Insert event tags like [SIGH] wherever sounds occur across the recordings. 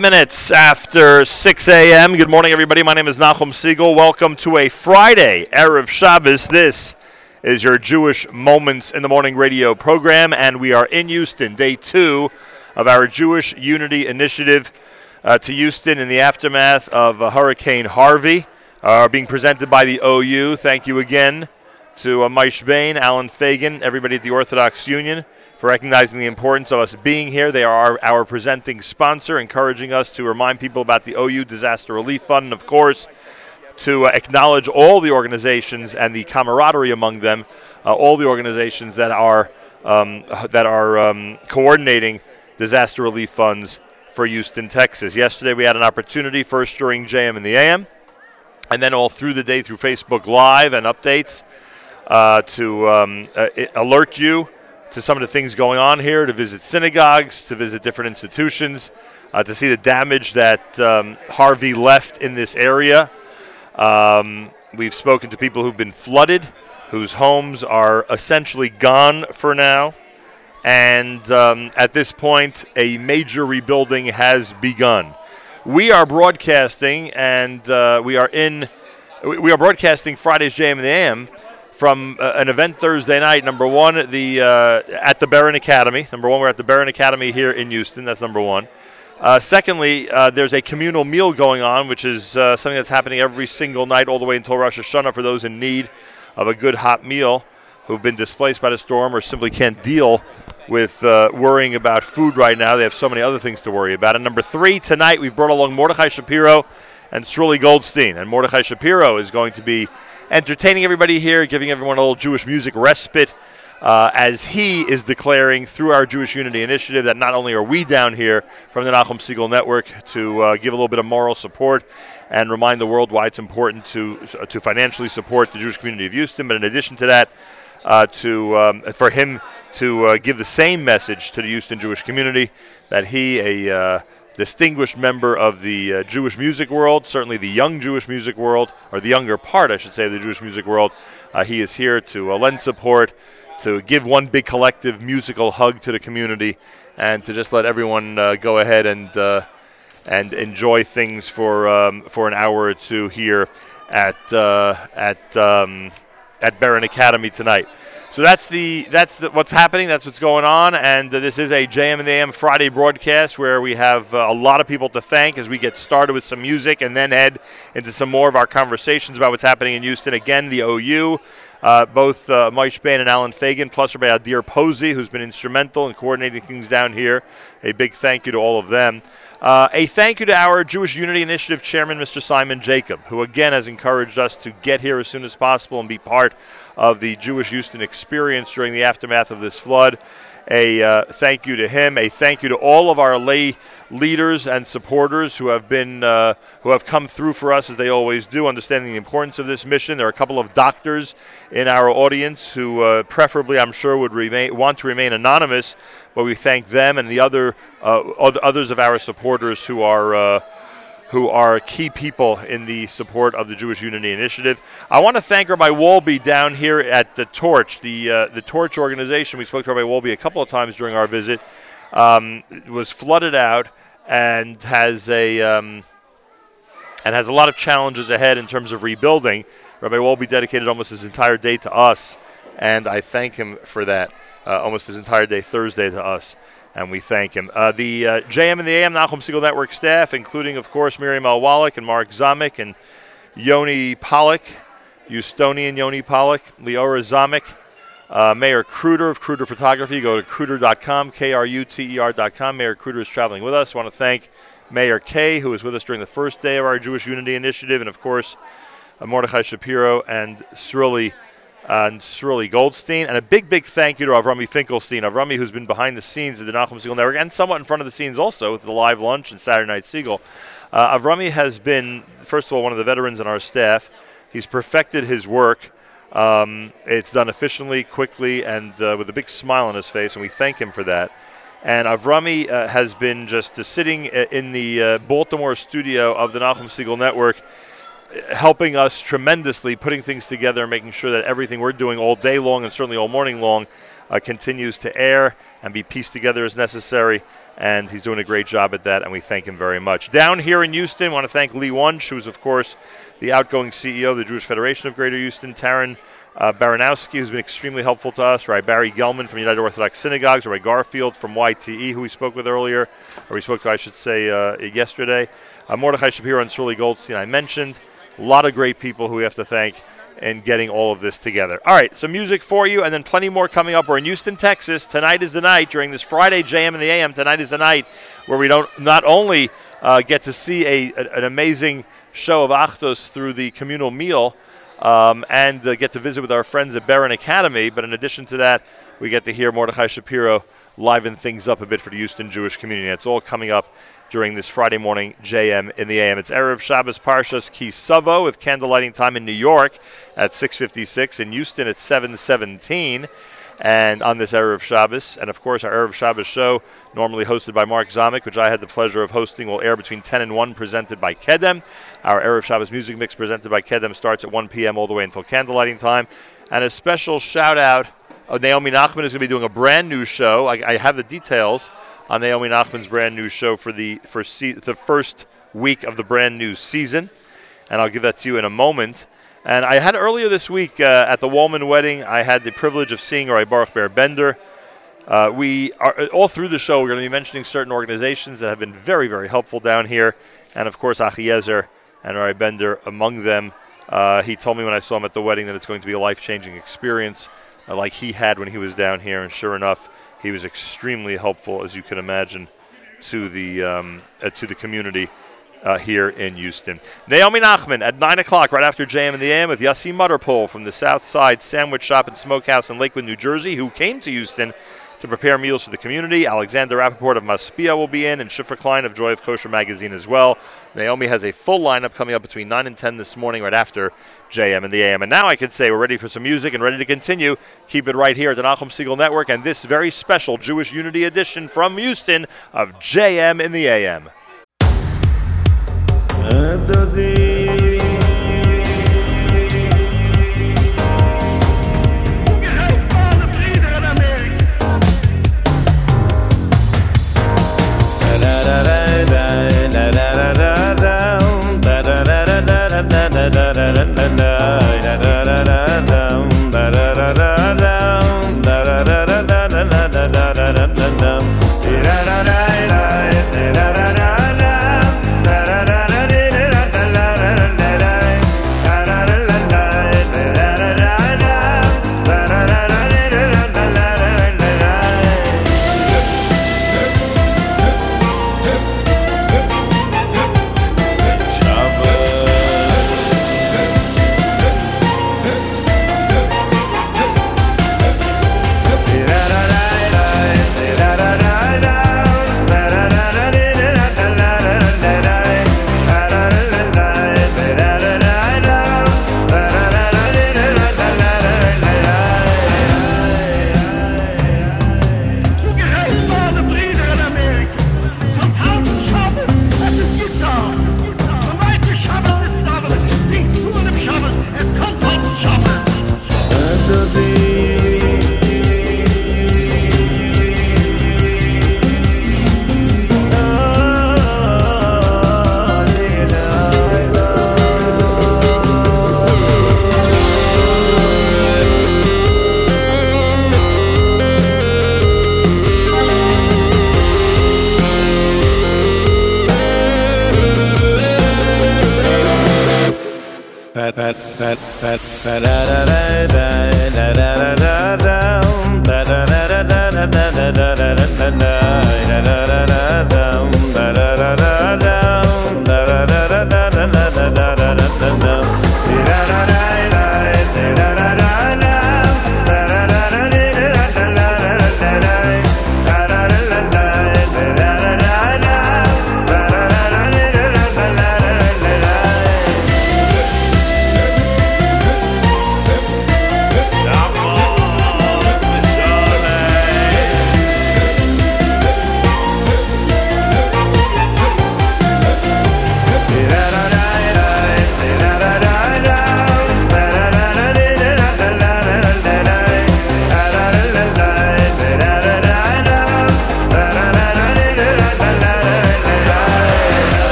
Five minutes after 6 a.m. Good morning, everybody. My name is Nachum Segal. Welcome to a Friday, Erev Shabbos. This is your Jewish Moments in the Morning radio program, and we are in Houston, day two of our Jewish Unity Initiative uh, to Houston in the aftermath of uh, Hurricane Harvey. are being presented by the OU. Thank you again to uh, Mike Bain, Allen Fagin, everybody at the Orthodox Union for recognizing the importance of us being here. They are our, our presenting sponsor, encouraging us to remind people about the OU Disaster Relief Fund, and of course, to uh, acknowledge all the organizations and the camaraderie among them, uh, all the organizations that are um, that are um, coordinating disaster relief funds for Houston, Texas. Yesterday we had an opportunity, first during JM and the AM, and then all through the day through Facebook Live and updates uh, to um, uh, alert you to some of the things going on here, to visit synagogues, to visit different institutions, uh, to see the damage that um, Harvey left in this area. Um, we've spoken to people who've been flooded, whose homes are essentially gone for now. And um, at this point, a major rebuilding has begun. We are broadcasting, and uh, we are in. We are broadcasting Friday's JM and the AM from uh, an event Thursday night. Number one, the uh, at the Beren Academy. Number one, we're at the Beren Academy here in Houston. That's number one. Uh, secondly, uh, there's a communal meal going on, which is uh, something that's happening every single night all the way until Rosh Hashanah for those in need of a good hot meal who've been displaced by the storm or simply can't deal with worrying about food right now. They have so many other things to worry about. And number three, tonight we've brought along Mordechai Shapiro and Sruli Goldstein. And Mordechai Shapiro is going to be entertaining everybody here, giving everyone a little Jewish music respite uh, as he is declaring through our Jewish Unity Initiative that not only are we down here from the Nachum Segal Network to uh, give a little bit of moral support and remind the world why it's important to to financially support the Jewish community of Houston, but in addition to that, uh, to um, for him to uh, give the same message to the Houston Jewish community that he a uh, distinguished member of the uh, Jewish music world, certainly the young Jewish music world, or the younger part, I should say, of the Jewish music world. Uh, he is here to uh, lend support, to give one big collective musical hug to the community, and to just let everyone uh, go ahead and uh, and enjoy things for um, for an hour or two here at uh, at um, at Beren Academy tonight. So that's the that's the, what's happening. That's what's going on, and uh, this is a JM and the AM Friday broadcast where we have uh, a lot of people to thank as we get started with some music and then head into some more of our conversations about what's happening in Houston. Again, the OU. Uh, both uh, Mike Bain and Allen Fagin, plus Rabbi Adir Posey, who's been instrumental in coordinating things down here. A big thank you to all of them. Uh, a thank you to our Jewish Unity Initiative chairman, Mr. Simon Jacob, who again has encouraged us to get here as soon as possible and be part of the Jewish Houston experience during the aftermath of this flood. A uh, thank you to him. A thank you to all of our lay leaders and supporters who have been uh, who have come through for us as they always do, understanding the importance of this mission. There are a couple of doctors in our audience who, uh, preferably, I'm sure, would remain want to remain anonymous, but we thank them and the other uh, others of our supporters who are uh, who are key people in the support of the Jewish Unity Initiative. I want to thank Rabbi Wolbe down here at the Torch, the uh, the Torch organization. We spoke to Rabbi Wolbe a couple of times during our visit. Um, was flooded out and has a um, and has a lot of challenges ahead in terms of rebuilding. Rabbi Wolbe dedicated almost his entire day to us, and I thank him for that. Uh, almost his entire day Thursday to us, and we thank him. Uh, the uh, JM and the AM Nachum Segal Network staff, including of course Miriam L. Wallach and Mark Zamek and Yoni Pollock, Houstonian Yoni Pollock, Leora Zamek. Uh, Mayor Kruter of Kruter Photography. Go to kruter.com, K R U T E R.com. Mayor Kruter is traveling with us. I want to thank Mayor Kay, who was with us during the first day of our Jewish Unity Initiative, and of course, uh, Mordechai Shapiro and uh, and Sruli Goldstein. And a big, big thank you to Avrami Finkelstein. Avrami, who's been behind the scenes at the Nachum Segal Network and somewhat in front of the scenes also with the live lunch and Saturday Night Segal. Uh, Avrami has been, first of all, one of the veterans on our staff. He's perfected his work. Um, it's done efficiently, quickly, and uh, with a big smile on his face, and we thank him for that. And Avrami uh, has been just uh, sitting in the uh, Baltimore studio of the Nachum Segal Network, uh, helping us tremendously, putting things together, making sure that everything we're doing all day long and certainly all morning long uh, continues to air and be pieced together as necessary. And he's doing a great job at that, and we thank him very much. Down here in Houston, I want to thank Lee Wunsch, who's, of course, the outgoing CEO of the Jewish Federation of Greater Houston, Taryn uh, Baranowski, who's been extremely helpful to us, right? Barry Gelman from United Orthodox Synagogues, right? Garfield from YTE, who we spoke with earlier, or we spoke to, I should say, uh, yesterday. Uh, Mordechai Shapiro and Sruli Goldstein, I mentioned. A lot of great people who we have to thank in getting all of this together. All right, some music for you, and then plenty more coming up. We're in Houston, Texas. Tonight is the night during this Friday JM and the AM. Tonight is the night where we don't not only uh, get to see a, a- an amazing show of Achdus through the communal meal um, and uh, get to visit with our friends at Beren Academy, but in addition to that, we get to hear Mordechai Shapiro liven things up a bit for the Houston Jewish community. It's all coming up during this Friday morning JM in the AM. It's Erev Shabbos Parshas Ki Savo with candle lighting time in New York at 6:56, in Houston at 7:17 and on this Erev Shabbos. And of course, our Erev Shabbos show, normally hosted by Mark Zamek, which I had the pleasure of hosting, will air between 10 and 1, presented by Kedem. Our Erev Shabbos music mix presented by Kedem starts at 1 p.m. all the way until candlelighting time. And a special shout out. Oh, Naomi Nachman is going to be doing a brand new show. I, I have the details on Naomi Nachman's brand new show for the for se- the first week of the brand new season, and I'll give that to you in a moment. And I had earlier this week uh, at the Wallman wedding, I had the privilege of seeing Rabbi Baruch Ber Bender. Uh, we are all through the show. We're going to be mentioning certain organizations that have been very, very helpful down here, and of course Achiezer and Rabbi Bender among them. Uh, he told me when I saw him at the wedding that it's going to be a life-changing experience, uh, like he had when he was down here. And sure enough, he was extremely helpful, as you can imagine, to the um, uh, to the community uh, here in Houston. Naomi Nachman at 9 o'clock, right after JM and the AM, with Yossi Mutterpole from the South Side Sandwich Shop and Smokehouse in Lakewood, New Jersey, who came to Houston to prepare meals for the community. Alexander Rappaport of Masbia will be in, and Shifra Klein of Joy of Kosher Magazine as well. Naomi has a full lineup coming up between 9 and 10 this morning, right after JM and the AM. And now I can say we're ready for some music and ready to continue. Keep it right here at the Nachum Segal Network and this very special Jewish Unity edition from Houston of JM in the AM. Du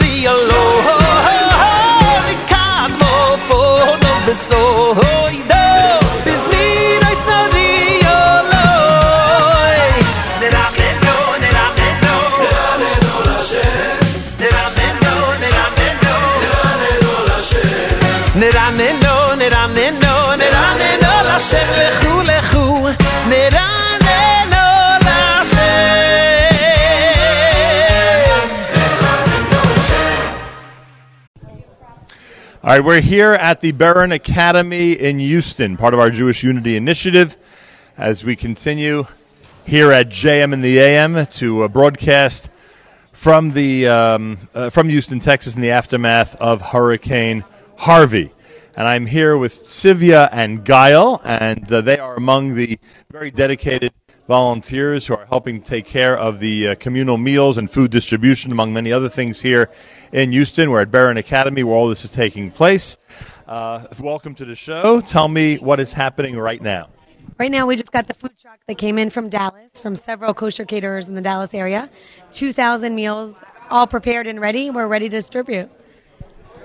mir os All right, we're here at the Beren Academy in Houston, part of our Jewish Unity Initiative, as we continue here at JM in the AM to uh, broadcast from the um, uh, from Houston, Texas, in the aftermath of Hurricane Harvey. And I'm here with Sivya and Guile, and uh, they are among the very dedicated volunteers who are helping take care of the uh, communal meals and food distribution, among many other things here in Houston. We're at Beren Academy where all this is taking place. Uh, welcome to the show. Tell me what is happening right now. Right now, we just got the food truck that came in from Dallas, from several kosher caterers in the Dallas area. 2,000 meals, all prepared and ready. We're ready to distribute.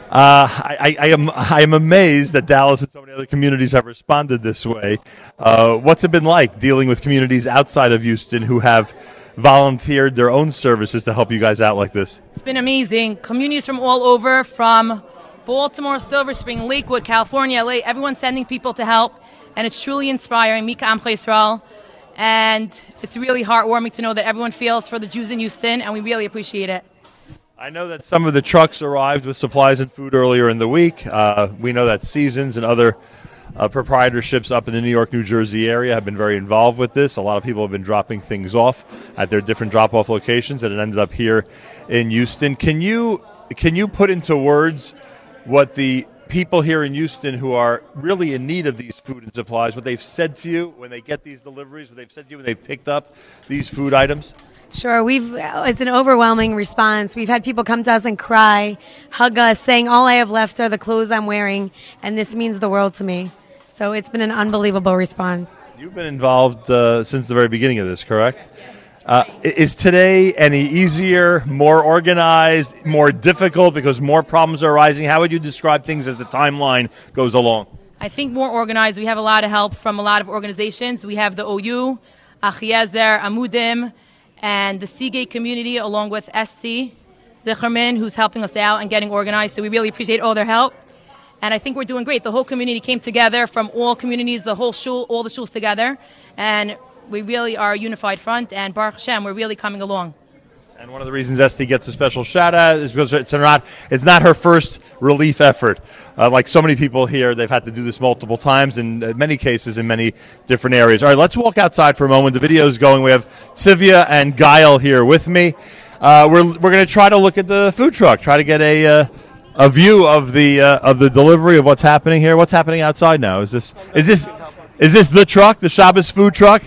Uh, I, I, I am I am amazed that Dallas and so many other communities have responded this way. Uh, what's it been like dealing with communities outside of Houston who have volunteered their own services to help you guys out like this? It's been amazing. Communities from all over, from Baltimore, Silver Spring, Lakewood, California, LA, everyone's sending people to help, and it's truly inspiring. Mika Am Israel. And it's really heartwarming to know that everyone feels for the Jews in Houston, and we really appreciate it. I know that some of the trucks arrived with supplies and food earlier in the week. Uh, we know that Seasons and other uh, proprietorships up in the New York, New Jersey area have been very involved with this. A lot of people have been dropping things off at their different drop-off locations, and it ended up here in Houston. Can you can you put into words what the people here in Houston who are really in need of these food and supplies, what they've said to you when they get these deliveries, what they've said to you when they've picked up these food items? Sure, we've it's an overwhelming response. We've had people come to us and cry, hug us, saying all I have left are the clothes I'm wearing, and this means the world to me. So it's been an unbelievable response. You've been involved uh, since the very beginning of this, correct? Uh, is today any easier, more organized, more difficult because more problems are arising? How would you describe things as the timeline goes along? I think more organized. We have a lot of help from a lot of organizations. We have the OU, Achiezer, Amudim, and the Seagate community, along with Esti Zicherman, who's helping us out and getting organized. So we really appreciate all their help. And I think we're doing great. The whole community came together from all communities, the whole shul, all the shuls together. And we really are a unified front. And Baruch Hashem, we're really coming along. And one of the reasons Esty gets a special shout out is because it's not it's not her first relief effort. Uh, like so many people here, they've had to do this multiple times in uh, many cases in many different areas. All right, let's walk outside for a moment. The video is going. We have Sivya and Guile here with me. Uh, we're we're going to try to look at the food truck, try to get a uh, a view of the uh, of the delivery of what's happening here. What's happening outside now? Is this is this is this the truck, the Shabbos food truck?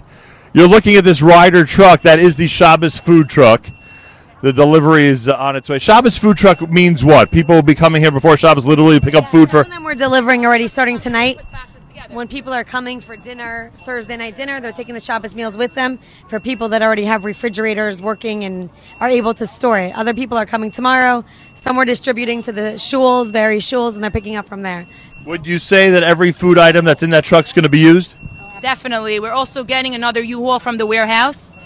You're looking at this Ryder truck. That is the Shabbos food truck. The delivery is uh, on its way. Shabbos food truck means what? People will be coming here before Shabbos, literally to pick up food for. Some of them we're delivering already starting tonight. When people are coming for dinner, Thursday night dinner, they're taking the Shabbos meals with them. For people that already have refrigerators working and are able to store it, other people are coming tomorrow. Some we're distributing to the shuls, various shuls, and they're picking up from there. Would you say that every food item that's in that truck is going to be used? Definitely. We're also getting another U-Haul from the warehouse,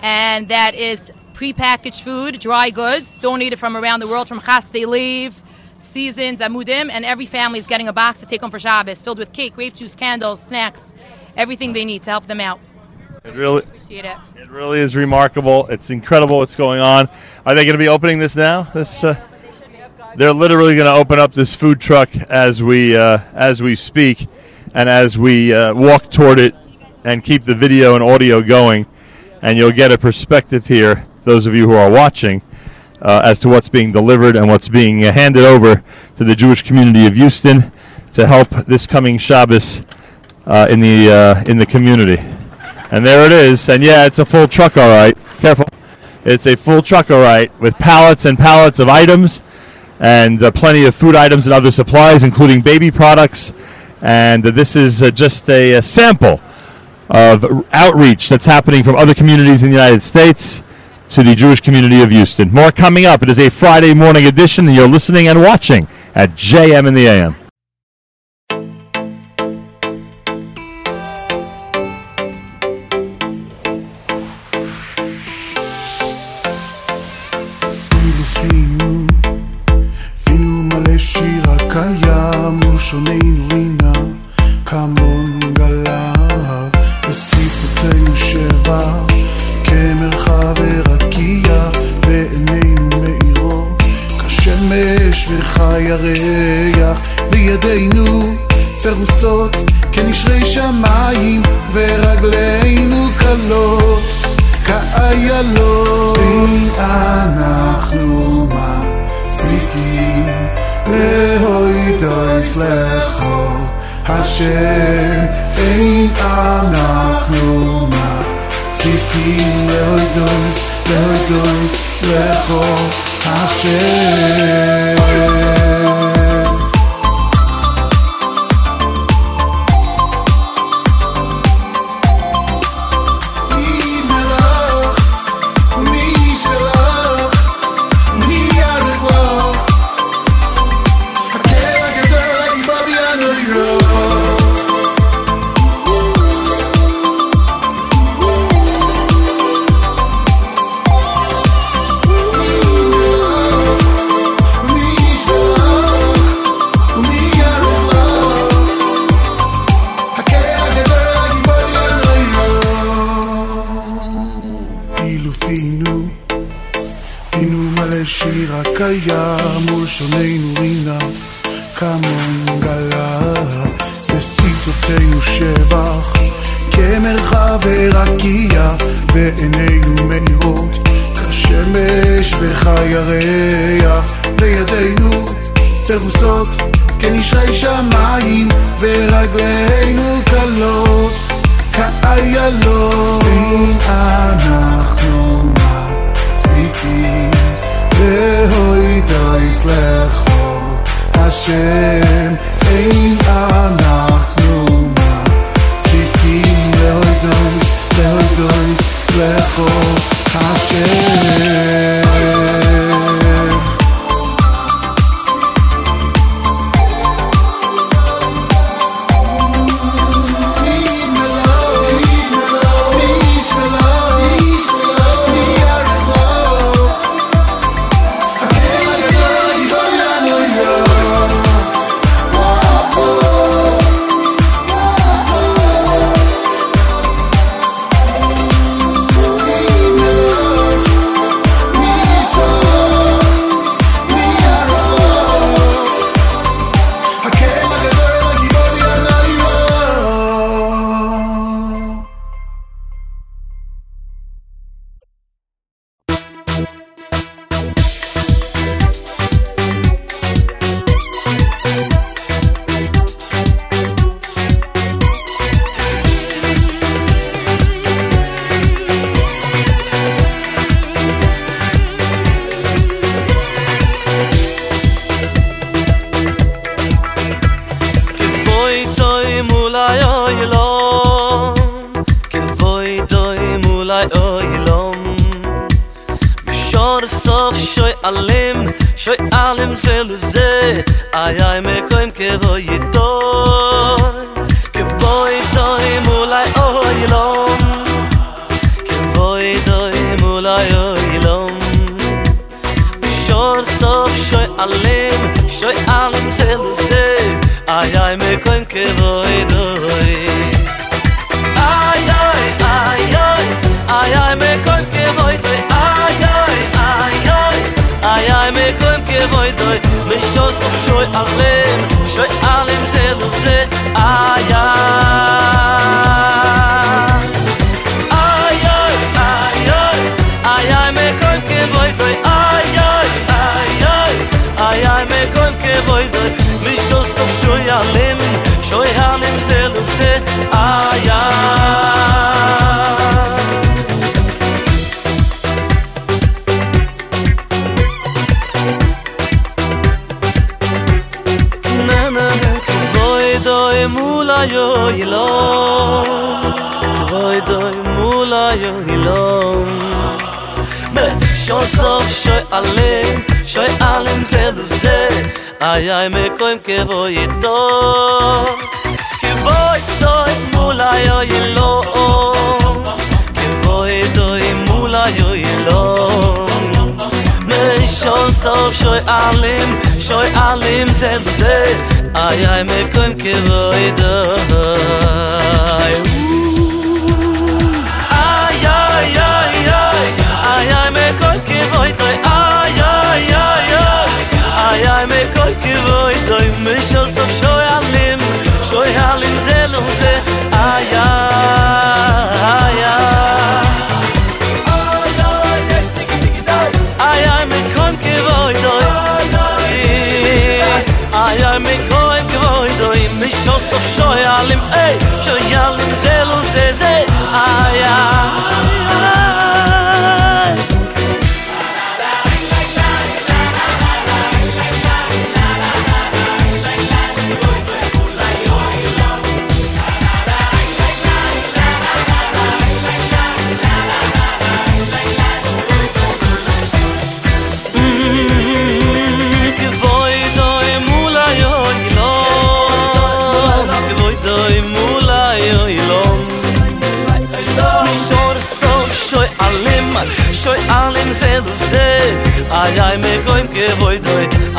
and that is prepackaged food, dry goods, donated from around the world, from Chasdei Lev, Seasons, Amudim, and every family is getting a box to take home for Shabbos, filled with cake, grape juice, candles, snacks, everything they need to help them out. It really, Appreciate it. it really is remarkable. It's incredible what's going on. Are they going to be opening this now? This, uh, they're literally going to open up this food truck as we uh, as we speak, and as we uh, walk toward it, and keep the video and audio going, and you'll get a perspective here. Those of you who are watching, uh, as to what's being delivered and what's being handed over to the Jewish community of Houston to help this coming Shabbos uh, in the uh, in the community. And there it is. And yeah, it's a full truck, all right. Careful. It's a full truck, all right, with pallets and pallets of items and uh, plenty of food items and other supplies, including baby products. And this is uh, just a, a sample of outreach that's happening from other communities in the United States to the Jewish community of Houston. More coming up. It is a Friday morning edition, and you're listening and watching at JM in the AM. כאיילות אין אנחנו מצליקים להוידויס לכו השם אין אנחנו מצליקים להוידויס להוידויס לכו השם séparés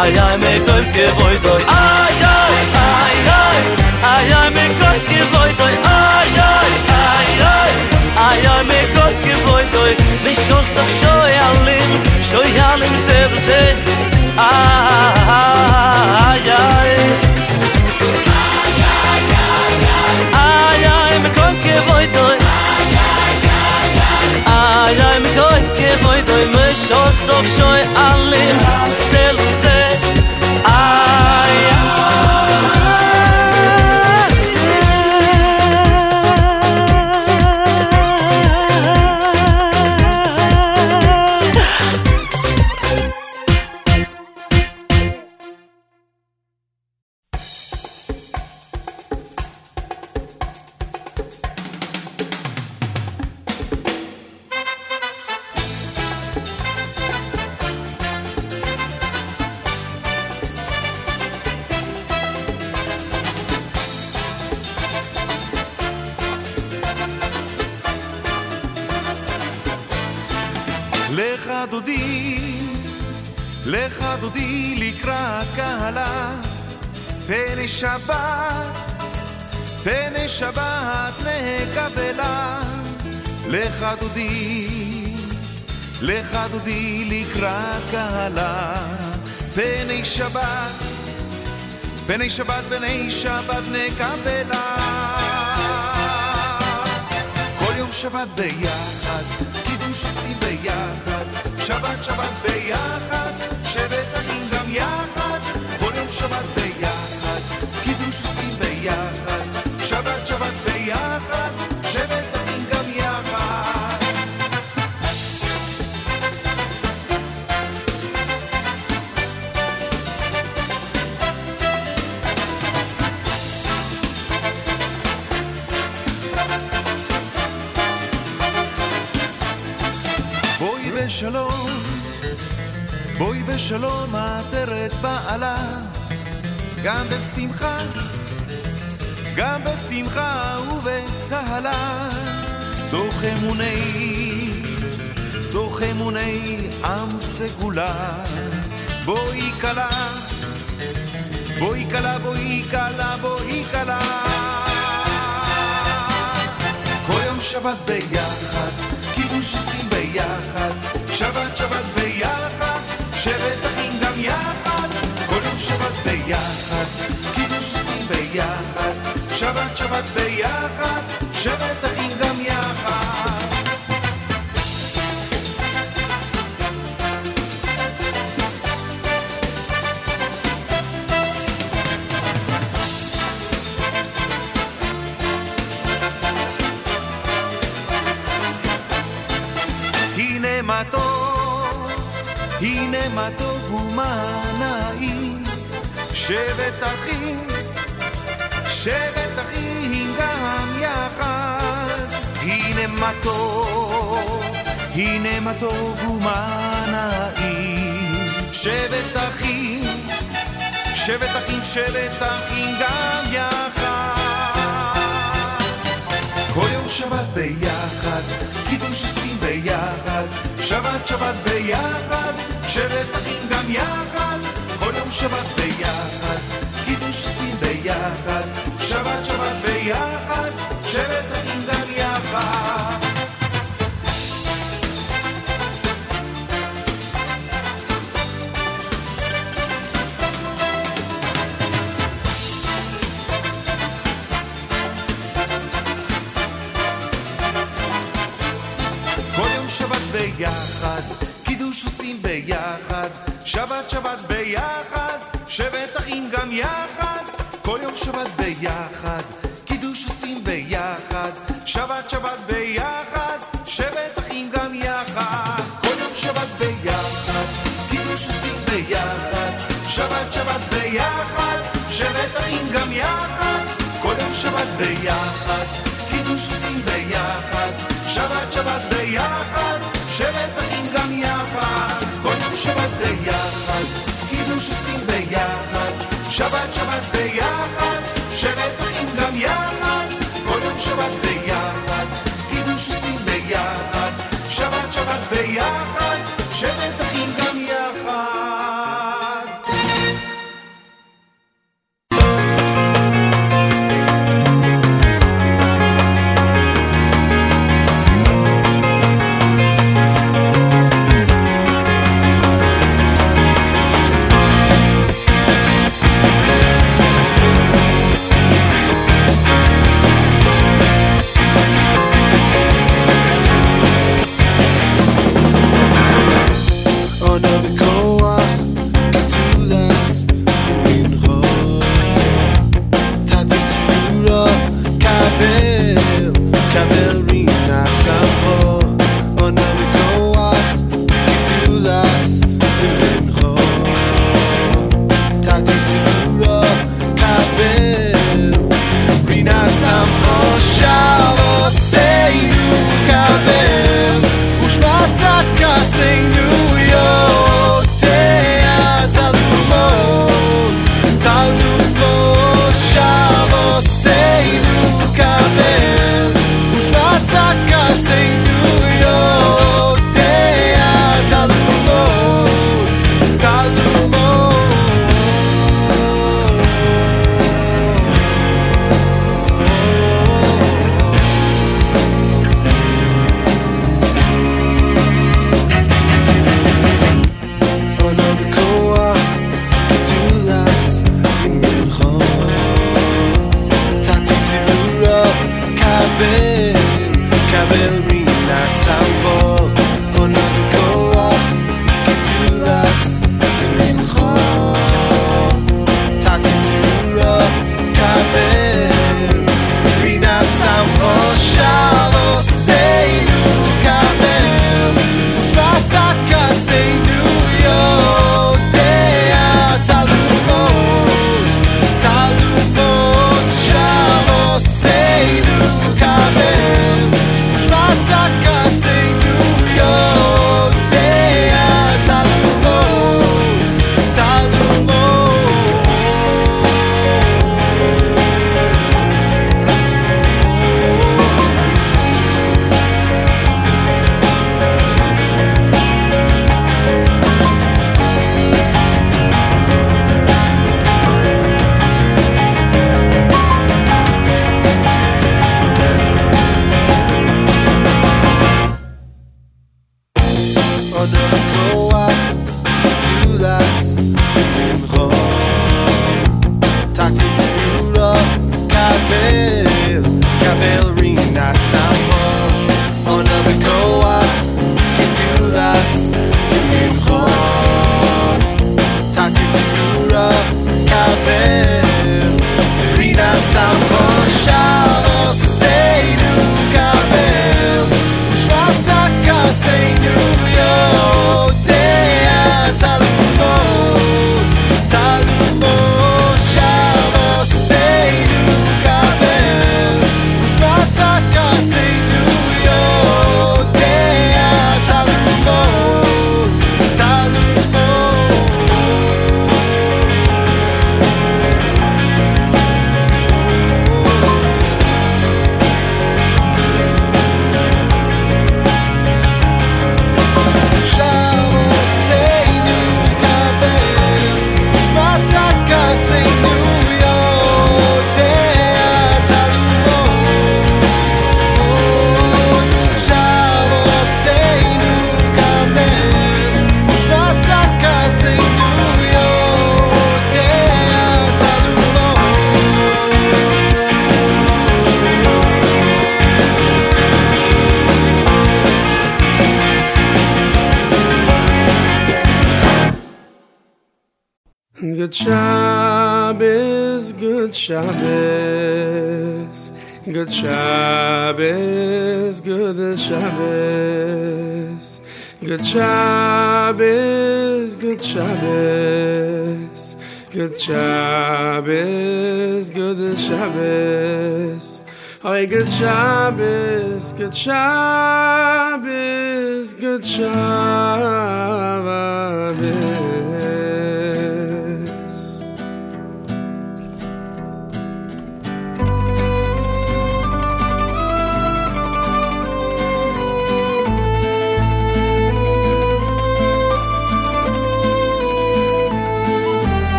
ay ay me kol ke voy doy. Ay ay ay ay. Ay ay me kol ke voy doy. Ay ay ay ay. Ay ay me kol ke voy doy. Ni shos da shoy alim shoy alim ze do se. Ay ay ay. Ay ay me kol ke voy doy. Ay ay ay ay ay me kol ke voy doy. Me shos da shoy ילדה, בואי כלה, בואי כלה, בואי כלה, בואי כלה. כל יום שבת ביחד, קידוש עושים ביחד, שבת שבת ביחד, שבת אחים גם יחד, כל יום שבת ביחד, קידוש עושים ביחד, שבת שבת ביחד, שבת שבת אחים, שבת אחים גם יחד. הנה מה טוב, הנה מה טוב ומה נעים, שבת אחים, שבת אחים, שבת אחים גם יחד. כל יום שבת ביחד, קידוש עושים ביחד, שבת שבת ביחד, שבת אחים גם יחד. כל יום שבת ביחד, קידוש עושים ביחד, שבת שבת ביחד, שבת גם יחד. כל יום שבת ביחד, קידוש עושים ביחד, שבת שבת ביחד, שבת אחים גם יחד. כל יום שבת ביחד, קידוש עושים ביחד, שבת שבת ביחד, שבת אחים גם יחד. כל יום שבת ביחד,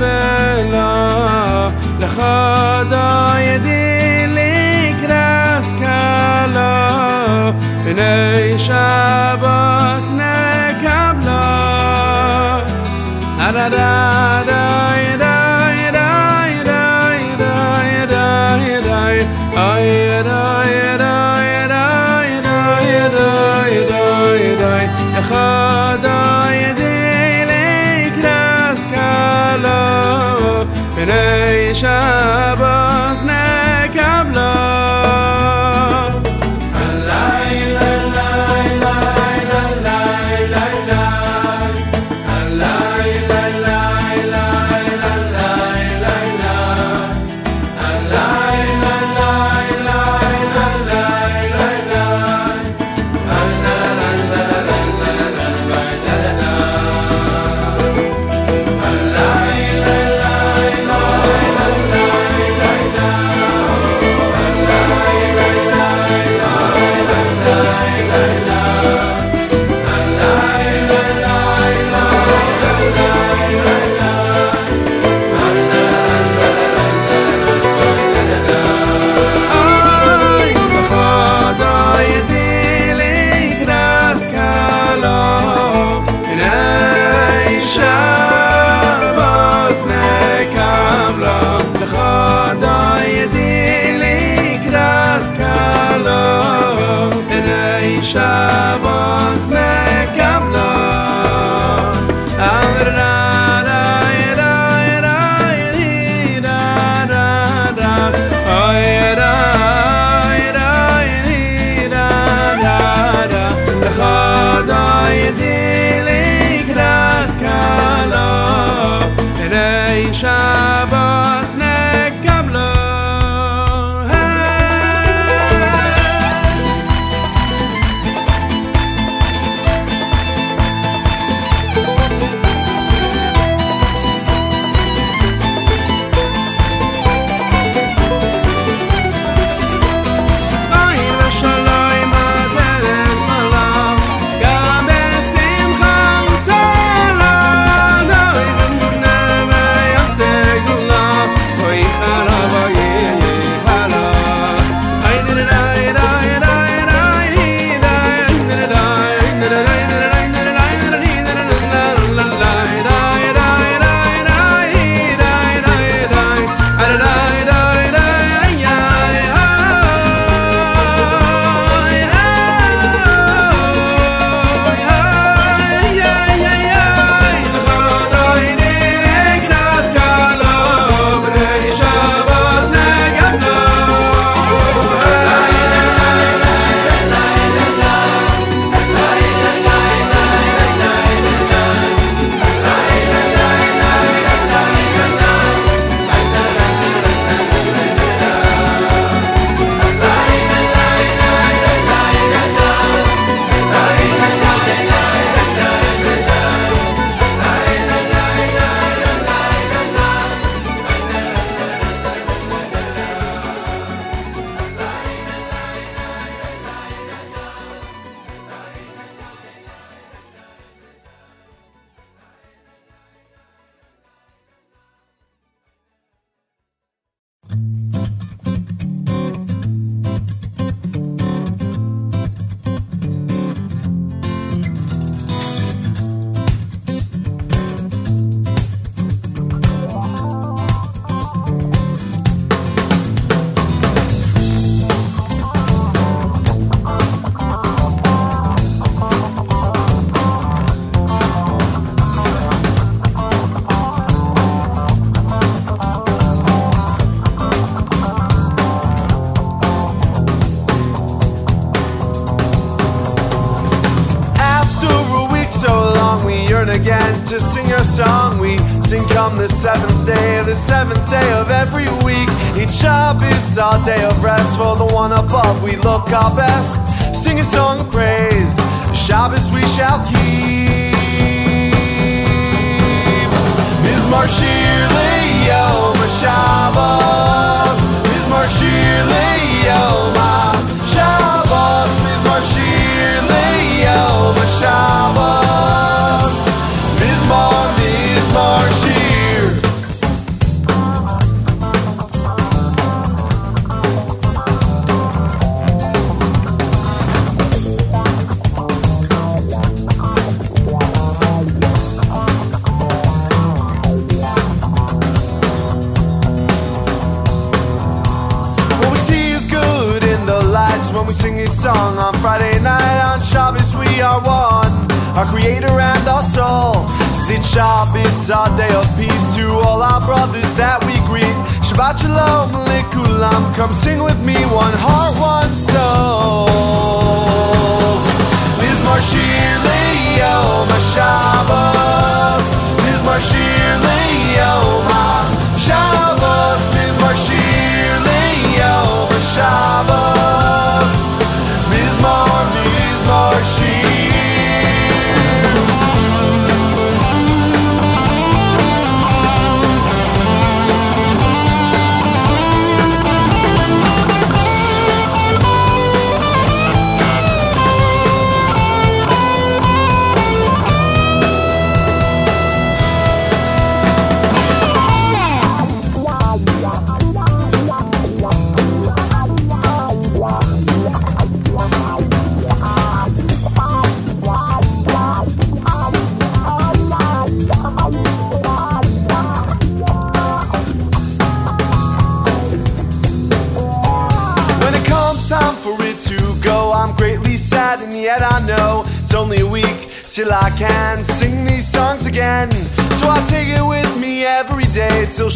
bela le khada yedi likras kala bnei shabbos in a shabbos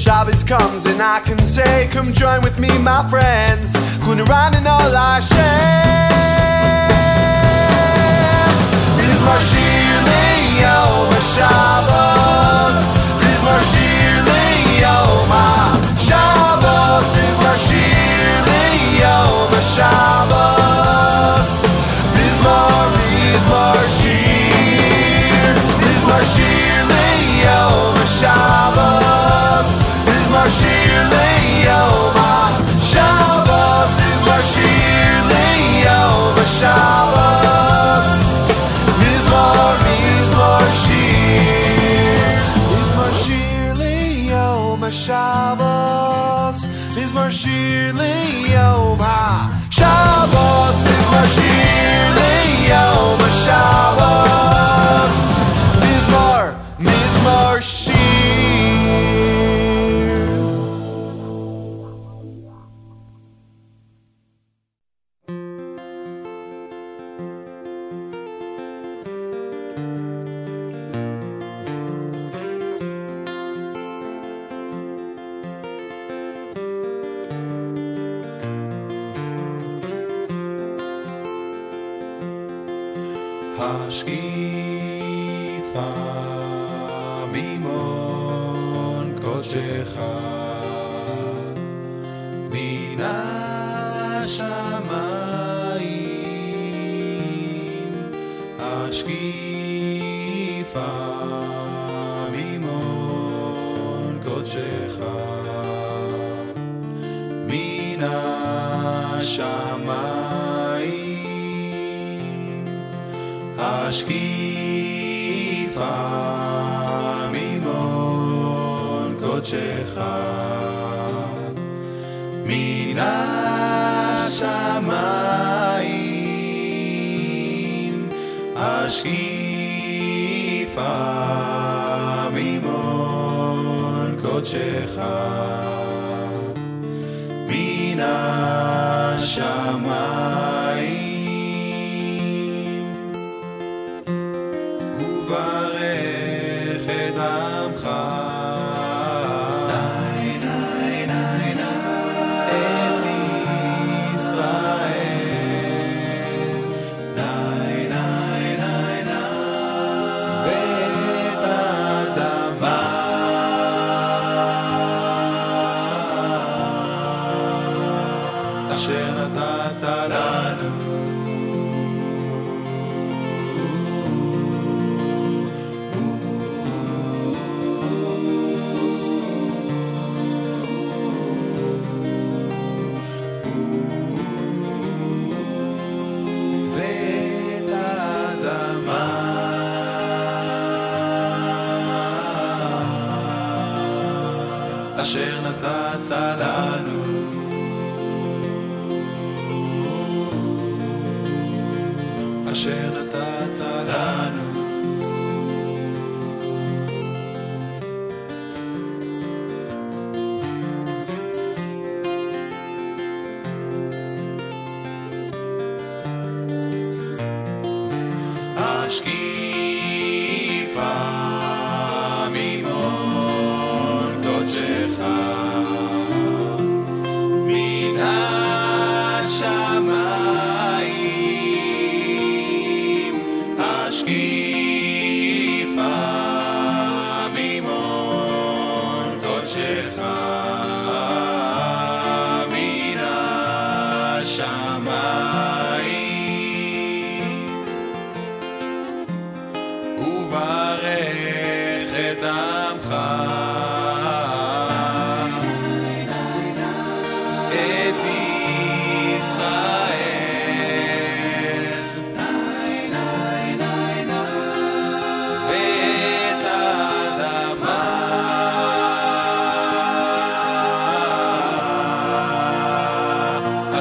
Shabbos comes and I can say, Come join with me, my friends. Kun and all share." This my shir leo, my Shabbos. This my shir leo, my Shabbos. This my shir leo, my Shabbos. This my, this my shir. This my shir leo, my Shabbos. Shirley.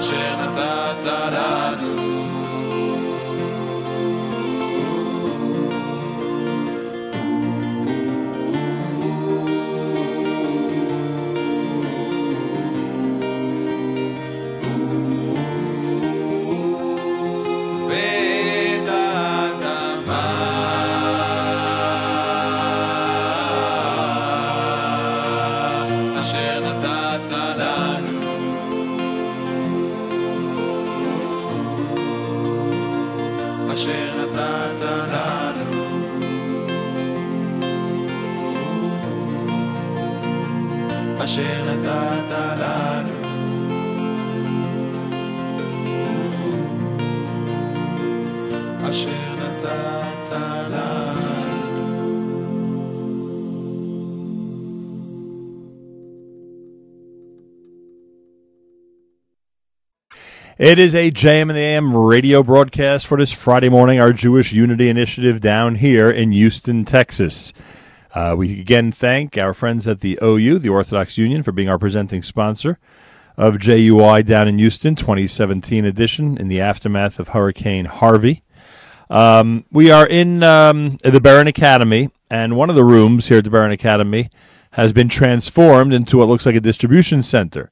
אשר נתת לנו It is a JM and the AM radio broadcast for this Friday morning, our Jewish Unity Initiative down here in Houston, Texas. Uh, we again thank our friends at the OU, the Orthodox Union, for being our presenting sponsor of JUI down in Houston, 2017 edition, in the aftermath of Hurricane Harvey. Um, we are in um, the Beren Academy, and one of the rooms here at the Beren Academy has been transformed into what looks like a distribution center.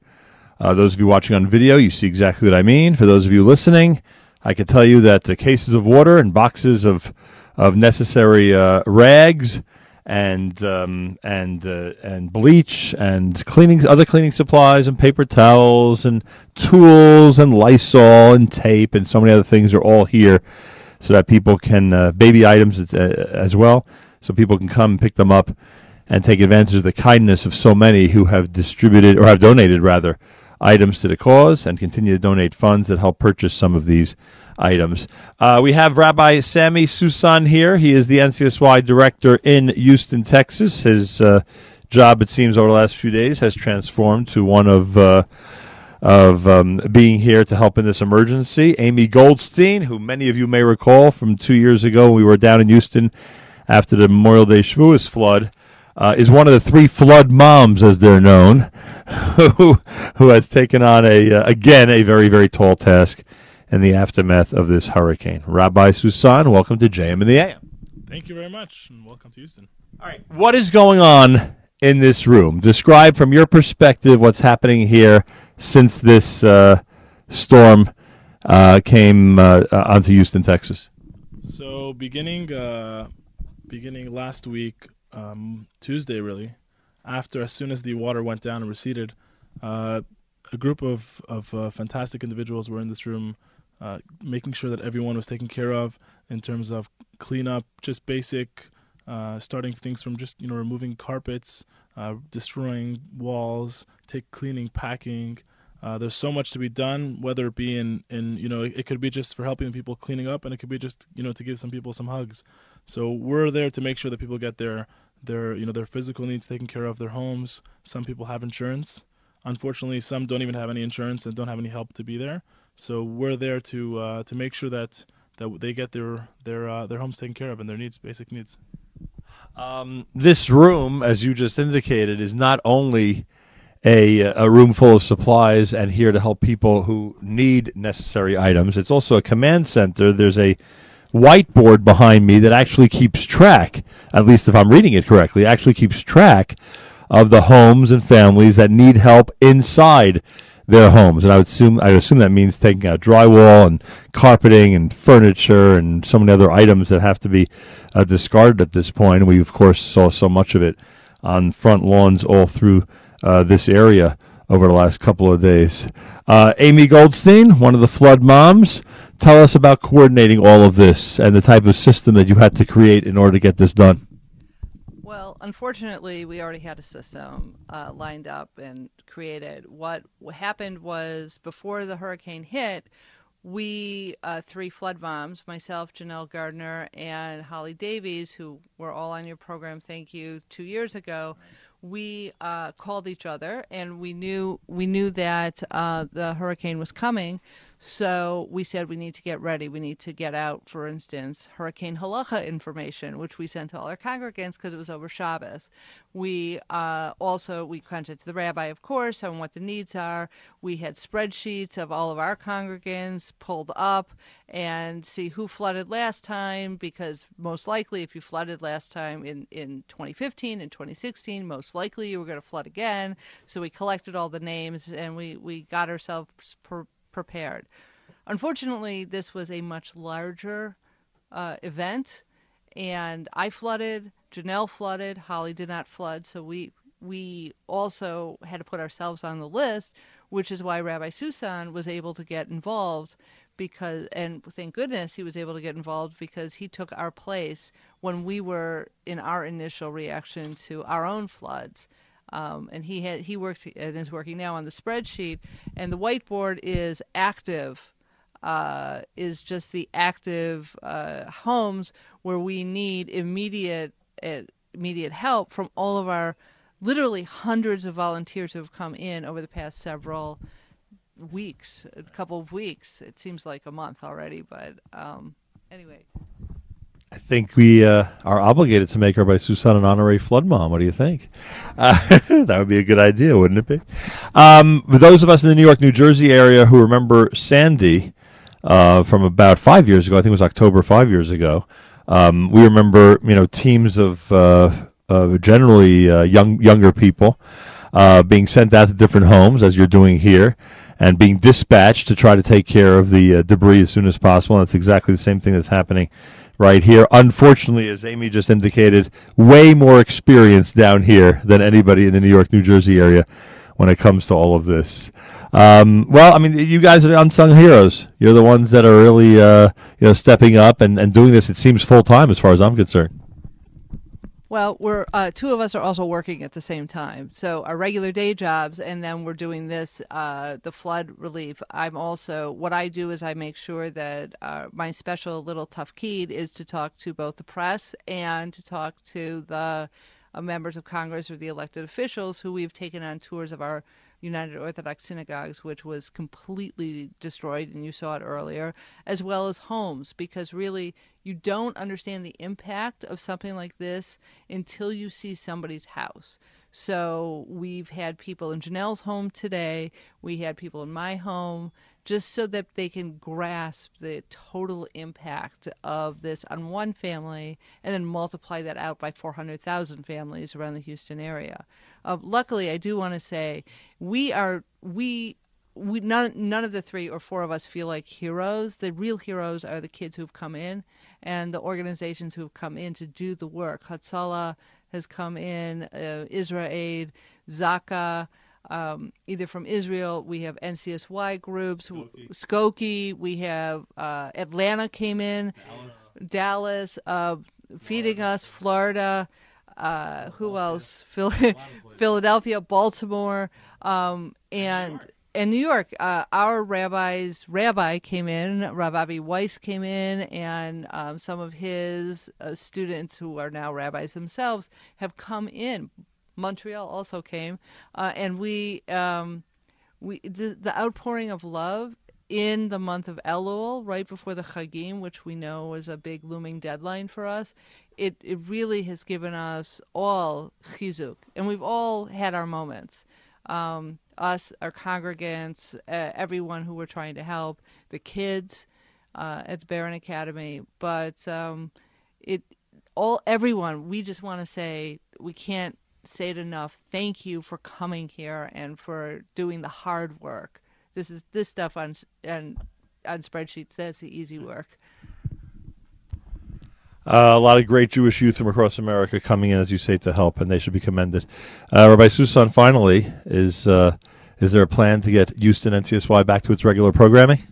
Uh, those of you watching on video, you see exactly what I mean. For those of you listening, I can tell you that the cases of water and boxes of of necessary uh, rags and um, and uh, and bleach and cleaning other cleaning supplies and paper towels and tools and Lysol and tape and so many other things are all here, so that people can uh, baby items uh, as well, so people can come pick them up and take advantage of the kindness of so many who have distributed or have donated rather items to the cause and continue to donate funds that help purchase some of these items. Uh, we have Rabbi Sammy Susan here. He is the NCSY director in Houston, Texas. His uh, job, it seems, over the last few days has transformed to one of. Uh, of um, being here to help in this emergency. Amy Goldstein, who many of you may recall from two years ago, we were down in Houston after the Memorial Day Shavuos flood uh, is one of the three flood moms, as they're known, [LAUGHS] who who has taken on a uh, again a very very tall task in the aftermath of this hurricane. Rabbi Susan, welcome to JM in the AM. Thank you very much, and welcome to Houston. All right, what is going on in this room? Describe from your perspective what's happening here since this uh, storm uh, came uh, uh, onto Houston, Texas. So, beginning uh, beginning last week, um, Tuesday, really, after as soon as the water went down and receded, uh, a group of of uh, fantastic individuals were in this room, uh, making sure that everyone was taken care of in terms of cleanup, just basic, uh, starting things from just you know removing carpets, uh, destroying walls, take cleaning, packing. Uh, there's so much to be done, whether it be in, in you know, it, it could be just for helping people cleaning up, and it could be just you know to give some people some hugs. So we're there to make sure that people get their their you know their physical needs taken care of, their homes. Some people have insurance. Unfortunately, some don't even have any insurance and don't have any help to be there. So we're there to uh, to make sure that that they get their their uh, their homes taken care of and their needs, basic needs. Um, this room, as you just indicated, is not only a, a room full of supplies and here to help people who need necessary items. It's also a command center. There's a whiteboard behind me that actually keeps track, at least if I'm reading it correctly, actually keeps track of the homes and families that need help inside their homes. And I would assume I assume that means taking out drywall and carpeting and furniture and so many other items that have to be uh, discarded at this point. We of course saw so much of it on front lawns all through uh, this area over the last couple of days. Uh, Amy Goldstein, one of the flood moms, tell us about coordinating all of this and the type of system that you had to create in order to get this done. Well, unfortunately, we already had a system uh, lined up and created. What happened was before the hurricane hit, we uh, three flood moms, myself, Janelle Gardner, and Holly Davies, who were all on your program. Thank you. Two years ago, we uh, called each other, and we knew we knew that uh, the hurricane was coming. So we said we need to get ready. We need to get out, for instance, Hurricane Halacha information, which we sent to all our congregants because it was over Shabbos. We uh, also we contacted the rabbi, of course, on what the needs are. We had spreadsheets of all of our congregants pulled up and see who flooded last time, because most likely, if you flooded last time in in 2015 and 2016, most likely you were going to flood again. So we collected all the names and we we got ourselves. Per- prepared. Unfortunately, this was a much larger uh, event, and I flooded. Janelle flooded. Holly did not flood, so we we also had to put ourselves on the list, which is why Rabbi Susan was able to get involved because and thank goodness he was able to get involved because he took our place when we were in our initial reaction to our own floods um, and he had he works and is working now on the spreadsheet, and the whiteboard is active. Uh, is just the active uh, homes where we need immediate uh, immediate help from all of our literally hundreds of volunteers who have come in over the past several weeks, a couple of weeks. It seems like a month already, but um, anyway. I think we uh, are obligated to make Rabbi Susan an honorary flood mom. What do you think? Uh, [LAUGHS] that would be a good idea, wouldn't it be? Um, those of us in the New York, New Jersey area who remember Sandy uh, from about five years ago, I think it was October five years ago, um, we remember you know teams of uh, generally uh, young younger people uh, being sent out to different homes, as you're doing here, and being dispatched to try to take care of the debris as soon as possible. And that's exactly the same thing that's happening right here. Unfortunately, as Amy just indicated, way more experience down here than anybody in the New York, New Jersey area when it comes to all of this. Um, well, I mean, you guys are unsung heroes. You're the ones that are really, uh, you know, stepping up and, and doing this. It seems full time as far as I'm concerned. Well, we're uh, two of us are also working at the same time, so our regular day jobs, and then we're doing this, uh, the flood relief. I'm also what I do is I make sure that uh, my special little tafkid is to talk to both the press and to talk to the uh, members of Congress or the elected officials who we've taken on tours of our United Orthodox synagogues, which was completely destroyed, and you saw it earlier, as well as homes, because really you don't understand the impact of something like this until you see somebody's house. So we've had people in Janelle's home today, we had people in my home, just so that they can grasp the total impact of this on one family and then multiply that out by 400,000 families around the Houston area. Uh, luckily, I do want to say we are we we none none of the three or four of us feel like heroes. The real heroes are the kids who've come in and the organizations who've come in to do the work. Hatzalah has come in, uh, IsraAID, Zaka. Um, either from Israel, we have NCSY groups, Skokie, Skokie. We have uh, Atlanta came in, Dallas, Dallas uh, feeding us, Florida, uh, who else? [LAUGHS] Phil- Philadelphia, Baltimore, um, and in New York, uh, our rabbis, rabbi came in, Rav Avi Weiss came in, and um, some of his uh, students who are now rabbis themselves have come in. Montreal also came, uh, and we, um, we the, the outpouring of love in the month of Elul, right before the Chagim, which we know is a big looming deadline for us, it, it really has given us all chizuk, and we've all had our moments. Um, us, our congregants, uh, everyone who we're trying to help, the kids uh, at the Beren Academy, but um, it all everyone. We just want to say we can't say it enough. Thank you for coming here and for doing the hard work. This is this stuff on s- on on spreadsheets. That's the easy work. Uh, a lot of great Jewish youth from across America coming in, as you say, to help, and they should be commended. Uh, Rabbi Susan, finally, is uh, is there a plan to get Houston NCSY back to its regular programming?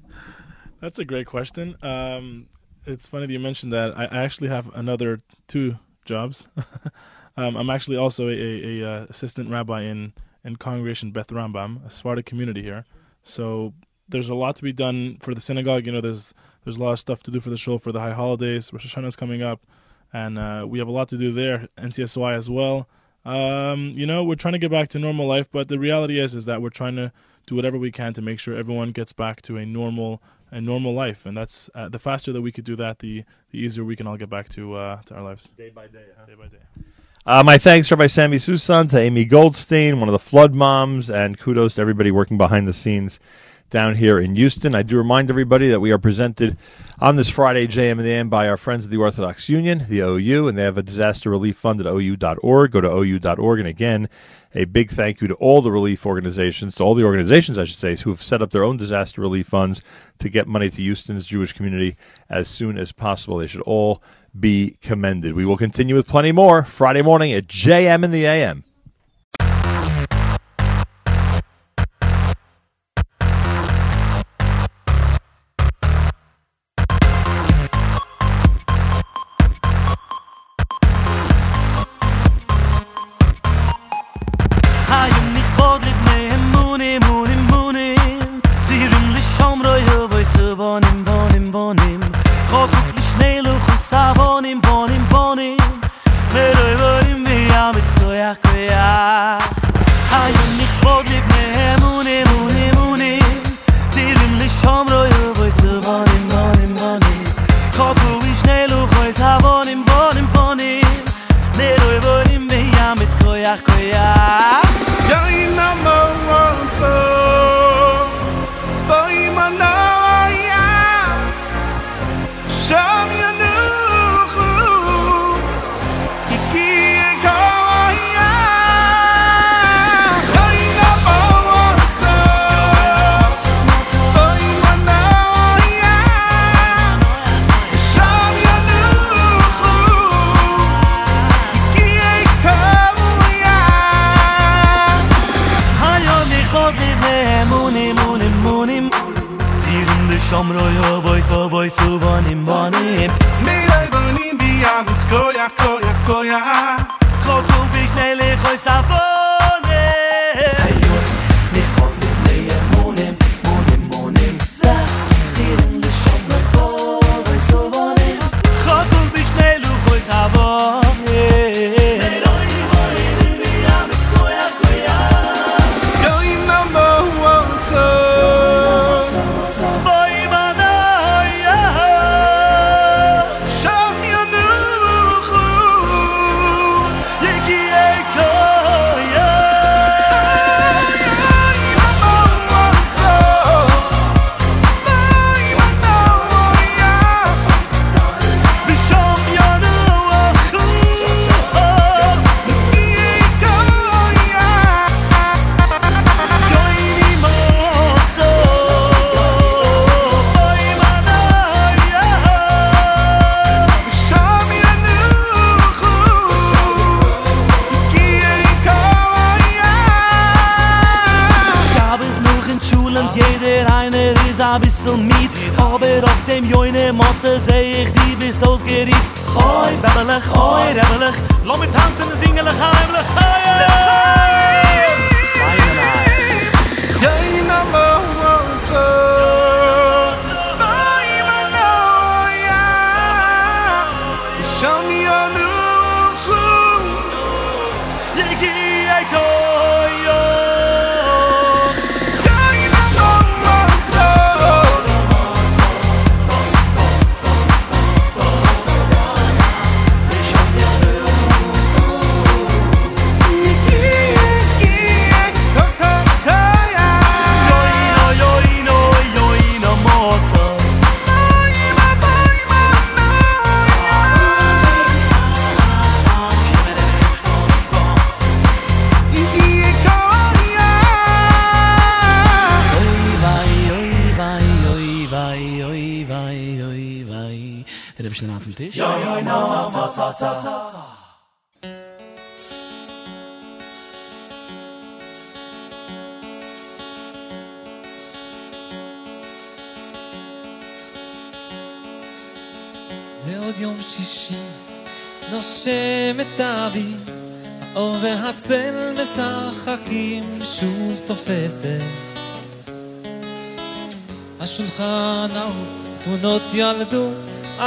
[LAUGHS] That's a great question. Um, it's funny that you mentioned that. I, actually have another two jobs. [LAUGHS] um, I'm actually also a, a, a uh, assistant rabbi in in Congregation Beth Rambam, a Sephardic community here. So there's a lot to be done for the synagogue. You know, there's there's a lot of stuff to do for the show for the high holidays. Rosh Hashanah is coming up, and uh, we have a lot to do there. NCSY as well. Um, you know, we're trying to get back to normal life, but the reality is is that we're trying to do whatever we can to make sure everyone gets back to a normal a normal life, and that's uh, the faster that we could do that, the the easier we can all get back to uh, to our lives. Day by day, Day by day. Uh, my thanks, Rabbi Sammy Susan, to Amy Goldstein, one of the flood moms, and kudos to everybody working behind the scenes down here in Houston. I do remind everybody that we are presented on this Friday, JM and the AM, by our friends at the Orthodox Union, the OU, and they have a disaster relief fund at OU.org. Go to OU.org. And again, a big thank you to all the relief organizations, to all the organizations, I should say, who have set up their own disaster relief funds to get money to Houston's Jewish community as soon as possible. They should all be commended. We will continue with plenty more Friday morning at JM in the AM.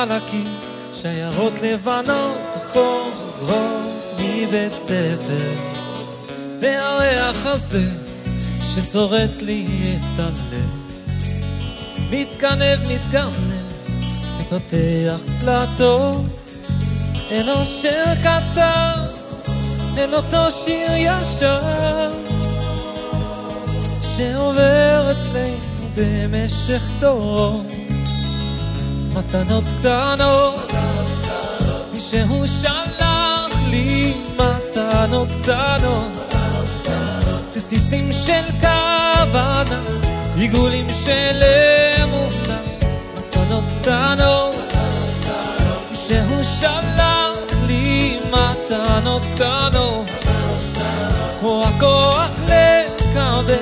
על הקיר, שיירות לבנות חוזרות מבית ספר. והריח הזה ששורט לי את הלב, מתכנב, מתכנב. פותח דלתות אל אשר כתב אל אותו שיר ישר שעובר אצלנו במשך דורות מתנות קטנות. שהוא שלח לי מתנות קטנות. רסיסים של כוונה עיגולים של אמונה. מתנות קטנות. שהוא שלח לי מתנות קטנות. כמו הכוח לקבל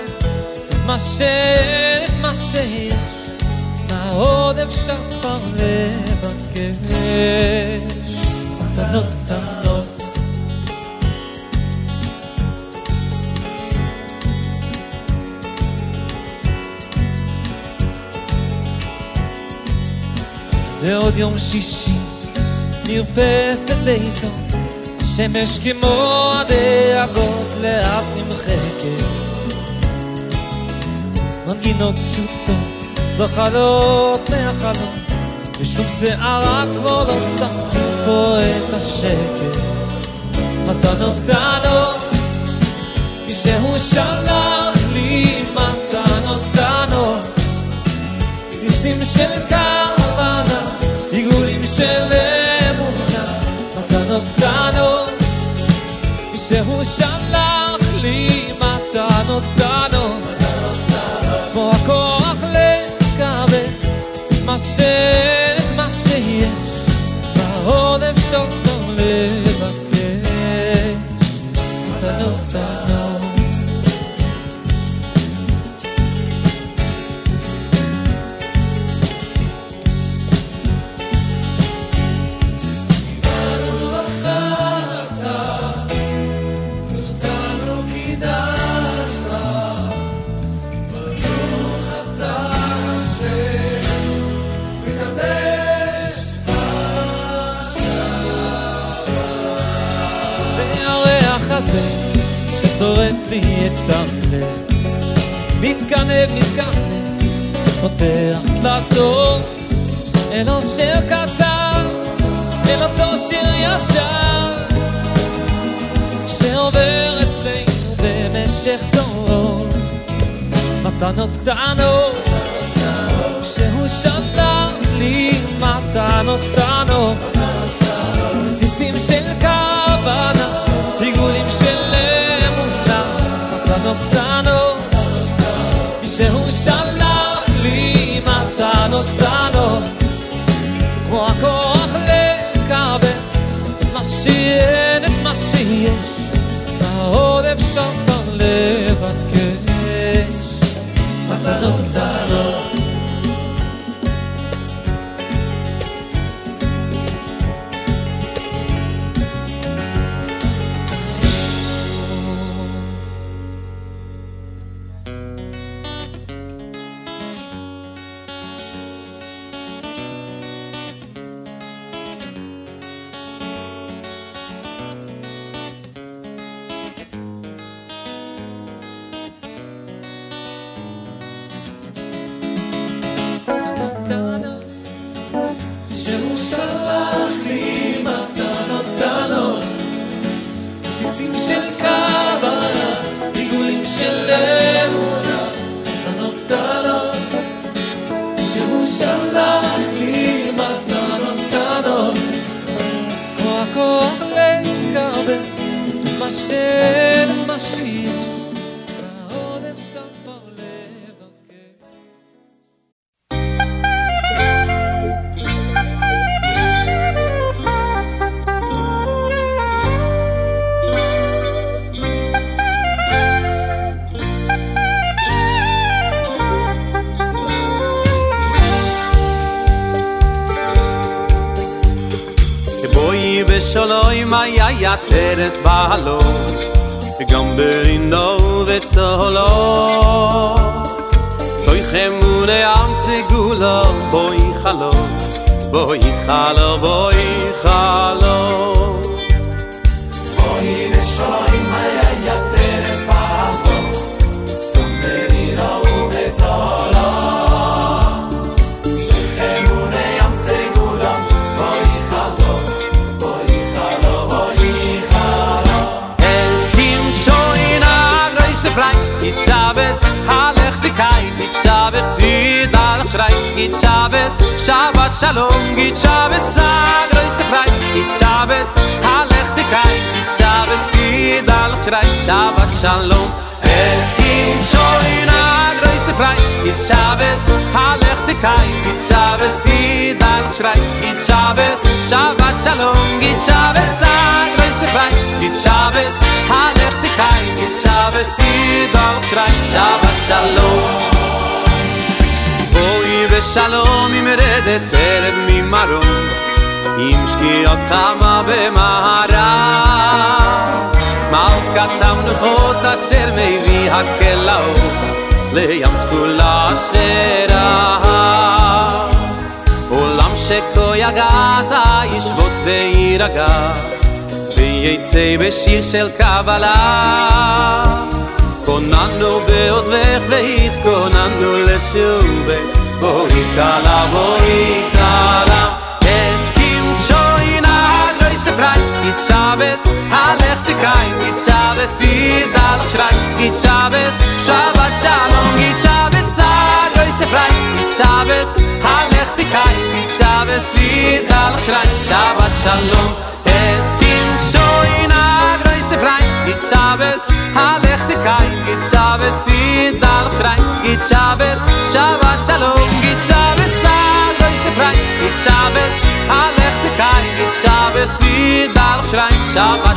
את מה שאין, את מה מה עוד אפשר כבר לבקש. מתנות קטנות זה עוד יום שישי, מרפסת ביתו, שמש כמו הדאגות לאט נמחקת. מנגינות פשוטות, זוחלות מהחלום, ושום שערה כבר לא תסתיר פה את השקט. מתנות קטנות, מי שהוא אל אשר כתב, אל אותו שיר ישר שעובר אצלנו במשך דורות. מתנות קטנות שהוא שלח לי מתנות קטנות להירגע ויצא בשיר של קבלה. כוננו בעוזבך והתכוננו לשובך. בואי קלה בואי קלה. הסכים שוינה הגרוי ספרי גיצ'אבס הלך תקאי גיצ'אבס ידע לך שבי גיצ'אבס שבת שלום. גיצ'אבס שבס גרוי ספרי גיט שבס הלך תקיים גיט שבס ידע לך שרי שבת שלום הסכים שוינה גרוי ספרי גיט שבס הלך תקיים גיט שבס ידע לך שרי גיט שבס שבת שלום גיט שבס גרוי ספרי גיט שבס הלך תקיים גיט שבס ידע לך שרי שבת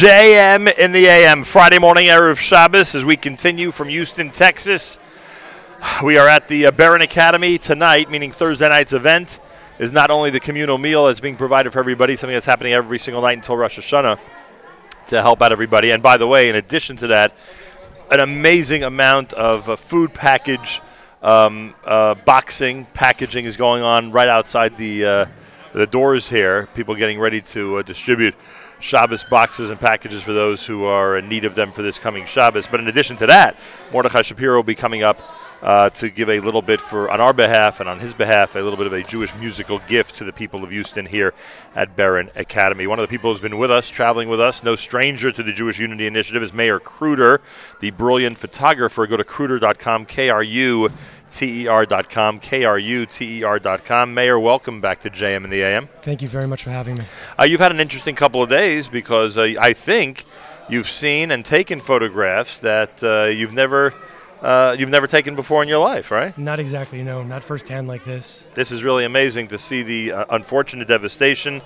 JM in the AM, Friday morning, Erev Shabbos, as we continue from Houston, Texas. [SIGHS] We are at the uh, Beren Academy tonight, meaning Thursday night's event is not only the communal meal that's being provided for everybody, something that's happening every single night until Rosh Hashanah to help out everybody. And by the way, in addition to that, an amazing amount of uh, food package um, uh, boxing packaging is going on right outside the uh, the doors here. People getting ready to uh, distribute Shabbos boxes and packages for those who are in need of them for this coming Shabbos. But in addition to that, Mordechai Shapiro will be coming up uh, to give a little bit for on our behalf and on his behalf a little bit of a Jewish musical gift to the people of Houston here at Beren Academy. One of the people who's been with us, traveling with us, no stranger to the Jewish Unity Initiative, is Meir Kruter, the brilliant photographer. Go to kruter.com, K R U T E R.com, K R U T E R.com. Meir, welcome back to JM in the AM. Thank you very much for having me. Uh, you've had an interesting couple of days because uh, I think you've seen and taken photographs that uh, you've never uh, you've never taken before in your life, right? Not exactly, no, not firsthand like this. This is really amazing to see the uh, unfortunate devastation,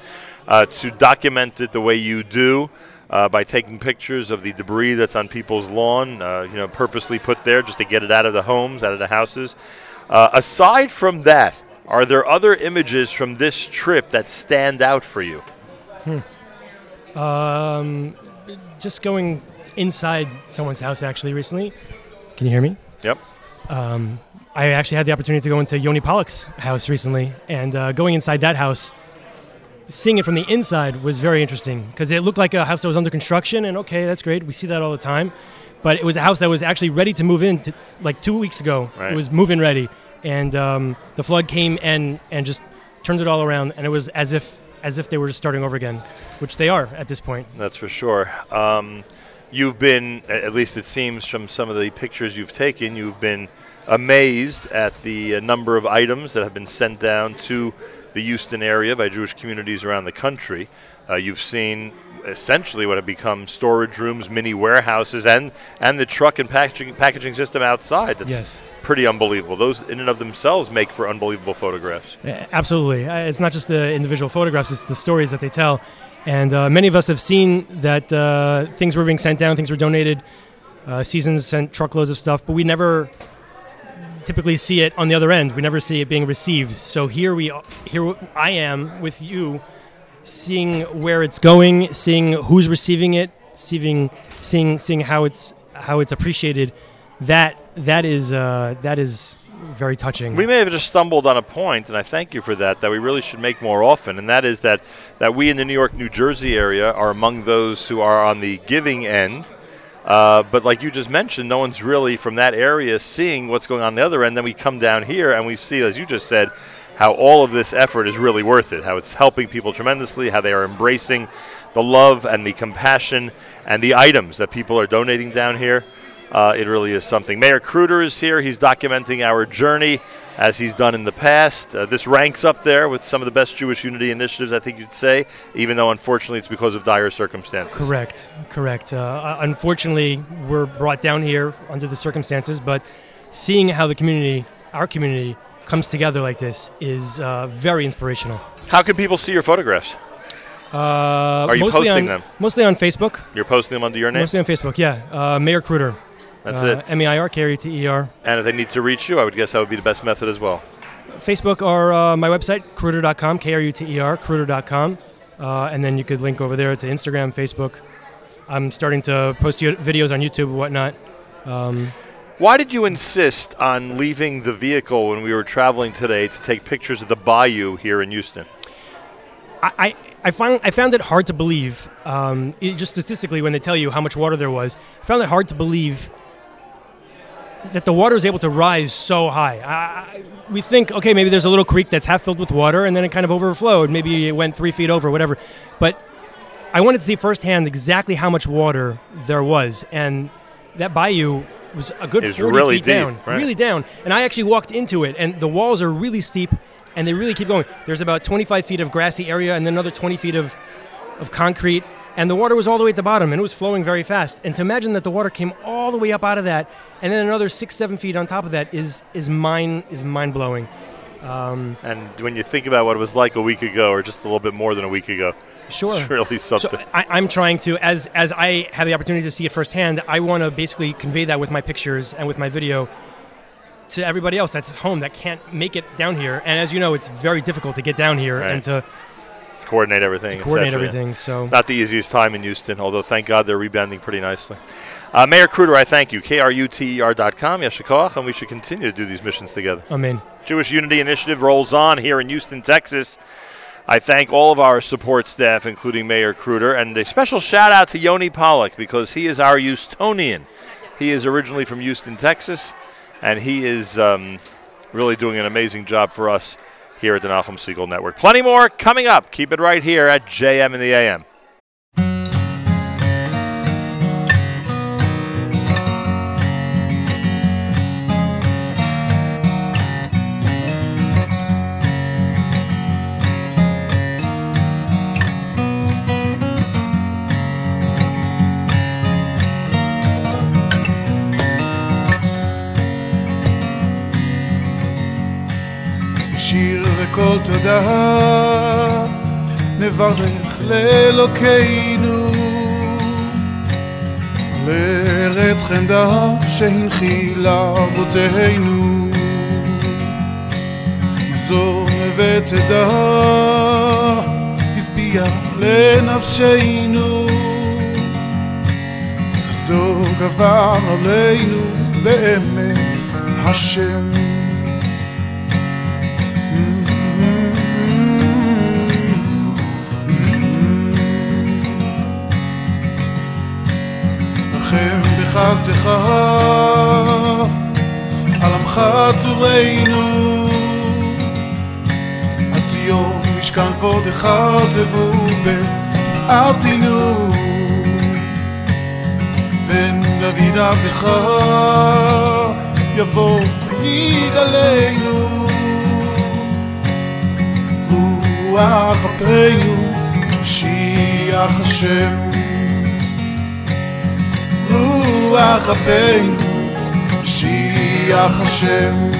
uh, to document it the way you do. Uh, by taking pictures of the debris that's on people's lawn, uh, you know, purposely put there just to get it out of the homes, out of the houses. Uh, aside from that, Are there other images from this trip that stand out for you? Hmm. Um, just going inside someone's house actually recently. Can you hear me? Yep. Um, I actually had the opportunity to go into Yoni Pollock's house recently, and uh, going inside that house, seeing it from the inside was very interesting because it looked like a house that was under construction, and okay, that's great. We see that all the time, but it was a house that was actually ready to move in to, like two weeks ago. Right. It was move-in ready, and um, the flood came and and just turned it all around, and it was as if as if they were just starting over again, which they are at this point. That's for sure. Um, you've been, at least it seems from some of the pictures you've taken, you've been amazed at the uh, number of items that have been sent down to the Houston area by Jewish communities around the country. Uh, you've seen essentially what have become storage rooms, mini warehouses, and and the truck and packaging packaging system outside. That's Yes. pretty unbelievable. Those in and of themselves make for unbelievable photographs. Absolutely. Uh, It's not just the individual photographs, it's the stories that they tell. And uh, many of us have seen that uh, things were being sent down, things were donated. Uh, seasons sent truckloads of stuff, but we never typically see it on the other end. We never see it being received. So here we, here I am with you, seeing where it's going, seeing who's receiving it, seeing, seeing, seeing how it's how it's appreciated. That that is uh, that is very touching. We may have just stumbled on a point, and I thank you for that, that we really should make more often, and that is that, that we in the New York, New Jersey area are among those who are on the giving end. Uh, but like you just mentioned, no one's really from that area seeing what's going on the other end. Then we come down here and we see, as you just said, how all of this effort is really worth it, how it's helping people tremendously, how they are embracing the love and the compassion and the items that people are donating down here. Uh, it really is something. Meir Kruter is here. He's documenting our journey as he's done in the past. Uh, this ranks up there with some of the best Jewish unity initiatives, I think you'd say, even though unfortunately it's because of dire circumstances. Correct, correct. Uh, unfortunately, we're brought down here under the circumstances, but seeing how the community, our community, comes together like this is uh, very inspirational. How can people see your photographs? Uh, Are you posting on, them? Mostly on Facebook. You're posting them under your name? Mostly on Facebook, yeah. Uh, Meir Kruter. That's uh, it. M E I R K R U T E R. And if they need to reach you, I would guess that would be the best method as well. Facebook or uh, my website, Kruter.com, K R U T E R, Kruter.com. Uh, and then you could link over there to Instagram, Facebook. I'm starting to post videos on YouTube and whatnot. Um, Why did you insist on leaving the vehicle when we were traveling today to take pictures of the bayou here in Houston? I, I, I, found, I found it hard to believe, um, it, just statistically, when they tell you how much water there was, I found it hard to believe that the water is able to rise so high. I, we think, okay, maybe there's a little creek that's half filled with water and then it kind of overflowed. Maybe it went three feet over, whatever. But I wanted to see firsthand exactly how much water there was. And that bayou was a good It's 40 really feet deep, down. right. Really down. And I actually walked into it, and the walls are really steep and they really keep going. There's about 25 feet of grassy area and then another 20 feet of, of concrete. And the water was all the way at the bottom and it was flowing very fast. And to imagine that the water came all the way up out of that and then another six, seven feet on top of that is, is, mind, is mind blowing. Um, And when you think about what it was like a week ago, or just a little bit more than a week ago, Sure. it's really something. So I, I'm trying to, as as I have the opportunity to see it firsthand, I want to basically convey that with my pictures and with my video to everybody else that's home that can't make it down here. And as you know, it's very difficult to get down here Right. and to coordinate everything. Coordinate everything, so- not the easiest time in Houston, although thank God they're rebounding pretty nicely. Uh, Meir Kruter, I thank you. K-R-U-T-E-R dot com. Yeshikoch, and we should continue to do these missions together. Amen. Jewish Unity Initiative rolls on here in Houston, Texas. I thank all of our support staff, including Meir Kruter, and a special shout out to Yoni Pollock because he is our Houstonian. He is originally from Houston, Texas, and he is um, really doing an amazing job for us here at the Nahum Segal Network. Plenty more coming up. Keep it right here at JM in the AM. וקול תודה. נברך לאלוקינו. לארץ חמדה שהנחיל אבותינו. חזור וצדה השביע לנפשנו. חסדו גבר עלינו באמת השם רחם בחסדך על עמך צורנו הציון משכן כבודך זבו בתפארתנו בן דוד עבדך יבוא ויגאלנו רוח אפינו משיח השם רוח אפינו, שיח השם.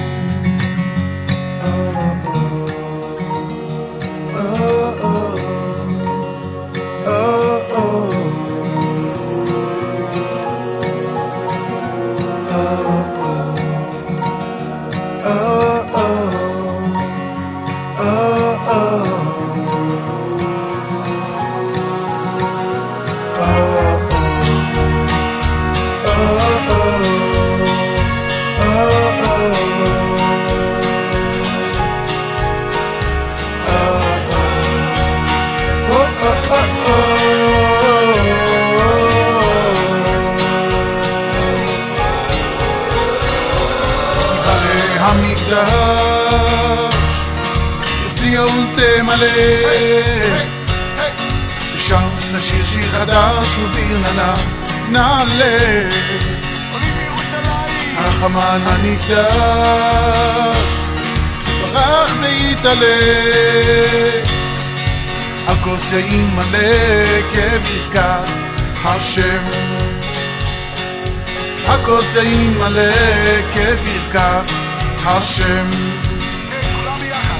מלא. ושם נשיר שיר חדש ודיר נעלה. נעלה. החמן הנקדש ברח והתעלה. הכוס יאים מלא כברכת השם. הכוס יאים מלא כברכת השם. כן, כולם ביחד.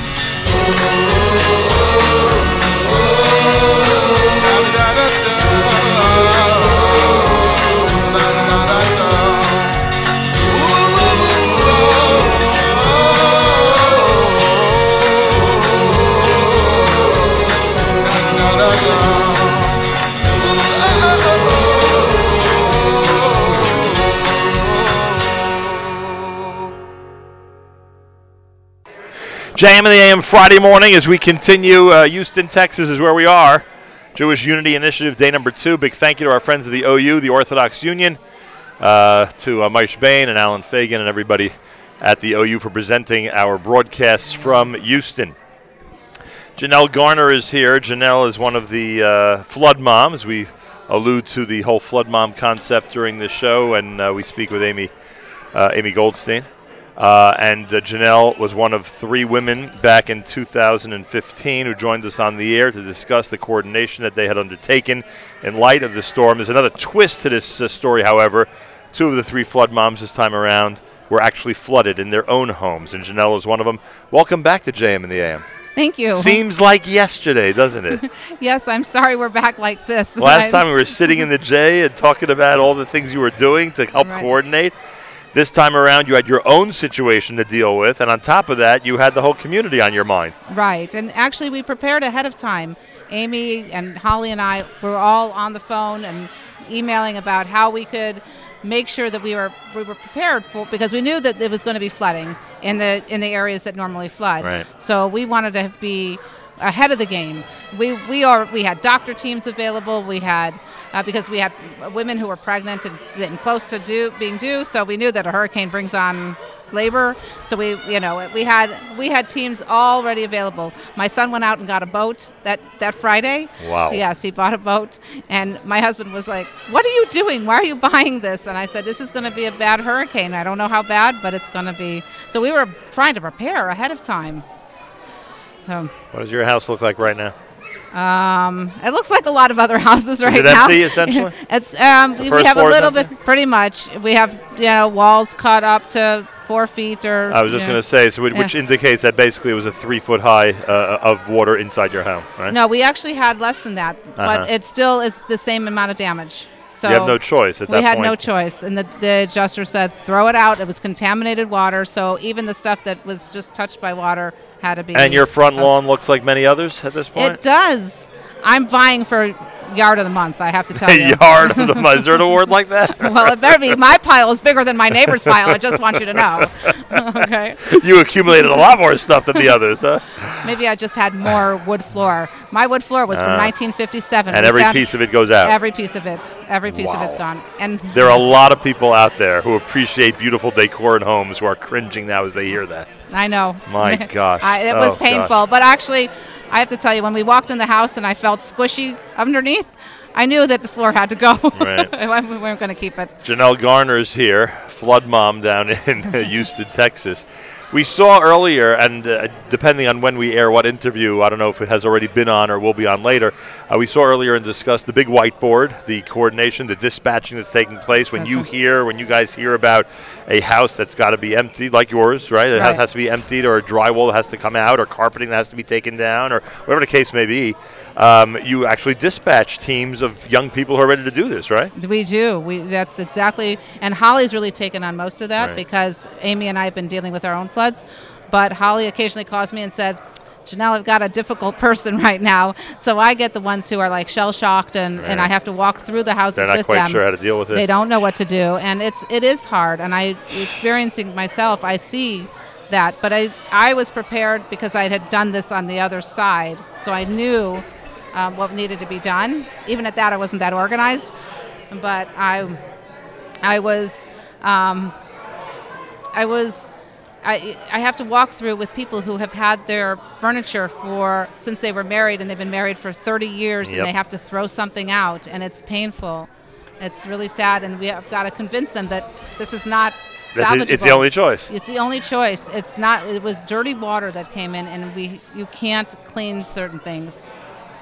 JM in the AM Friday morning as we continue. Uh, Houston, Texas is where we are. Jewish Unity Initiative, day number two. Big thank you to our friends of the OU, the Orthodox Union, uh, to uh, Moishe Bane and Allen Fagin and everybody at the OU for presenting our broadcasts from Houston. Janelle Garner is here. Janelle is one of the uh, flood moms. We allude to the whole flood mom concept during the show, and uh, we speak with Amy, uh, Amy Goldstein. Uh, and uh, Janelle was one of three women back in 2015 who joined us on the air to discuss the coordination that they had undertaken in light of the storm. There's another twist to this uh, story, however. Two of the three flood moms this time around were actually flooded in their own homes, and Janelle is one of them. Welcome back to JM in the AM. Thank you. Seems like yesterday, doesn't it? [LAUGHS] yes, I'm sorry we're back like this. Last [LAUGHS] time we were sitting in the J and talking about all the things you were doing to help Right. coordinate. This time around, you had your own situation to deal with, and on top of that, you had the whole community on your mind. Right, and actually, we prepared ahead of time. Amy and Holly and I were all on the phone and emailing about how we could make sure that we were we were prepared for because we knew that it was going to be flooding in the in the areas that normally flood. Right. So we wanted to be ahead of the game. We we are we had doctor teams available. We had uh, because we had women who were pregnant and getting close to due being due. So we knew that a hurricane brings on labor. So we you know we had we had teams already available. My son went out and got a boat that that Friday. Wow. Yes, he bought a boat, and my husband was like, "What are you doing? Why are you buying this?" And I said, "This is going to be a bad hurricane. I don't know how bad, but it's going to be." So we were trying to prepare ahead of time. So. What does your house look like right now? Um, it looks like a lot of other [LAUGHS] houses right it now. empty, essentially? [LAUGHS] it's um, we have a little bit, pretty much. We have you know walls cut up to four feet or. I was just going to say, so which, which indicates that basically it was a three foot high uh, of water inside your home, right? No, we actually had less than that, Uh-huh. but it still is the same amount of damage. So You have no choice at we had no choice, and the, the adjuster said throw it out. It was contaminated water, so even the stuff that was just touched by water had to be. And your front lawn looks like many others at this point. It does. I'm vying for yard of the month. I have to tell [LAUGHS] you. Yard of the month. Is there an award like that? [LAUGHS] well, it better be. My pile is bigger than my neighbor's pile. I just want you to know. [LAUGHS] okay. you accumulated a lot more stuff than the others, huh? Maybe I just had more wood floor. My wood floor was from Ah. 1957. And We every piece of it goes out. Every piece of it. Every piece of it's gone. And There are a lot of people out there who appreciate beautiful decor in homes who are cringing now as they hear that. I know. My [LAUGHS] gosh. I, it Oh, was gosh. painful, but actually, I have to tell you, when we walked in the house and I felt squishy underneath, I knew that the floor had to go. Right. [LAUGHS] we weren't going to keep it. Janelle Garner's here, flood mom down in [LAUGHS] Houston, Texas. We saw earlier, and uh, depending on when we air what interview, I don't know if it has already been on or will be on later. Uh, we saw earlier and discussed the big whiteboard, the coordination, the dispatching that's taking place. When That's you right. hear, when you guys hear about a house that's got to be emptied, like yours, right? The house has to be emptied, or a drywall has to come out, or carpeting that has to be taken down, or whatever the case may be. Um, you actually dispatch teams of young people who are ready to do this, right? We do. We that's exactly. And Holly's really taken on most of that Right. because Amy and I have been dealing with our own floods. But Holly occasionally calls me and says, Janelle, I've got a difficult person [LAUGHS] right now. So I get the ones who are like shell shocked and, and I have to walk through the houses They're not with quite them. sure how to deal with it. They don't know what to do. And it's it is hard. And I experiencing myself, I see that. But I I was prepared because I had done this on the other side. So I knew um, what needed to be done. Even at that I wasn't that organized. But I I was um, I was I, I have to walk through with people who have had their furniture for since they were married and they've been married for 30 years Yep. and they have to throw something out and it's painful. It's really sad and we have got to convince them that this is not salvageable. it's the only choice. It's the only choice. It's not it was dirty water that came in and we you can't clean certain things.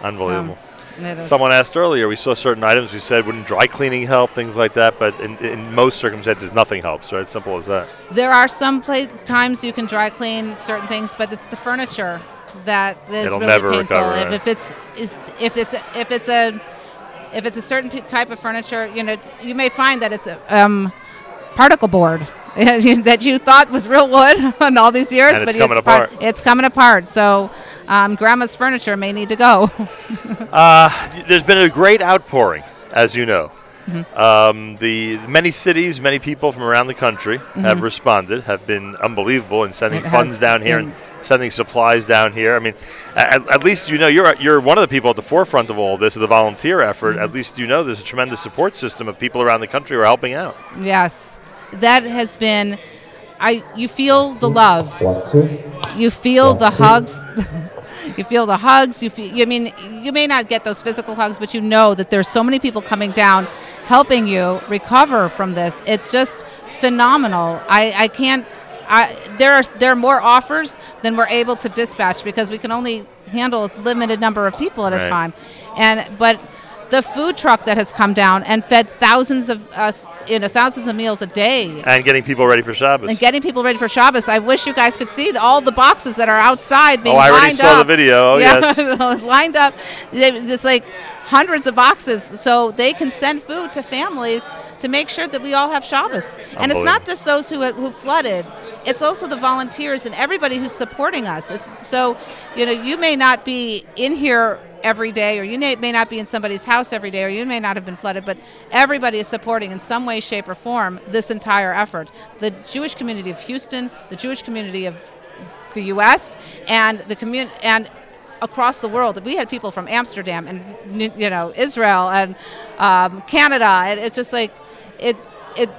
Unbelievable. So. Someone asked earlier, we saw certain items we said wouldn't dry cleaning help, things like that, but in, in most circumstances, nothing helps, right? Simple as that. There are some pla- times you can dry clean certain things, but it's the furniture that is It'll really never painful. recover, if, right. if it's if it's if it's a if it's a certain type of furniture, you know, you may find that it's a um, particle board [LAUGHS] that you thought was real wood [LAUGHS] on all these years, And but it's coming par- apart. it's coming apart. So, um, grandma's furniture may need to go. [LAUGHS] Uh, there's been a great outpouring, as you know. Mhm. Um, the many cities, many people from around the country have Mhm. responded, have been unbelievable in sending It funds down here and sending supplies down here. I mean, at, at least you know you're you're one of the people at the forefront of all this, of the volunteer effort. Mm-hmm. At least you know there's a tremendous support system of people around the country who are helping out. Yes, that has been. I you feel the love. You feel the hugs. [LAUGHS] you feel the hugs. You feel. I mean, you may not get those physical hugs, but you know that there's so many people coming down, helping you recover from this. It's just phenomenal. I I can't. I, there are there are more offers than we're able to dispatch because we can only handle a limited number of people at a time, and but the food truck that has come down and fed thousands of us, you know, thousands of meals a day. And getting people ready for Shabbos. And getting people ready for Shabbos. I wish you guys could see all the boxes that are outside being lined up. Oh, I already saw the up. video. Oh, yeah, yes. [LAUGHS] lined up. It's like hundreds of boxes, so they can send food to families to make sure that we all have Shabbos. And it's not just those who who flooded; it's also the volunteers and everybody who's supporting us. It's so, you know, you may not be in here every day, or you may, may not be in somebody's house every day, or you may not have been flooded, but everybody is supporting in some way, shape, or form this entire effort. The Jewish community of Houston, the Jewish community of the U.S. and the commun and across the world. We had people from Amsterdam and you know Israel and um, Canada, and it's just like it it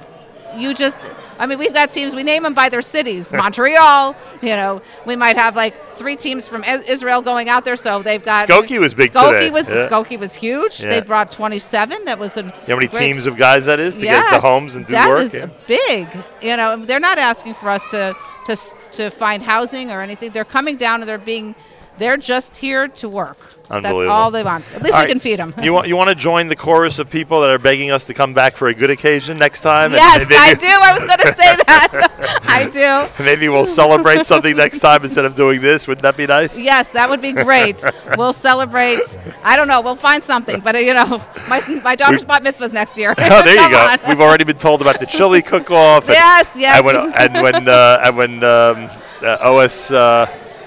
you just. I mean, we've got teams. We name them by their cities. [LAUGHS] Montreal. You know, we might have like three teams from Israel going out there. So they've got Skokie was big Skokie today, was yeah. Skokie was huge. Yeah. They brought 27. That was a You know how many teams of guys that is to get to homes and do that work? is Yeah. big. You know, they're not asking for us to to to find housing or anything. They're coming down and they're being they're just here to work. That's all they want. At least All we right. can feed them. You want you want to join the chorus of people that are begging us to come back for a good occasion next time? And Yes, I do. I was going to say [LAUGHS] that. [LAUGHS] I do. [LAUGHS] Maybe we'll celebrate something next time instead of doing this. Wouldn't that be nice? Yes, that would be great. we'll celebrate. I don't know. We'll find something, but uh, you know, my my daughter's bat mitzvah's next year. Oh, there you go. on. We've already been told about the chili cook-off. Yes, yes. And when and when uh, and when um, uh, OS uh,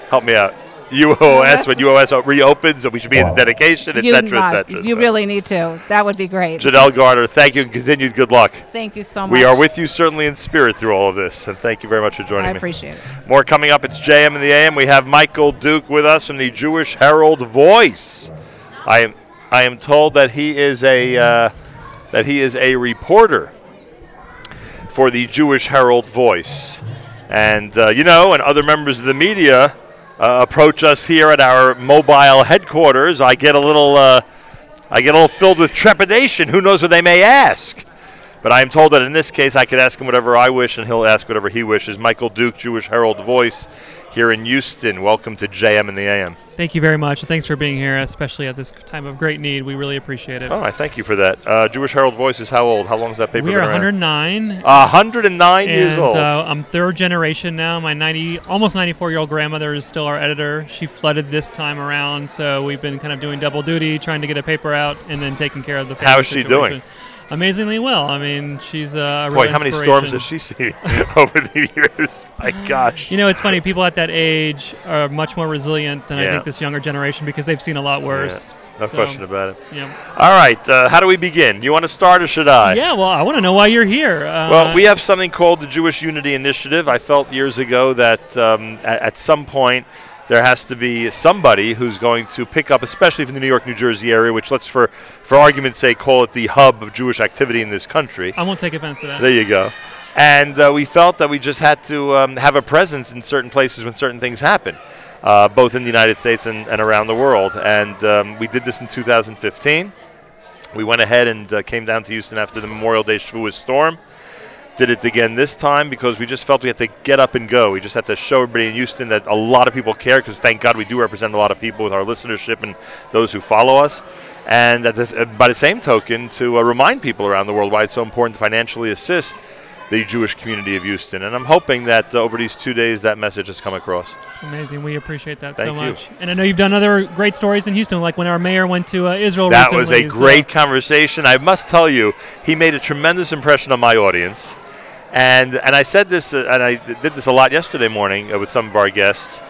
Help me out. UOS when [LAUGHS] UOS reopens, and we should be in the dedication, You etc., must- etc. You really need to. That would be great. Janelle Garner, thank you and continued good luck. Thank you so much. We are with you certainly in spirit through all of this, and thank you very much for joining me. I me. appreciate it. More coming up. It's JM in the AM. We have Michael Duke with us from the Jewish Herald Voice. I am I am told that he is a uh, that he is a reporter for the Jewish Herald Voice, and uh, you know, and other members of the media uh, approach us here at our mobile headquarters. I get a little uh, I get a little filled with trepidation. Who knows what they may ask? But I am told that in this case, I could ask him whatever I wish, and he'll ask whatever he wishes. Michael Duke, Jewish Herald Voice, here in Houston. Welcome to JM in the AM. Thank you very much. Thanks for being here, especially at this time of great need. We really appreciate it. Oh, I thank you for that. Uh, Jewish Herald Voice is how old? How long has that paper we been are around? 109. 109 years old. Uh, I'm third generation now. My 90, almost 94 year old grandmother is still our editor. She flooded this time around, so we've been kind of doing double duty, trying to get a paper out, and then taking care of the. How is she situation. doing? Amazingly well. I mean, she's uh, a Boy, how many storms has she seen [LAUGHS] over the years? My gosh. You know, it's funny. People at that age are much more resilient than I think this younger generation because they've seen a lot worse. No So, question about it. Yeah. All right. Uh, how do we begin? You want to start or should I? Yeah. Well, I want to know why you're here. Uh, Well, we have something called the Jewish Unity Initiative. I felt years ago that um, at, at some point there has to be somebody who's going to pick up, especially from the New York, New Jersey area, which let's, for for argument's sake, call it the hub of Jewish activity in this country. I won't take offense to that. There you go. And uh, we felt that we just had to um, have a presence in certain places when certain things happen, uh, both in the United States and, and around the world. And um, we did this in 2015. We went ahead and uh, came down to Houston after the Memorial Day Shavuos storm. Did it again this time because we just felt we had to get up and go. We just had to show everybody in Houston that a lot of people care because thank God we do represent a lot of people with our listenership and those who follow us. And at the, by the same token, to uh, remind people around the world why it's so important to financially assist the Jewish community of Houston. And I'm hoping that uh, over these two days that message has come across. Amazing. We appreciate that so Thank you. much. And I know you've done other great stories in Houston, like when our mayor went to uh, Israel That was a so- great conversation. I must tell you, he made a tremendous impression on my audience. And and I said this, uh, and I did this a lot yesterday morning uh, with some of our guests.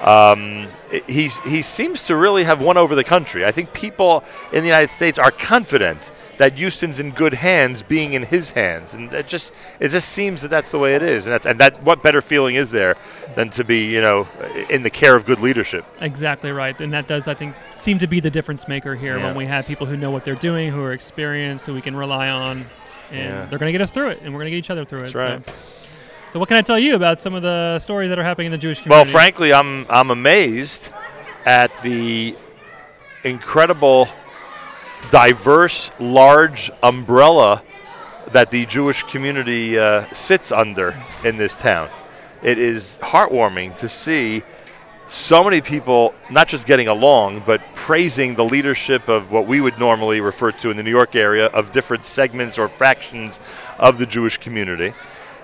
Um, he's, he seems to really have won over the country. I think people in the United States are confident that Houston's in good hands, being in his hands, and it just it just seems that that's the way it is. And, that's, and that what better feeling is there than to be you know in the care of good leadership? Exactly right. And that does, I think, seem to be the difference maker here Yeah. when we have people who know what they're doing, who are experienced, who we can rely on. And Yeah. they're going to get us through it, and we're going to get each other through it. That's right. So. so, what can I tell you about some of the stories that are happening in the Jewish community? Well, frankly, I'm I'm amazed at the incredible, diverse, large umbrella that the Jewish community uh, sits under in this town. It is heartwarming to see so many people not just getting along, but praising the leadership of what we would normally refer to in the New York area of different segments or fractions of the Jewish community.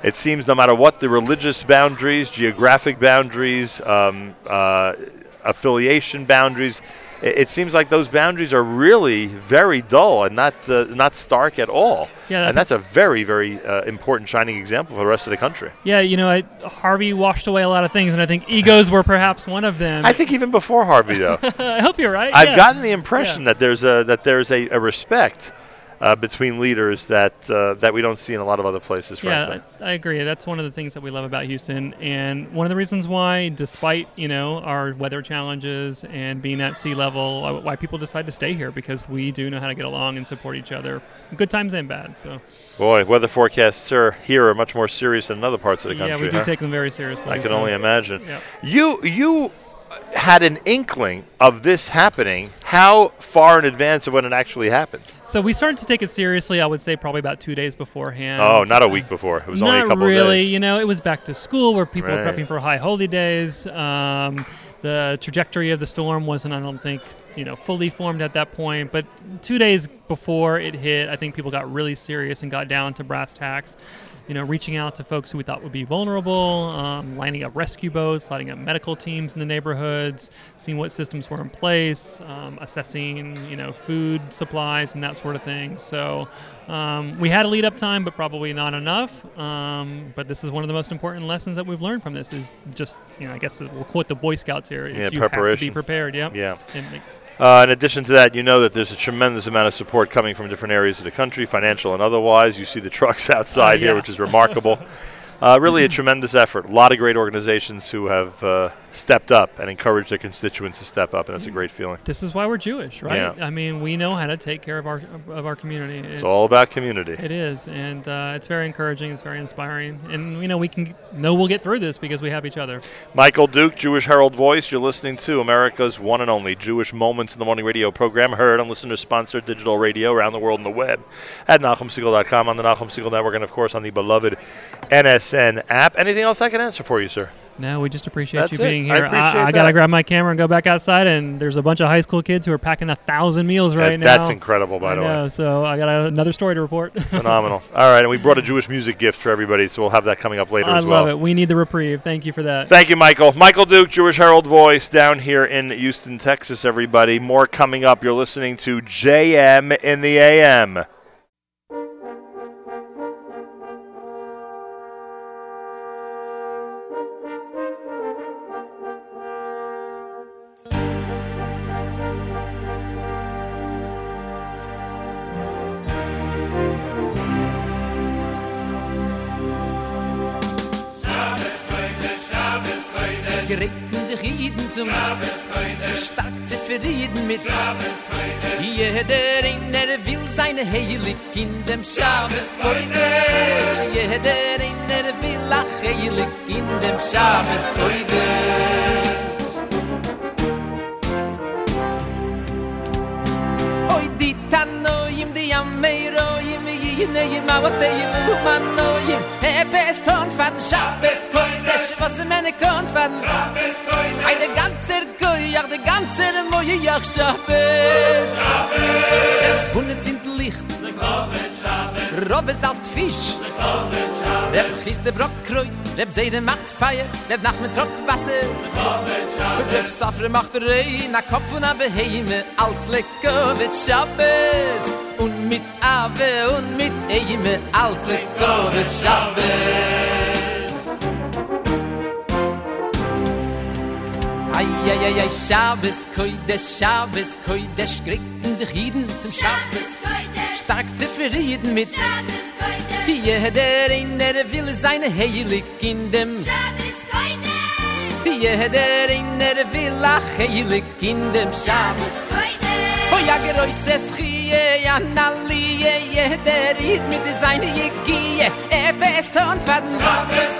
It seems no matter what the religious boundaries, geographic boundaries, um, uh, affiliation boundaries, it, it seems like those boundaries are really very dull and not uh, not stark at all. Yeah, and that's a very very uh, important shining example for the rest of the country. Yeah, you know, I, Harvey washed away a lot of things, and I think egos were perhaps one of them. I think even before Harvey, though. [LAUGHS] I hope you're right. I've yeah. gotten the impression that there's a that there's a, a respect uh, between leaders that uh, that we don't see in a lot of other places. Frankly. Yeah, I, I agree. That's one of the things that we love about Houston, and one of the reasons why, despite you know our weather challenges and being at sea level, why people decide to stay here because we do know how to get along and support each other, good times and bad. So Boy, weather forecasts are here are much more serious than in other parts of the country. Yeah, we do huh? take them very seriously, I can so- only imagine. Yeah. You you had an inkling of this happening. How far in advance of when it actually happened? So we started to take it seriously. I would say probably about two days beforehand. Oh, not a week before. It was not only a couple really. of days. You know, it was back to school where people were prepping for high holy days. Um, the trajectory of the storm wasn't, I don't think, you know, fully formed at that point. But two days before it hit, I think people got really serious and got down to brass tacks. You know, reaching out to folks who we thought would be vulnerable, um, lining up rescue boats, lining up medical teams in the neighborhoods, seeing what systems were in place, um, assessing, you know, food supplies and that sort of thing. So um, we had a lead up time, but probably not enough. Um, but this is one of the most important lessons that we've learned from this is just, you know, I guess we'll quote the Boy Scouts here. Is Yeah, you have to be prepared. Yep. Yeah. Makes, Uh, in addition to that, you know that there's a tremendous amount of support coming from different areas of the country, financial and otherwise. You see the [LAUGHS] trucks outside [LAUGHS] yeah. here, which is remarkable. Uh, really, a tremendous effort. A lot of great organizations who have uh, stepped up and encouraged their constituents to step up, and that's a great feeling. this is why we're Jewish, right? Yeah. I mean, we know how to take care of our of our community. It's all about community. It is, and uh, it's very encouraging. It's very inspiring, and you know we can know we'll get through this because we have each other. Michael Duke, Jewish Herald Voice. You're listening to America's one and only Jewish Moments in the Morning radio program, heard on listener-sponsored digital radio around the world on the web at NachumSegal.com, on the Nachum Segal Network, and of course on the beloved NSN app. Anything else I can answer for you, sir? No, we just appreciate That's you it. being I here. appreciate I, gotta grab my camera and go back outside, and there's a bunch of high school kids who are packing a thousand meals right now. that's incredible, by I the way. So I got another story to report. [LAUGHS] Phenomenal. All right, and we brought a Jewish music gift for everybody, so we'll have that coming up later I as well. love it. We need the reprieve. Thank you for that. Thank you, Michael. Michael Duke, Jewish Herald Voice, down here in Houston, Texas, everybody. More coming up. You're listening to JM in the AM. Shabbos Koidesh Yeheder in der Villa heilig in dem Shabbos Koidesh Oy ditano im di ameiro im yine im avote im humano im Epes ton fan Shabbos Koidesh Was mene kon fan Shabbos Koidesh Ay de ganzer goyach de ganzer moye Shabbos. Rove saust Fisch. Der Christe Brot kreut, der Seide macht Feier, der nach mit Tropf Wasser. Und der Safre macht Rei, na Kopf und a Beheime, als lecker Schabes und mit Ave und mit Eime, als lecker Schabes. Ai ai ai ai Schabes, koi de Schabes, koi de Schrecken sich hiden zum Schabes. Schabes stark zufrieden mit. Jeder einer will seine Heilig in dem. Jeder einer will ach Heilig in dem. Schabes Oh ja, geräusch es chie, ja, nallie, jeder riet mit seine Jegie, er best und faden. Schabes,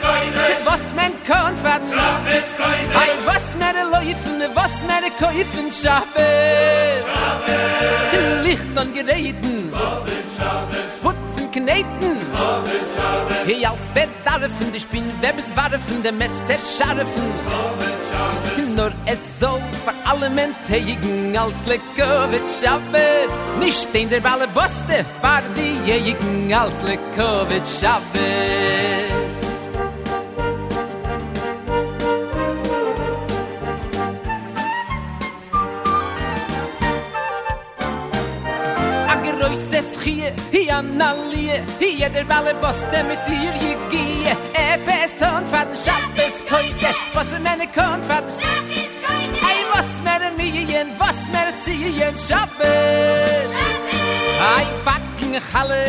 Hey, was men kann fatten? Schabes koin. Hey, was men de er laufen, was man de kaufen schabes. Schabes. Die Licht an gedeiten. Schabes. Putzen kneten. Schabes. Hey, als Bett darfen, ich bin bis warfen, der Messer scharfen. nur es so für alle men tegen als lekovic schabes nicht in der balle buste fahr die Jägen als lekovic schabes Ageroises chie, hi analie, hi der Balle Boste mit dir je gie. E pest und faden Shabbos koidesh, was er meine kon faden Shabbos koidesh. Ay, was mer nien, was mer ziehen Shabbos. Ay, backen Challe,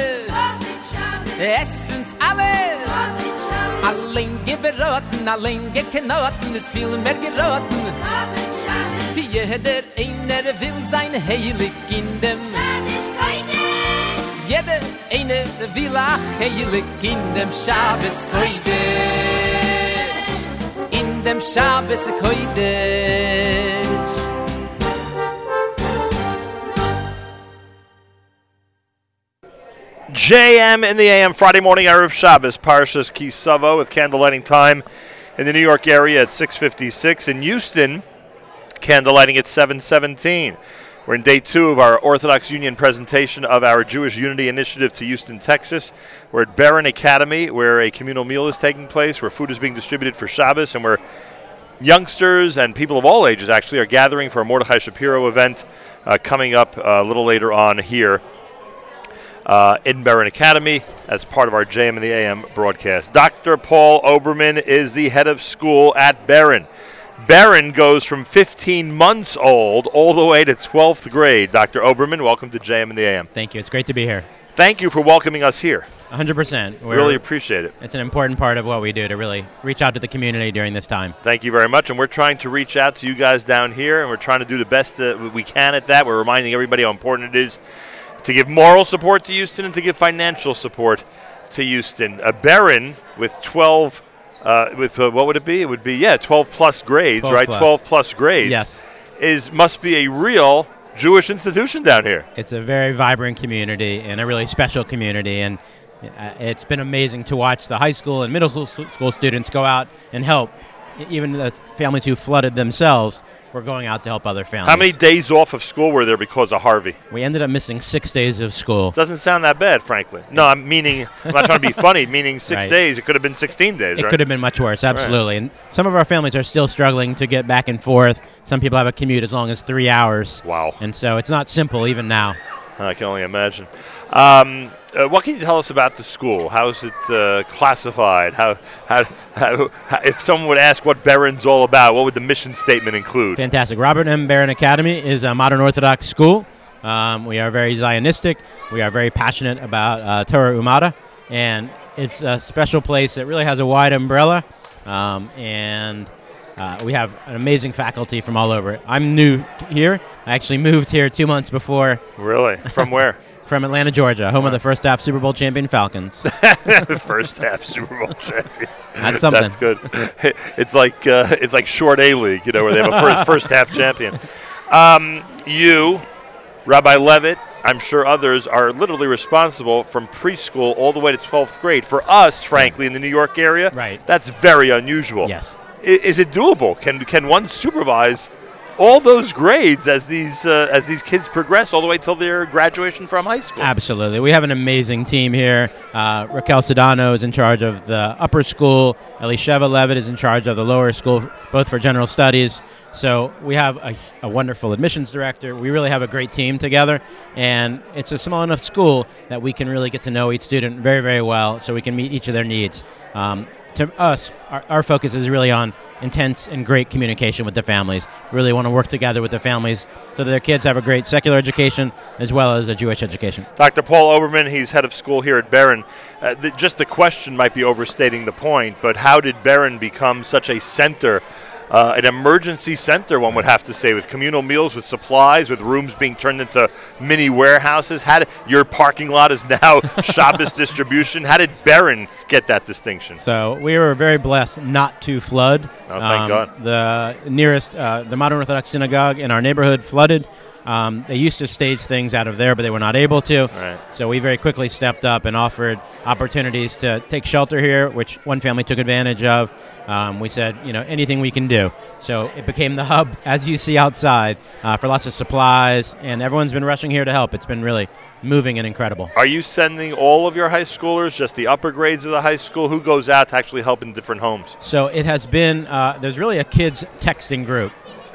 essens alle. Allein geberaten, allein gekenoten, ist viel mehr geraten. Jeder einer will sein Heilig in dem Will ach Heilig in Koidesh In dem Koidesh JM in the AM Friday morning Erev Shabbos Parshas Kisavo with candle lighting time in the New York area at 6:56 in Houston. candlelighting at 717. We're in day two of our Orthodox Union presentation of our Jewish Unity Initiative to Houston, Texas. We're at Beren Academy, where a communal meal is taking place, where food is being distributed for Shabbos, and where youngsters and people of all ages actually are gathering for a Mordechai Shapiro event uh, coming up uh, a little later on here uh, in Beren Academy as part of our JM and the AM broadcast. Dr. Paul Oberman is the head of school at Beren. Beren goes from 15 months old all the way to 12th grade. Dr. Oberman, welcome to JM and the AM. Thank you. It's great to be here. Thank you for welcoming us here. 100%. We really appreciate it. It's an important part of what we do to really reach out to the community during this time. Thank you very much. And we're trying to reach out to you guys down here, and we're trying to do the best that we can at that. We're reminding everybody how important it is to give moral support to Houston and to give financial support to Houston. A Beren with 12, uh, with uh, what would it be? It would be, yeah, 12 plus grades, 12 right? plus. 12 plus grades. Yes. Is must be a real Jewish institution down here. It's a very vibrant community and a really special community. And uh, it's been amazing to watch the high school and middle school, school students go out and help. Even the families who flooded themselves were going out to help other families. How many days off of school were there because of Harvey? We ended up missing six days of school. Doesn't sound that bad, frankly. No, I'm meaning, I'm not trying to be [LAUGHS] funny, meaning six Right. days. It could have been 16 days, It right? could have been much worse, Right. absolutely. And some of our families are still struggling to get back and forth. Some people have a commute as long as three hours. Wow. And so it's not simple even now. I can only imagine. Um, uh, what can you tell us about the school? How is it uh, classified? How, how, how, how, if someone would ask what Beren's all about, what would the mission statement include? Fantastic. Robert M. Beren Academy is a modern Orthodox school. Um, we are very Zionistic. We are very passionate about uh, Torah Umada. And it's a special place that really has a wide umbrella. Um, and uh, we have an amazing faculty from all over. I'm new here. I actually moved here two months before. Really? From where? From Atlanta, Georgia, home of the first half Super Bowl champion Falcons. [LAUGHS] First half Super Bowl [LAUGHS] champions. That's something. That's good. [LAUGHS] It's like uh, it's like short A league, you know, where they have a first, first half champion. Um, you, Rabbi Levitt, I'm sure others are literally responsible from preschool all the way to 12th grade. For us, frankly, in the New York area, Right. that's very unusual. Yes. I- Is it doable? Can can one supervise all those grades as these uh, as these kids progress all the way till their graduation from high school? Absolutely. We have an amazing team here. Uh, Raquel Sedano is in charge of the upper school. Elisheva Levitt is in charge of the lower school, both for general studies. So we have a, a wonderful admissions director. We really have a great team together. And it's a small enough school that we can really get to know each student very, very well so we can meet each of their needs. Um, to us, our, our focus is really on intense and great communication with the families. We really want to work together with the families so that their kids have a great secular education as well as a Jewish education. Dr. Paul Oberman, he's head of school here at Beren. Uh, th- just the question might be overstating the point, but how did Beren become such a center, uh, an emergency center, one would have to say, with communal meals, with supplies, with rooms being turned into mini warehouses? How did, your parking lot is now [LAUGHS] Shabbos distribution. How did Beren get that distinction? So we were very blessed not to flood. Um, Oh, thank God. The nearest, uh, the modern Orthodox synagogue in our neighborhood flooded. Um, they used to stage things out of there, but they were not able to. Right. So we very quickly stepped up and offered opportunities to take shelter here, which one family took advantage of. Um, we said, you know, anything we can do. So it became the hub, [LAUGHS] as you see outside, uh, for lots of supplies, and everyone's been rushing here to help. It's been really moving and incredible. Are you sending all of your high schoolers, just the upper grades of the high school? Who goes out to actually help in different homes? So it has been. Uh, there's really a kids texting group,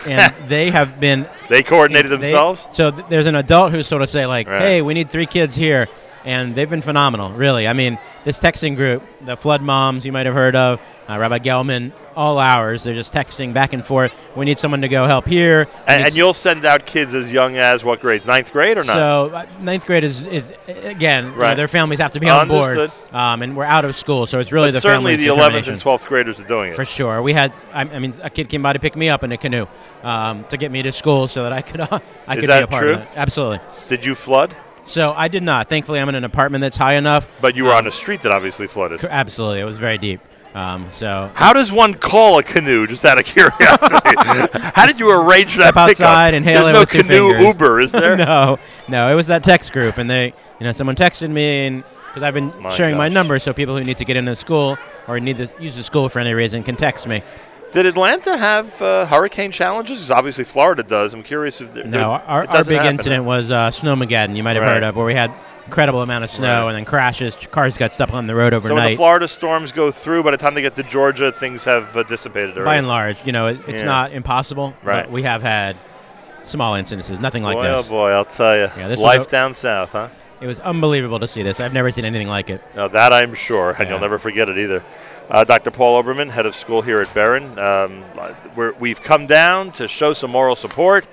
and [LAUGHS] they have been. They coordinated they- themselves? So th- there's an adult who sort of say like, Right. "Hey, we need three kids here," and they've been phenomenal. Really, I mean, this texting group, the Flood Moms, you might have heard of, uh, Rabbi Gelman, all hours. They're just texting back and forth. We need someone to go help here. And, and you'll send out kids as young as what grades? Ninth grade or not? so uh, ninth grade is, is uh, again, you know, their families have to be on board, um, and we're out of school, so it's really But the certainly the 11th and 12th graders are doing it. For sure, we had. I, I mean, a kid came by to pick me up in a canoe um, to get me to school so that I could. [LAUGHS] I Is could be a part true? of it. Absolutely. Did you flood? So I did not. Thankfully, I'm in an apartment that's high enough. But you were on a street that obviously flooded. Absolutely, it was very deep. Um, so How does one call a canoe? Just out of [LAUGHS] curiosity. [LAUGHS] How did you arrange that step outside and hail There's no canoe. Uber, is there? [LAUGHS] no, no. It was that text group, and they, you know, someone texted me, and because I've been My sharing my number, so people who need to get into school or need to use the school for any reason can text me. Did Atlanta have uh, hurricane challenges? Obviously, Florida does. I'm curious if No, our, our big happen. incident was uh, Snowmageddon. You might have Right. heard of, where we had incredible amount of snow Right. and then crashes. Cars got stuck on the road overnight. So when the. Florida storms go through, by the time they get to Georgia, things have uh, dissipated already. By and large, you know, it, it's Yeah. not impossible. Right. But we have had small incidences, nothing like boy, this. oh boy, I'll tell you. Yeah, Life a- down south, huh? It was unbelievable to see this. I've never seen anything like it. No, that I'm sure, and Yeah. you'll never forget it either. Uh, Dr. Paul Oberman, head of school here at Beren. Um, we're, we've come down to show some moral support,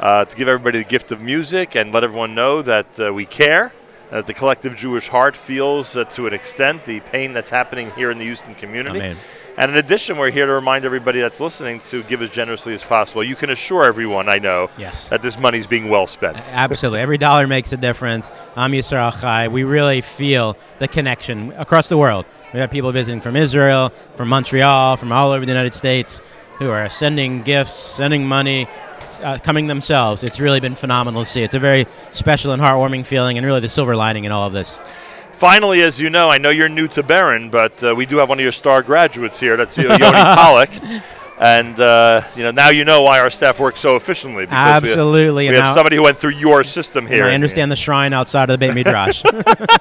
uh, to give everybody the gift of music, and let everyone know that uh, we care, that the collective Jewish heart feels uh, to an extent the pain that's happening here in the Houston community. Amen. And in addition, we're here to remind everybody that's listening to give as generously as possible. You can assure everyone, I know, Yes. that this money's being well spent. Absolutely. Every dollar makes a difference. I'm Yisrael Chai. We really feel the connection across the world. We have people visiting from Israel, from Montreal, from all over the United States who are sending gifts, sending money, uh, coming themselves. It's really been phenomenal to see. It's a very special and heartwarming feeling, and really the silver lining in all of this. Finally, as you know, I know you're new to Beren, but uh, we do have one of your star graduates here. That's Yoni [LAUGHS] Pollock. And uh, you know now you know why our staff works so efficiently. Because we have- Absolutely, we and have, somebody who went through your system here. I understand the shrine outside of the Beit [LAUGHS] Midrash.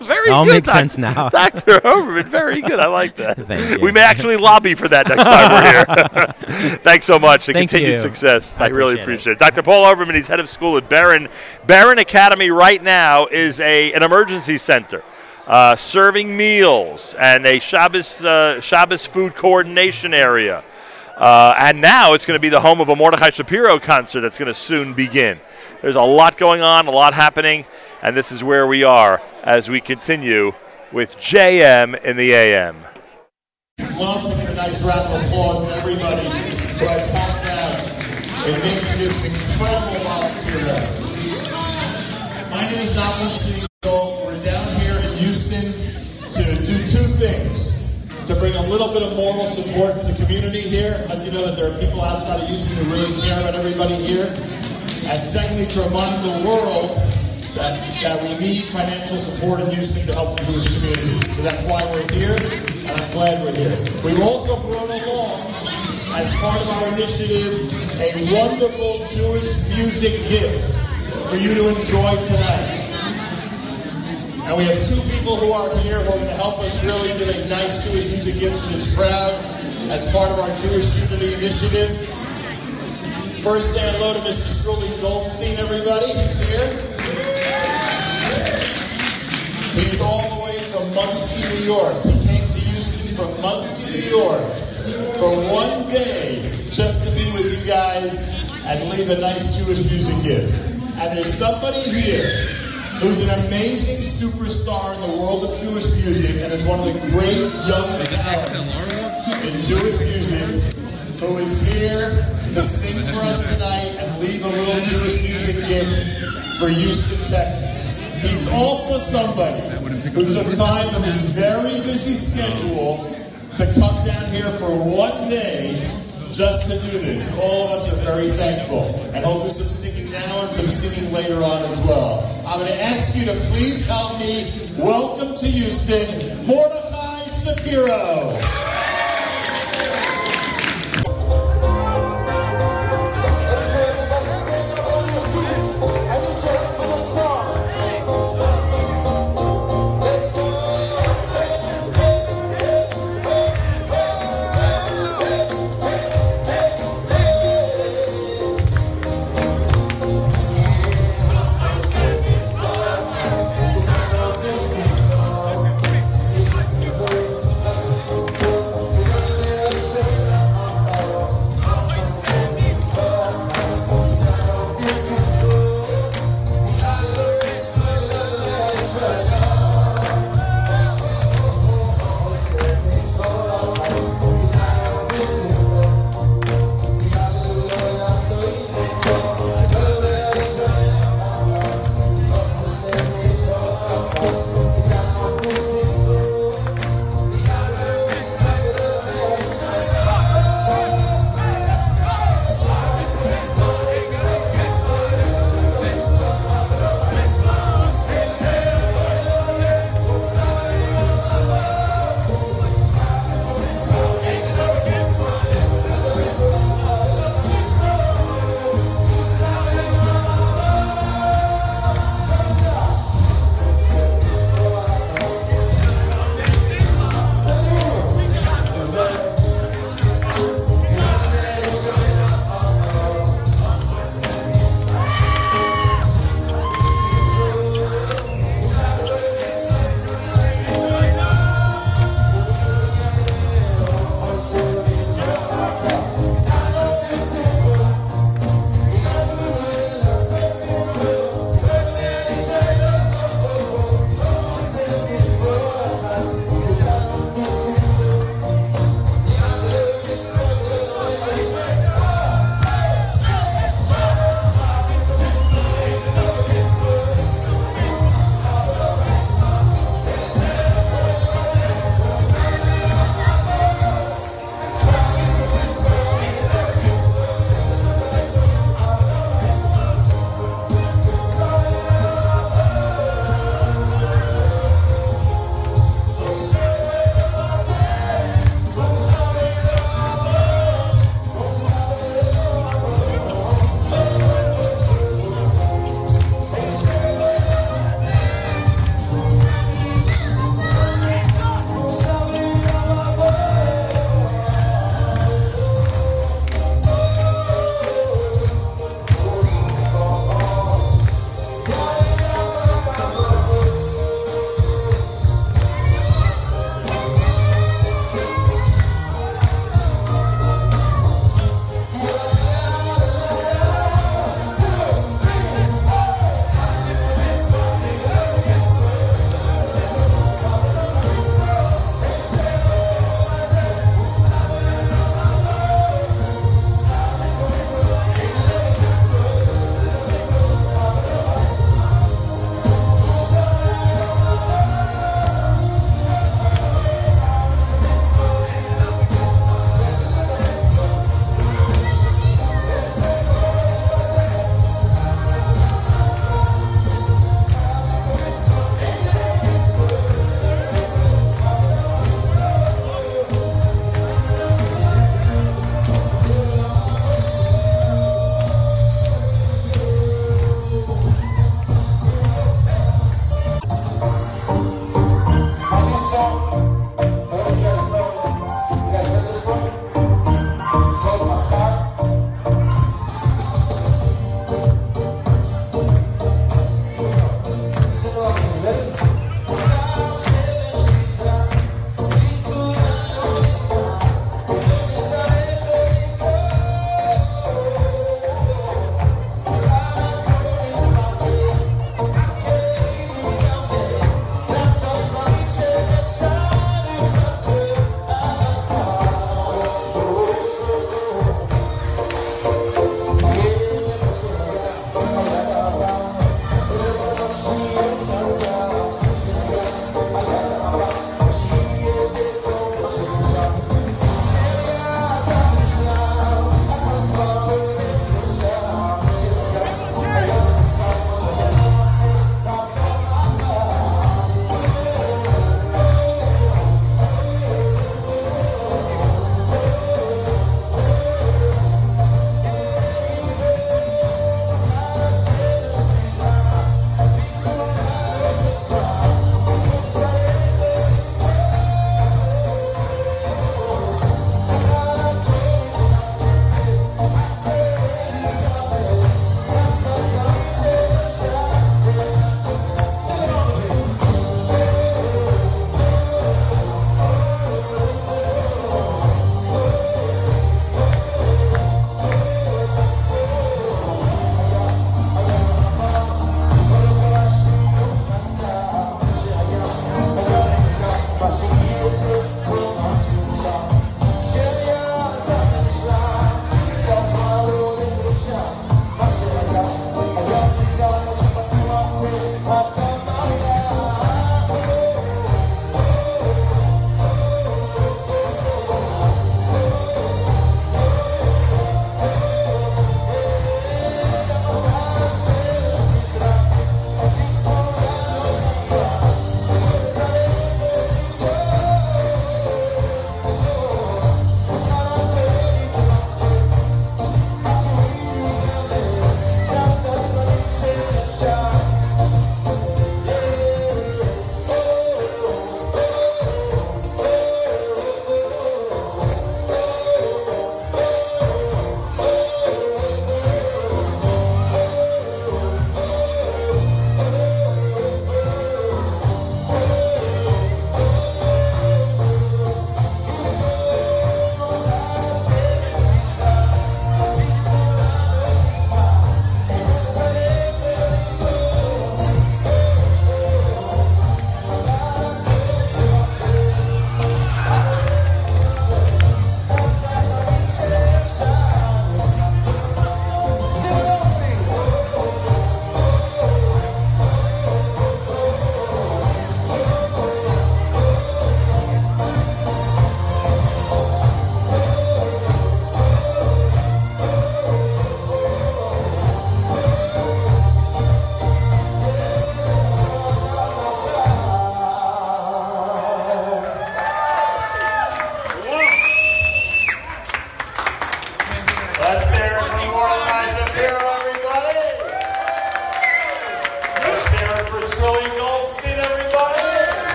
Very all good, makes Doc- sense now. Dr. Oberman, very good. I like that. Thank you. We may actually lobby for that next time we're here. [LAUGHS] Thanks so much and Thank continued you. success. I, I really appreciate appreciate it. Dr. Paul Oberman, he's head of school at Beren. Beren Academy right now is a an emergency center. Uh, serving meals and a Shabbos, uh, Shabbos food coordination area. Uh, and now it's going to be the home of a Mordechai Shapiro concert that's going to soon begin. There's a lot going on, a lot happening, and this is where we are as we continue with JM in the AM. love to give a nice round of applause to everybody who has helped out in making this incredible volunteer. My name is Nachum Segal. We're down here in Houston to do two things. To bring a little bit of moral support for the community here, let you know that there are people outside of Houston who really care about everybody here. And secondly, to remind the world that, that we need financial support in Houston to help the Jewish community. So that's why we're here, and I'm glad we're here. We've also brought along, as part of our initiative, a wonderful Jewish music gift for you to enjoy tonight. And we have two people who are here who are going to help us really give a nice Jewish music gift to this crowd as part of our Jewish Unity Initiative. First, say hello to Mr. Shirley Goldstein, everybody. He's here. He's all the way from Monsey, New York. He came to Houston from Monsey, New York for one day just to be with you guys and leave a nice Jewish music gift. And there's somebody here who's an amazing superstar in the world of Jewish music and is one of the great young talents in Jewish music who is here to sing for us tonight and leave a little Jewish music gift for Houston, Texas. He's also somebody who took time from his very busy schedule to come down here for one day just to do this. All of us are very thankful. And he'll do some singing now and some singing later on as well. I'm going to ask you to please help me welcome to Houston, Mordechai Shapiro.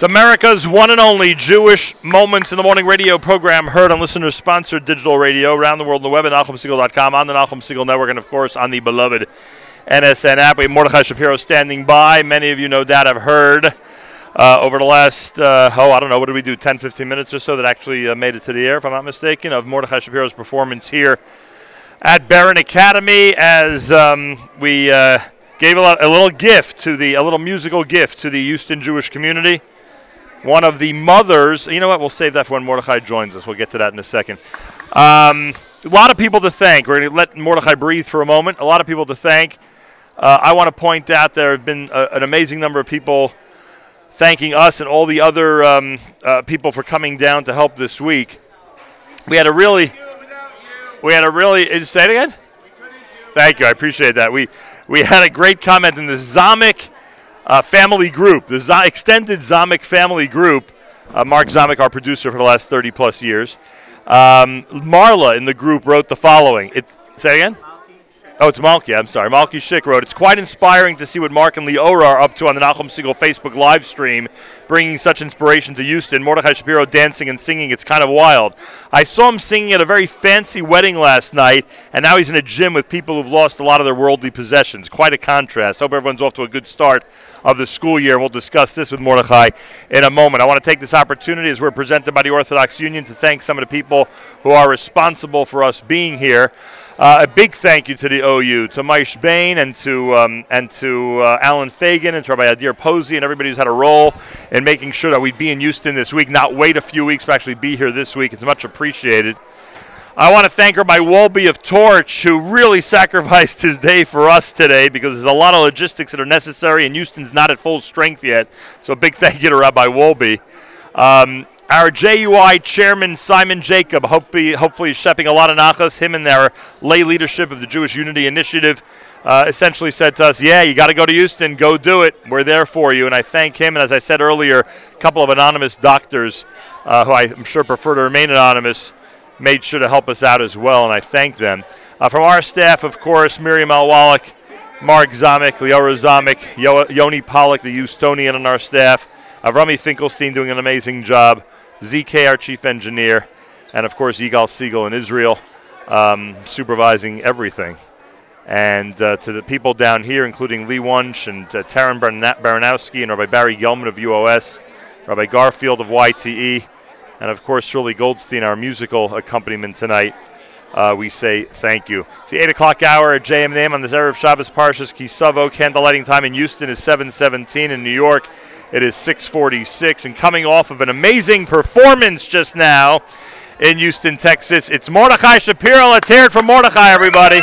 It's America's one and only Jewish Moments in the Morning radio program heard on listener sponsored digital radio around the world on the web at NachumSegal.com, on the Nachum Segal Network, and of course on the beloved NSN app. We have Mordechai Shapiro standing by. Many of you, no doubt, have heard uh, over the last, uh, oh, I don't know, what did we do, 10, 15 minutes or so that actually uh, made it to the air, if I'm not mistaken, of Mordechai Shapiro's performance here at Beren Academy as um, we uh, gave a, lot, a little gift to the, a little musical gift to the Houston Jewish community one of the mothers. You know what? We'll save that for when Mordechai joins us. We'll get to that in a second. Um, a lot of people to thank. We're going to let Mordechai breathe for a moment. A lot of people to thank. Uh, I want to point out there have been a, an amazing number of people thanking us and all the other um, uh, people for coming down to help this week. We had a really, we had a really. uh, Say it again. Thank you. I appreciate that. We we had a great comment in the Zamek uh, family group, the Z- extended Zamek family group. Uh, Mark Zamek, our producer for the last 30 plus years. Um, Marla in the group wrote the following. It, say again? Oh, it's Malky. I'm sorry. Malky Schick wrote, It's quite inspiring to see what Mark and Leora are up to on the Nachum Segal Facebook live stream, bringing such inspiration to Houston. Mordechai Shapiro dancing and singing. It's kind of wild. I saw him singing at a very fancy wedding last night, and now he's in a gym with people who've lost a lot of their worldly possessions. Quite a contrast. Hope everyone's off to a good start of the school year. We'll discuss this with Mordechai in a moment. I want to take this opportunity as we're presented by the Orthodox Union to thank some of the people who are responsible for us being here. Uh, a big thank you to the OU, to Moishe Bane and to um, and to uh, Allen Fagin and to Rabbi Adir Posey and everybody who's had a role in making sure that we'd be in Houston this week, not wait a few weeks, but actually be here this week. It's much appreciated. I want to thank Rabbi Wolby of Torch, who really [LAUGHS] sacrificed his day for us today because there's a lot of logistics that are necessary, and Houston's not at full strength yet. So, a big thank you to Rabbi Wolby. Um, our JUI chairman, Simon Jacob, hopefully, hopefully shepping a lot of nachas. Him and their lay leadership of the Jewish Unity Initiative uh, essentially said to us, Yeah, you got to go to Houston, go do it. We're there for you. And I thank him. And as I said earlier, a couple of anonymous doctors uh, who I'm sure prefer to remain anonymous made sure to help us out as well, and I thank them. Uh, from our staff, of course, Miriam Alwalik, Mark Zamek, Leora Zamek, Yo- Yoni Pollock, the Houstonian on our staff, Avrami Finkelstein doing an amazing job, ZK, our chief engineer, and of course, Yigal Siegel in Israel, um, supervising everything. And uh, to the people down here, including Lee Wunsch and uh, Taryn Baranowski and Rabbi Barry Gelman of UOS, Rabbi Garfield of YTE, and of course Sruli Goldstein, our musical accompaniment tonight. Uh, we say thank you. It's the 8 o'clock hour at JM Name on this Erev Shabbos Parshas Kisavo. Candlelighting time in Houston is 717. In New York, it is 646. And coming off of an amazing performance just now in Houston, Texas, it's Mordechai Shapiro. Let's hear it from Mordechai, everybody.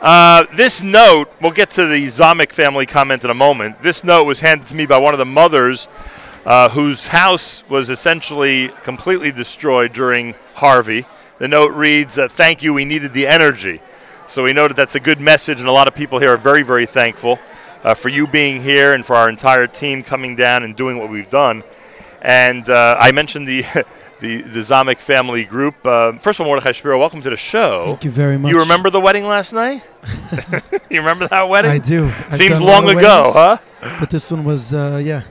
Uh, this note, we'll get to the Zamek family comment in a moment. This note was handed to me by one of the mothers uh, whose house was essentially completely destroyed during Harvey. The note reads, uh, Thank you, we needed the energy. So we know that that's a good message, and a lot of people here are very, very thankful uh, for you being here and for our entire team coming down and doing what we've done. And uh, I mentioned the. [LAUGHS] The, the Zamek family group. Uh, first of all, Mordechai Shapiro, welcome to the show. Thank you very much. You remember the wedding last night? [LAUGHS] [LAUGHS] you remember that wedding? I do. Seems done a lot long ago, weddings, huh? But this one was, uh, yeah.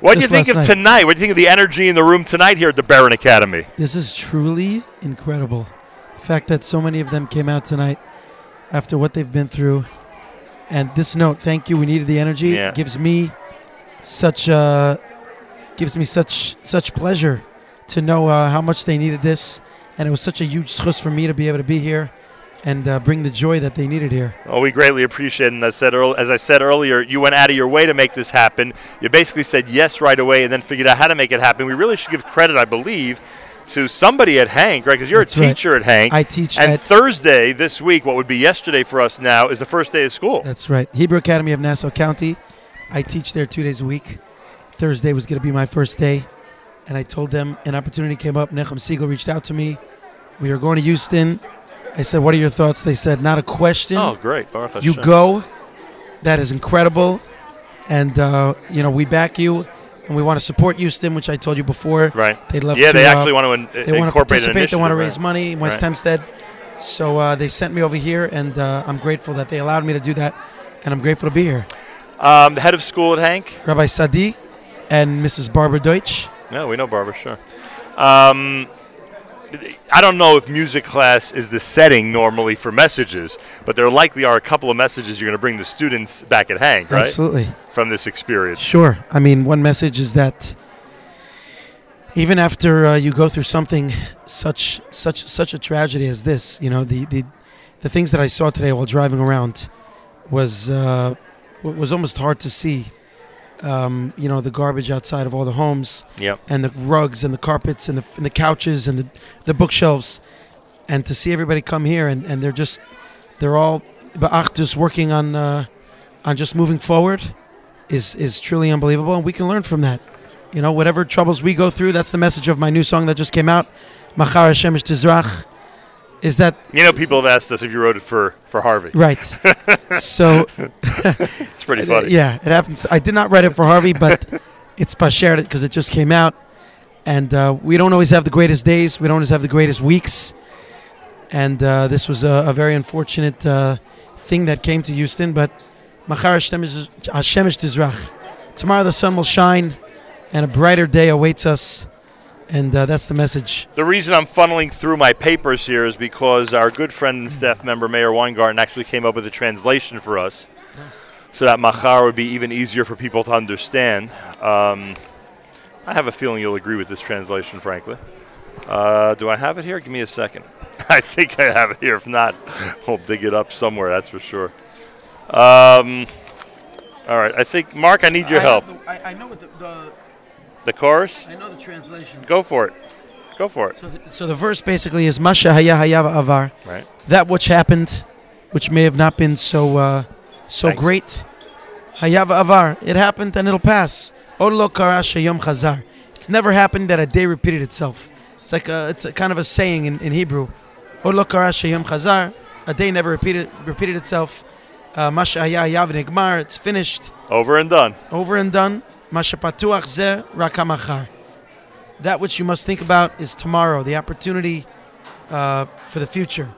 What do you think of night. tonight? What do you think of the energy in the room tonight here at the Beren Academy? This is truly incredible. The fact that so many of them came out tonight after what they've been through. And this note, thank you, we needed the energy, Yeah. gives me such uh, gives me such such pleasure to know uh, how much they needed this. And it was such a huge schus for me to be able to be here and uh, bring the joy that they needed here. Well, we greatly appreciate it. And I said earl- as I said earlier, you went out of your way to make this happen. You basically said yes right away and then figured out how to make it happen. We really should give credit, I believe, to somebody at Hank, right? Because you're That's a right. teacher at Hank. I teach And Thursday this week, what would be yesterday for us now, is the first day of school. That's right. Hebrew Academy of Nassau County. I teach there two days a week. Thursday was going to be my first day. And I told them an opportunity came up. Nachum Segal reached out to me. We are going to Houston. I said, What are your thoughts? They said, Not a question. Oh, great. Baruch You Hashem. go. That is incredible. And, uh, you know, we back you. And we want to support Houston, which I told you before. Right. They'd love Yeah, to. they uh, actually want to in- they want to an participate. They want to raise right. money in West Right. Hempstead. So uh, they sent me over here, and uh, I'm grateful that they allowed me to do that. And I'm grateful to be here. Um, the head of school at Hank. Rabbi Sadi and Mrs. Barbara Deutsch. No, we know Barbara, sure. Um, I don't know if music class is the setting normally for messages, but there likely are a couple of messages you're going to bring the students back at Hank, right? Absolutely. From this experience. Sure. I mean, one message is that even after uh, you go through something such such such a tragedy as this, you know, the the, the things that I saw today while driving around was uh, was almost hard to see. Um, you know, the garbage outside of all the homes, Yep. and the rugs and the carpets and the and the couches and the the bookshelves, and to see everybody come here and, and they're just they're all just working on uh, on just moving forward is is truly unbelievable, and we can learn from that. You know, whatever troubles we go through, that's the message of my new song that just came out, Machar Shemesh Tizrach, is that You know, people have asked us if you wrote it for, for Harvey. right? [LAUGHS] so it's pretty [LAUGHS] funny. Yeah, it happens. I did not write it for Harvey, but [LAUGHS] it's shared it because it just came out, and uh, we don't always have the greatest days. We don't always have the greatest weeks, and uh, this was a, a very unfortunate uh, thing that came to Houston. But Machar Hashemesh Hashemesh Tizrach. Tomorrow the sun will shine, and a brighter day awaits us, and uh, that's the message. The reason I'm funneling through my papers here is because our good friend and staff member, Meir Weingarten, actually came up with a translation for us so that Machar would be even easier for people to understand. Um, I have a feeling you'll agree with this translation, frankly. Uh, do I have it here? Give me a second. [LAUGHS] I think I have it here. If not, we'll dig it up somewhere, that's for sure. Um, all right, I think, Mark, I need your help. I, know what the, the The chorus? I know the translation. Go for it. Go for it. So the, so the verse basically is Masha Haya Avar. Right. That which happened, which may have not been so uh, so Thanks. great. Hayava Avar. It happened and it'll pass. Od lo kara chazar. It's never happened that a day repeated itself. It's like a, it's a kind of a saying in, in Hebrew. Od lo kara chazar. A day never repeated repeated itself. Uh, Masha haya v'nigmar. It's finished. Over and done. Over and done. Masha patuach zeh. That which you must think about is tomorrow, the opportunity uh, for the future.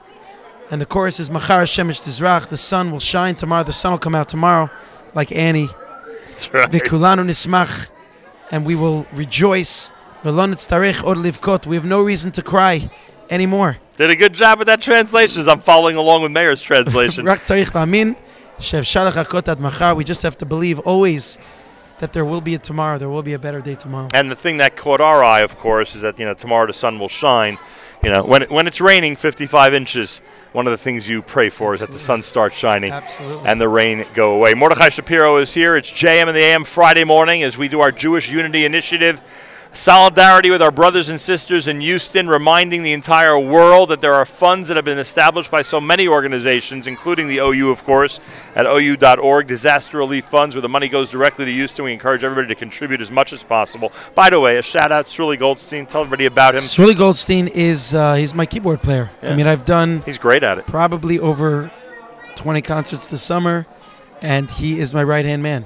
And the chorus is Machar Shemesh Tizrach. The sun will shine tomorrow. The sun will come out tomorrow, like Annie. That's right. Nismach, and we will rejoice. V'lo nitztarech od livkot. We have no reason to cry anymore. Did a good job with that translation as I'm following along with Meir's translation. [LAUGHS] Rak tzarich la'amin she'efshar lechakot machar. We just have to believe always that there will be a tomorrow. There will be a better day tomorrow. And the thing that caught our eye, of course, is that you know tomorrow the sun will shine. You know, when it, when it's raining 55 inches, one of the things you pray for is that the sun starts shining Absolutely. and the rain go away. Mordechai Shapiro is here. It's JM in the AM Friday morning as we do our Jewish Unity Initiative. Solidarity with our brothers and sisters in Houston, reminding the entire world that there are funds that have been established by so many organizations, including the OU, of course, at OU.org, disaster relief funds, where the money goes directly to Houston. We encourage everybody to contribute as much as possible. By the way, a shout out to Sruli Goldstein. Tell everybody about him. Sruli Goldstein is uh, he's my keyboard player. Yeah. I mean, I've done He's great at it. probably over 20 concerts this summer, and he is my right hand man.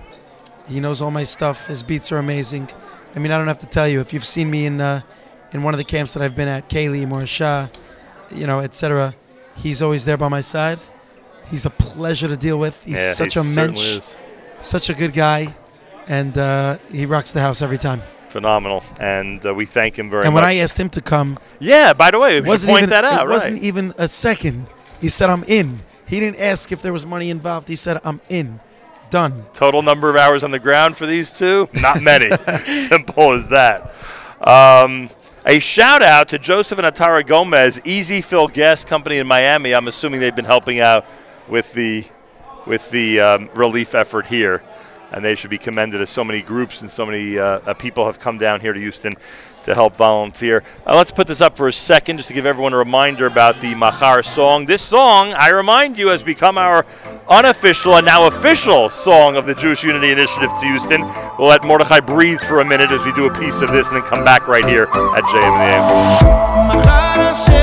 He knows all my stuff. His beats are amazing. I mean, I don't have to tell you if you've seen me in uh, in one of the camps that I've been at, Kaylee, Morasha, you know, etc. He's always there by my side. He's a pleasure to deal with. He's Yeah, such he a mensch, is. such a good guy, and uh, he rocks the house every time. Phenomenal. And uh, we thank him very much. and much. when I asked him to come, yeah, by the way, we wasn't point even, that out, right? It wasn't even a second. He said, "I'm in." He didn't ask if there was money involved. He said, "I'm in." Done. Total number of hours on the ground for these two? Not many. [LAUGHS] [LAUGHS] Simple as that. Um, a shout out to Joseph and Atara Gomez, Easy Fill Gas Company in Miami. I'm assuming they've been helping out with the with the um, relief effort here, and they should be commended as so many groups and so many uh, uh, people have come down here to Houston to help volunteer. Uh, let's put this up for a second just to give everyone a reminder about the Machar song. This song, I remind you, has become our unofficial and now official song of the Jewish Unity Initiative to Houston. We'll let Mordechai breathe for a minute as we do a piece of this and then come back right here at JM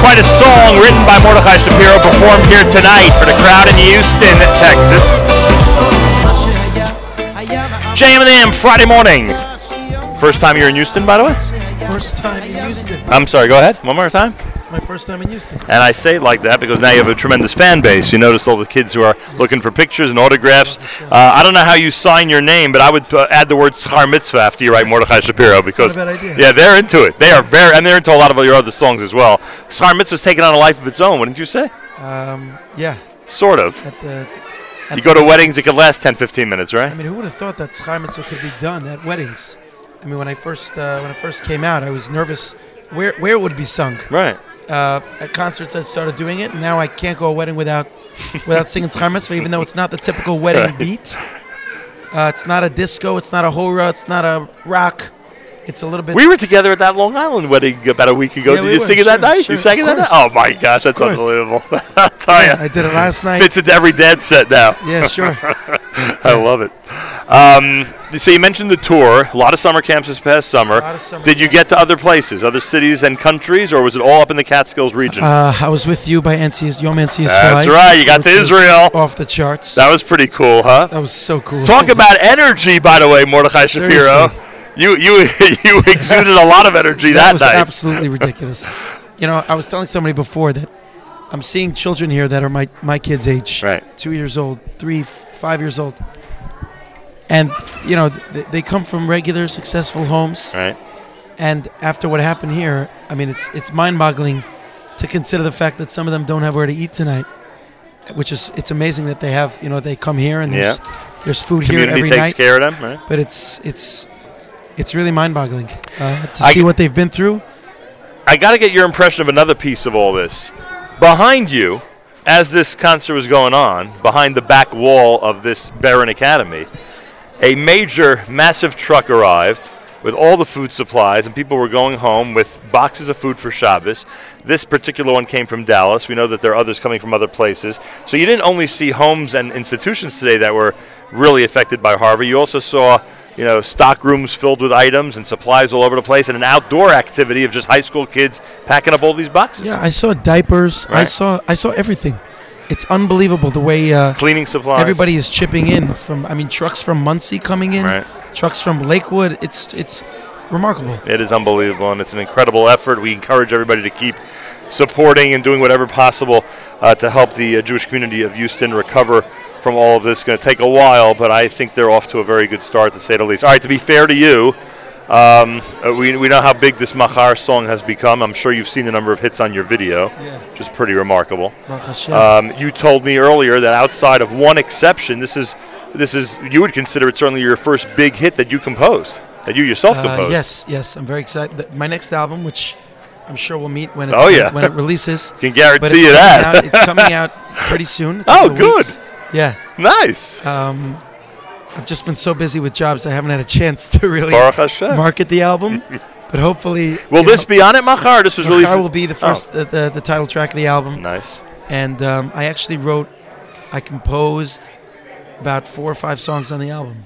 quite a song written by Mordechai Shapiro, performed here tonight for the crowd in Houston, Texas. JM and AM Friday morning. First time you're in Houston, by the way? First time in Houston. I'm sorry, go ahead. One more time. It's my first time in Houston. And I say it like that because now you have a tremendous fan base. You noticed all the kids who are looking for pictures and autographs. Uh, I don't know how you sign your name, but I would uh, add the word Schar Mitzvah after you write Mordechai Shapiro because bad idea. yeah, they're into it. They are very, and they're into a lot of your other songs as well. Schar Mitzvah's taken on a life of its own, wouldn't you say? Um, yeah. Sort of. At the, at You go to weddings, it could last 10, 15 minutes, right? I mean, who would have thought that Schar Mitzvah could be done at weddings? I mean, when I first uh, when I first came out, I was nervous where where it would be sung. Right. Uh, at concerts, I started doing it. Now I can't go a wedding without without singing Schar Mitzvah, even though it's not the typical wedding Right. beat. Uh, it's not a disco. It's not a hora. It's not a rock. It's a little bit. We were together at that Long Island wedding about a week ago. Yeah, Did we you were, sing it that sure, night? sure, you sang it that night? Oh my gosh, that's unbelievable! [LAUGHS] I'll tell Yeah, you. I did it last night. Fits into every dad set now. Yeah, sure. [LAUGHS] I love it. Um, so you mentioned the tour. A lot of summer camps this past summer. summer Did you get to other places, other cities and countries, or was it all up in the Catskills region? Uh, I was with you by NCSY Yom NCSY. That's right, you got to Israel. Off the charts. that was pretty cool, huh? That was so cool. Talk about energy, by the way, Mordechai Shapiro. You you [LAUGHS] you exuded a lot of energy that, that was night. absolutely ridiculous. [LAUGHS] You know, I was telling somebody before that I'm seeing children here that are my, my kids' age. Right. Two years old, three, five years old. And, you know, th- they come from regular, successful homes. Right. And after what happened here, I mean, it's it's mind-boggling to consider the fact that some of them don't have where to eat tonight. Which is, it's amazing that they have, you know, they come here and there's, Yeah. there's food Community here every takes night. care of them, right? But it's it's it's really mind-boggling uh, to I see g- what they've been through. I got to get your impression of another piece of all this. Behind you, as this concert was going on, behind the back wall of this Beren Academy, a major, massive truck arrived with all the food supplies, and people were going home with boxes of food for Shabbos. This particular one came from Dallas. We know that there are others coming from other places. So you didn't only see homes and institutions today that were really affected by Harvey. You also saw, you know, stock rooms filled with items and supplies all over the place, and an outdoor activity of just high school kids packing up all these boxes. Yeah, I saw diapers. I saw I saw everything. It's unbelievable the way uh, Cleaning supplies. Everybody is chipping in from. I mean, trucks from Monsey coming in. Right. Trucks from Lakewood. It's it's remarkable. It is unbelievable, and it's an incredible effort. We encourage everybody to keep supporting and doing whatever possible uh, to help the uh, Jewish community of Houston recover from all of this. It's going to take a while, but I think they're off to a very good start, to say the least. All right, to be fair to you, um, uh, we, we know how big this Machar song has become. I'm sure you've seen the number of hits on your video, Yeah. which is pretty remarkable. Um, you told me earlier that outside of one exception, this is this is you would consider it certainly your first big hit that you composed, that you yourself Uh, composed. yes, yes, I'm very excited. My next album, which I'm sure we'll meet when it, Oh, yeah. when it releases. [LAUGHS] Can guarantee you that. out- it's coming out pretty soon. [LAUGHS] Oh, good. weeks. Yeah. Nice. Um, I've just been so busy with jobs, I haven't had a chance to really market the album. [LAUGHS] But hopefully, Will this know, be on it, Machar? This was Machar released. will be the Oh. first, the, the, the title track of the album. Nice. And um, I actually wrote, I composed about four or five songs on the album.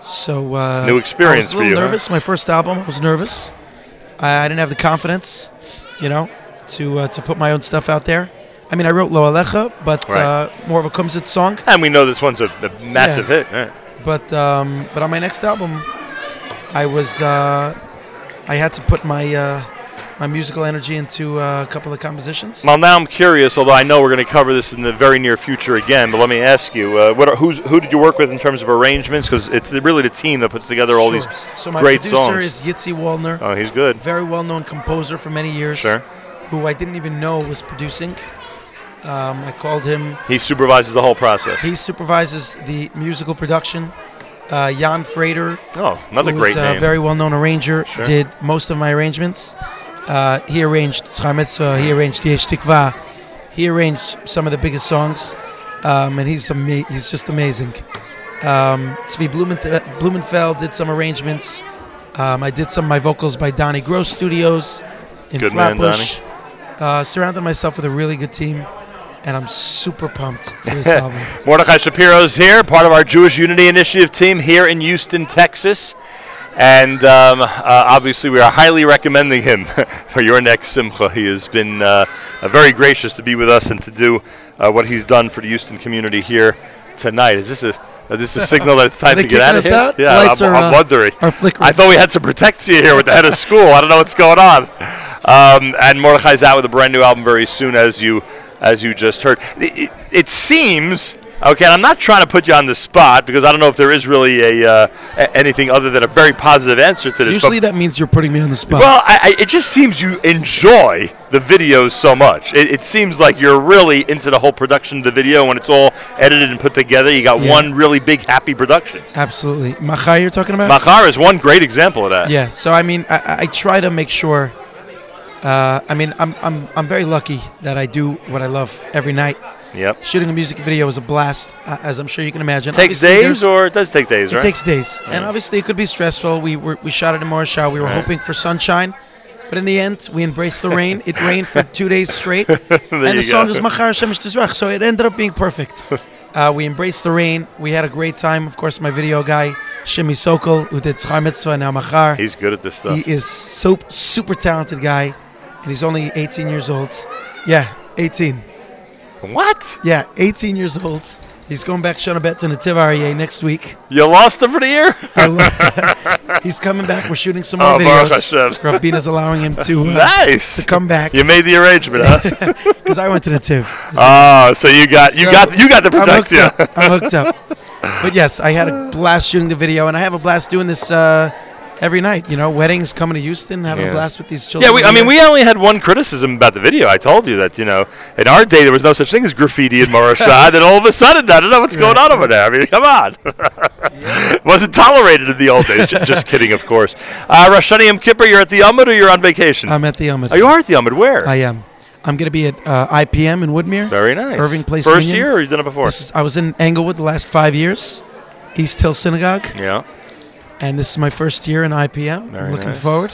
So uh, New experience I was a for little you, huh? nervous. My first album, I was nervous. I, I didn't have the confidence, you know, to uh, to put my own stuff out there. I mean, I wrote Lo Alecha, but Right. uh, more of a Kumsit song. And we know this one's a, a massive Yeah. hit. Right. But um, but on my next album, I was uh, I had to put my uh, my musical energy into uh, a couple of compositions. Well, now I'm curious, although I know we're going to cover this in the very near future again. But let me ask you, uh, what are, who's, who did you work with in terms of arrangements? Because it's really the team that puts together all Sure. these so my great producer songs. is Yitzy Waldner. Oh, he's good. Very well-known composer for many years. Sure. Who I didn't even know was producing. Um, I called him. He supervises the whole process. He supervises the musical production. Uh, Ian Freitor. Oh, another who great a name. very well-known arranger. Sure. Did most of my arrangements. Uh, he arranged Schar Mitzvah. He arranged Yesh Tikva. He arranged some of the biggest songs, um, and he's ama- he's just amazing. Um, Tzvi Blument- Blumenfeld did some arrangements. Um, I did some of my vocals by Donnie Gross Studios in Good man, Flatbush. Uh, surrounded myself with a really good team, and I'm super pumped for this [LAUGHS] album. Mordechai Shapiro's here, part of our Jewish Unity Initiative team here in Houston, Texas. And um, uh, obviously, we are highly recommending him [LAUGHS] for your next Simcha. He has been uh, uh, very gracious to be with us and to do uh, what he's done for the Houston community here tonight. Is this a is this a signal that it's time [LAUGHS] to get out of here? out? Yeah, Lights I'm, are, I'm uh, wondering. are. I thought we had some protectia here with the head of school. I don't know what's going on. Um, and Mordechai's out with a brand new album very soon, as you as you just heard. It, it, it seems okay. And I'm not trying to put you on the spot because I don't know if there is really a, uh, anything other than a very positive answer to this. Usually that means you're putting me on the spot. well, I, I, it just seems you enjoy the videos so much. It, it seems like you're really into the whole production of the video when it's all edited and put together. You got Yeah. one really big happy production. Absolutely. Machar, you're talking about? Machar is one great example of that. Yeah. So I mean, I, I- I try to make sure. Uh, I mean, I'm, I'm I'm very lucky that I do what I love every night. Yep. Shooting a music video is a blast, uh, as I'm sure you can imagine. Takes Obviously, days, or it does take days, It right? takes days, and obviously it could be stressful. We were we shot it in Morasha. We were Right. hoping for sunshine, but in the end, we embraced the rain. It [LAUGHS] rained for two days straight, [LAUGHS] and the song go. is Machar Shemesh Tizrach, so it ended up being perfect. [LAUGHS] Uh, we embraced the rain. We had a great time. Of course, my video guy Shimi Sokol, who did Schar Mitzvah and now Machar. He's good at this stuff. He is so super talented guy, and he's only 18 years old. Yeah, 18. What? Yeah, 18 years old. He's going back Shana Bet to Nativ Aryeh next week. You lost him for the year? [LAUGHS] [LAUGHS] He's coming back. We're shooting some more Oh, videos. Hashem. Rav Bina's allowing him to uh, nice to come back You made the arrangement, huh? [LAUGHS] because I went to Nativ. Oh, so you got you got you got the I'm hooked production. up. I'm hooked up. But yes, I had a blast shooting the video, and I have a blast doing this uh, every night. You know, weddings coming to Houston, having Yeah. a blast with these children. Yeah, we, I mean, we only had one criticism about the video. I told you that, you know, in our day there was no such thing as graffiti in Morashad, [LAUGHS] and all of a sudden, I don't know what's going on over there. I mean, come on. [LAUGHS] [LAUGHS] Wasn't tolerated in the old days. J- just kidding, of course. Uh, Rosh Hashanah Yom Kippur, you're at the Yomid or you're on vacation? I'm at the Yomid. Oh, you are at the Yomid. Where? I am. I'm going to be at uh, IPM in Woodmere. Very nice. Irving Place. First Union. year, or you done it before? Is, I was in Englewood the last five years, East Hill Synagogue, yeah. And this is my first year in IPM. Very I'm looking nice. forward.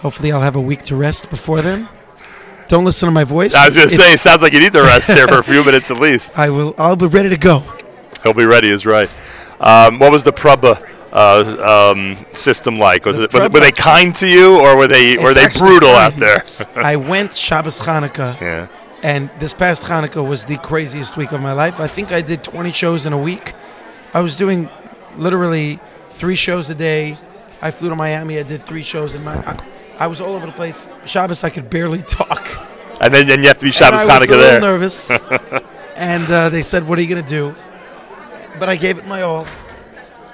Hopefully, I'll have a week to rest before then. Don't listen to my voice. I was going to say, it sounds like you need to rest there for a few minutes at least. I will. I'll be ready to go. He'll be ready, is right. Um, what was the Prabha uh, um, system like? Was it, was it were they kind to you or were they were they brutal out there? [LAUGHS] I went Shabbos Hanukkah. Yeah. And this past Hanukkah was the craziest week of my life. I think I did 20 shows in a week. I was doing literally three shows a day. I flew to Miami. I did three shows in my. I, I was all over the place. Shabbos, I could barely talk. And then, then you have to be Shabbos I was a little there. nervous. [LAUGHS] and uh, they said, "What are you going to do?" But I gave it my all.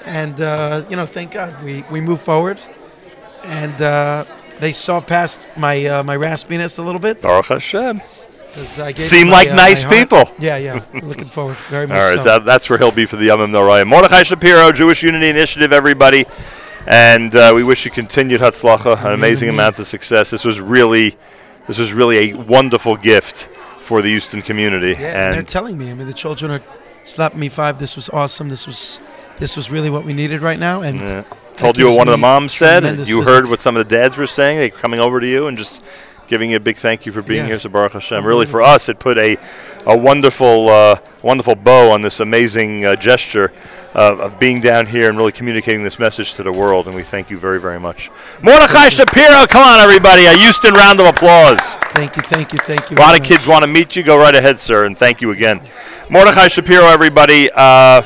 And uh, you know, thank God we we moved forward. And uh, they saw past my uh, my raspiness a little bit. Baruch Hashem. 'Cause I gave Seem my, like uh, nice people. Yeah, yeah. Looking forward very [LAUGHS] much. All right, so. that, that's where he'll be for the Yom Noraya. Mordechai Shapiro, Jewish Unity Initiative, everybody. And uh, we wish you continued Hatzlacha, an amazing amount of success. This was really, this was really a wonderful gift for the Houston community. Yeah, and they're telling me. I mean, the children are slapping me five. This was awesome. This was this was really what we needed right now. And Yeah. Told you what one of the moms said. You heard what some of the dads were saying. They coming over to you and just giving you a big thank you for being Yeah. here. So Baruch Hashem. Really, for us, it put a a wonderful uh, wonderful bow on this amazing uh, gesture. Uh, of being down here and really communicating this message to the world, and we thank you very, very much. Mordechai Shapiro, come on, everybody! A Houston round of applause. Thank you, thank you, thank you. A lot of much. kids want to meet you. Go right ahead, sir, and thank you again. Mordechai Shapiro, everybody, uh,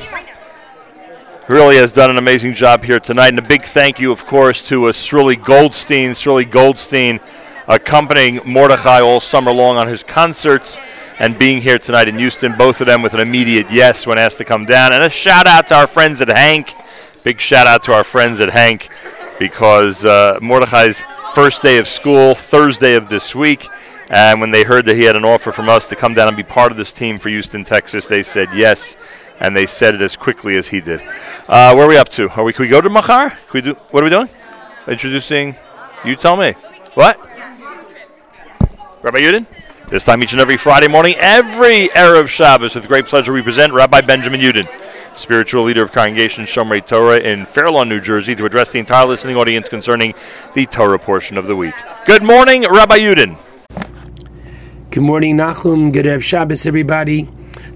really has done an amazing job here tonight. And a big thank you, of course, to uh, Sruli Goldstein. Sruli Goldstein, accompanying Mordechai all summer long on his concerts and being here tonight in Houston. Both of them with an immediate yes when asked to come down. And a shout out to our friends at Hank. Big shout out to our friends at Hank because uh, Mordechai's first day of school, Thursday of this week. And when they heard that he had an offer from us to come down and be part of this team for Houston, Texas, they said yes, and they said it as quickly as he did. Uh, where are we up to? Are we? Can we go to Machar? Can we do? What are we doing? Introducing. You tell me. What? Rabbi Yudin. This time each and every Friday morning, every Erev Shabbos, with great pleasure, we present Rabbi Benjamin Yudin, spiritual leader of Congregation Shomrei Torah in Fair Lawn, New Jersey, to address the entire listening audience concerning the Torah portion of the week. Good morning, Rabbi Yudin. Good morning, Nachum. Good Erev Shabbos, everybody.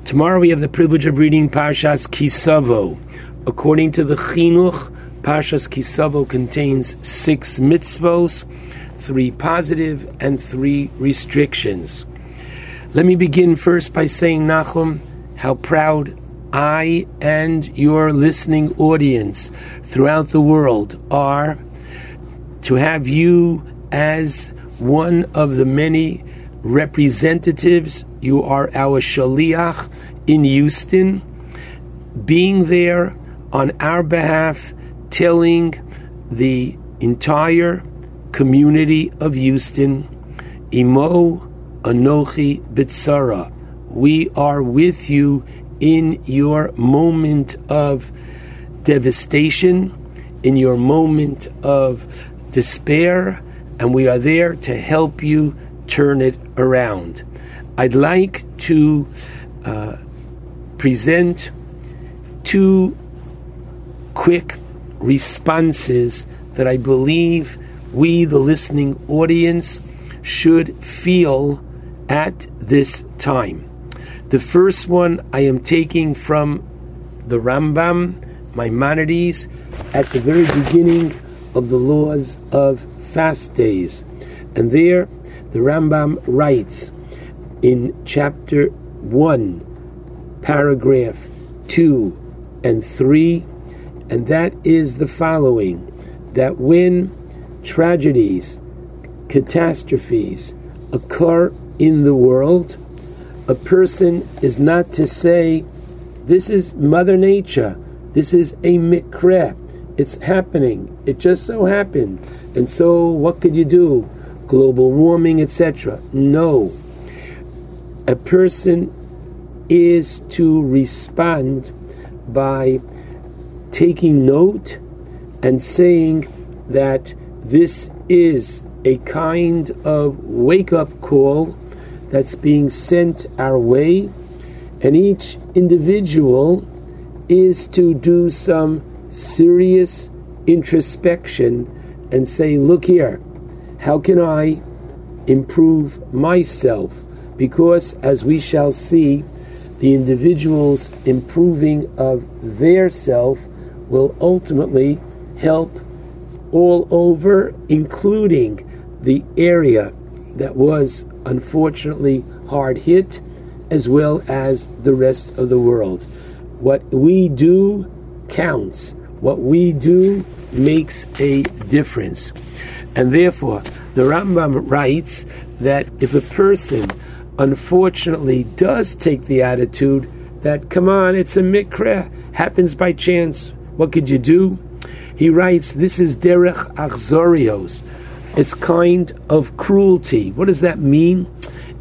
Tomorrow we have the privilege of reading Parshas Kisavo. According to the Chinuch, Parshas Kisavo contains six mitzvos, three positive and three restrictions. Let me begin first by saying, Nachum, how proud I and your listening audience throughout the world are to have you as one of the many representatives. You are our shaliach in Houston, being there on our behalf, telling the entire community of Houston, Imo Anochi Bitsara. We are with you in your moment of devastation, in your moment of despair, and we are there to help you turn it around. I'd like to uh, present two quick responses that I believe we, the listening audience, should feel at this time. The first one I am taking from the Rambam, Maimonides, at the very beginning of the laws of fast days. And there, the Rambam writes in chapter 1, paragraph 2 and 3, and that is the following that when tragedies, catastrophes occur in the world, a person is not to say, This is Mother Nature, this is a mikra, it's happening, it just so happened, and so what could you do? Global warming, etc. No. A person is to respond by taking note and saying that this is a kind of wake up call that's being sent our way, and each individual is to do some serious introspection and say, Look here, how can I improve myself? Because as we shall see, the individual's improving of their self will ultimately help all over, including the area that was unfortunately hard hit, as well as the rest of the world. What we do counts. What we do makes a difference. And therefore, the Rambam writes that if a person unfortunately does take the attitude that, come on, it's a mikra, happens by chance, what could you do? He writes, this is derech achzorios. It's kind of cruelty. What does that mean?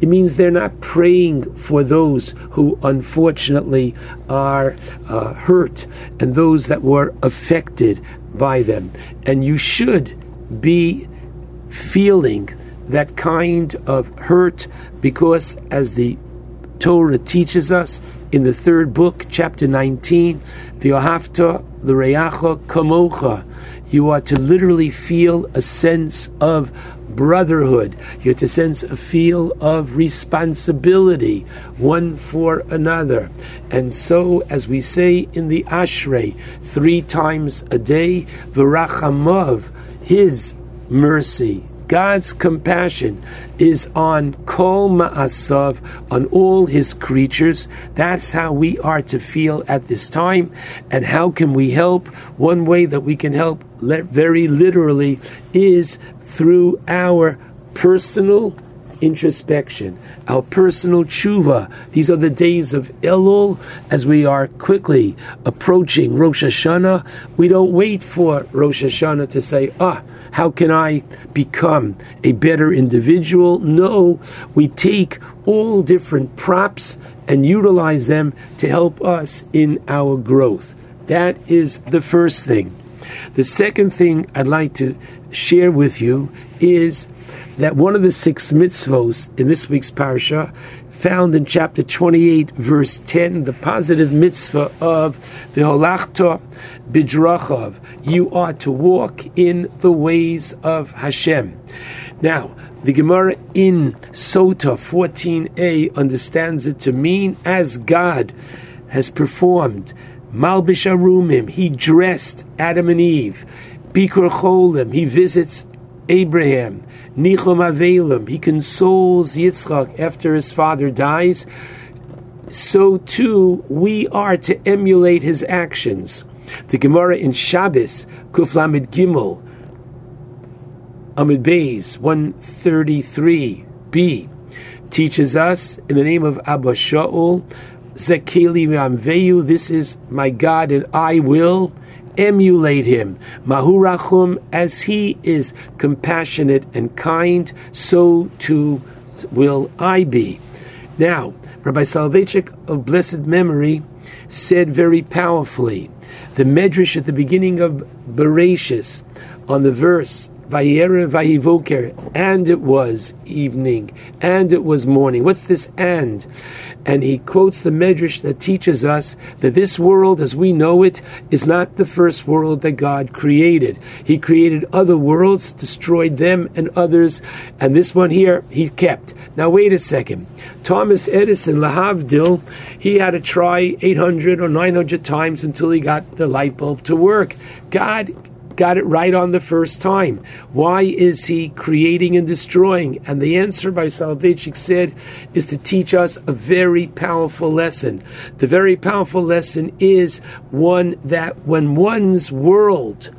It means they're not praying for those who unfortunately are uh, hurt and those that were affected by them. And you should be feeling that kind of hurt because, as the Torah teaches us in the third book, chapter 19, V'yohavta l'reyacha kamocha. You are to literally feel a sense of brotherhood. You're to sense a feel of responsibility one for another. And so, as we say in the Ashrei, three times a day, V'rachamav, His mercy, God's compassion is on Kol Ma'asav, on all His creatures. That's how we are to feel at this time. And how can we help? One way that we can help, very literally, is through our personal introspection, our personal tshuva. These are the days of Elul as we are quickly approaching Rosh Hashanah. We don't wait for Rosh Hashanah to say, ah, how can I become a better individual? No, we take all different props and utilize them to help us in our growth. That is the first thing. The second thing I'd like to share with you is that one of the six mitzvos in this week's parasha, found in chapter 28, verse 10, the positive mitzvah of the Holachta Bidrachav. You are to walk in the ways of Hashem. Now, the Gemara in Sota 14a understands it to mean as God has performed Malbish Arumim, he dressed Adam and Eve. Bikur Cholim, he visits Abraham. Nichum Avelim, he consoles Yitzchak after his father dies. So too, we are to emulate his actions. The Gemara in Shabbos, Kuflamid Gimel, Amid Beis 133b, teaches us in the name of Abba Shaul, Zekeli Ramveyu, this is my God and I will emulate him. Mahurachum, as he is compassionate and kind, so too will I be. Now, Rabbi Soloveitchik of blessed memory said very powerfully, the medrash at the beginning of Bereshis, on the verse Vayere Vayivoker, and it was evening, and it was morning. What's this and? And he quotes the Medrash that teaches us that this world as we know it is not the first world that God created. He created other worlds, destroyed them and others, and this one here he kept. Now wait a second. Thomas Edison, Lahavdil, he had to try 800 or 900 times until he got the light bulb to work. God got it right on the first time. Why is he creating and destroying? And the answer by Soloveitchik said is to teach us a very powerful lesson. The very powerful lesson is one that when one's world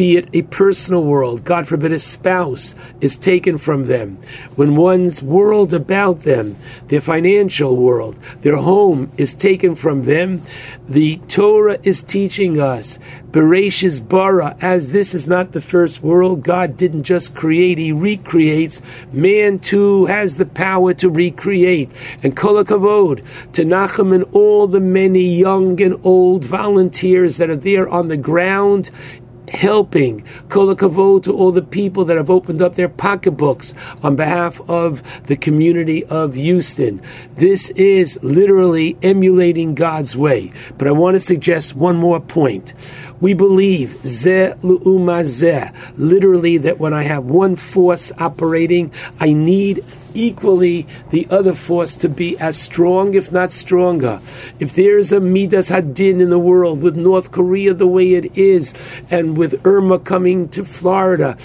be it a personal world, God forbid a spouse is taken from them, when one's world about them, their financial world, their home is taken from them, the Torah is teaching us, Bereshis bara, as this is not the first world, God didn't just create, He recreates. Man too has the power to recreate. And kolakavod, to Nachum and all the many young and old volunteers that are there on the ground helping. Kol to all the people that have opened up their pocketbooks on behalf of the community of Houston. This is literally emulating God's way. But I want to suggest one more point. We believe ze lu'umazeh, literally that when I have one force operating, I need equally the other force to be as strong, if not stronger. If there is a Midas Hadin in the world, with North Korea the way it is, and with Irma coming to Florida,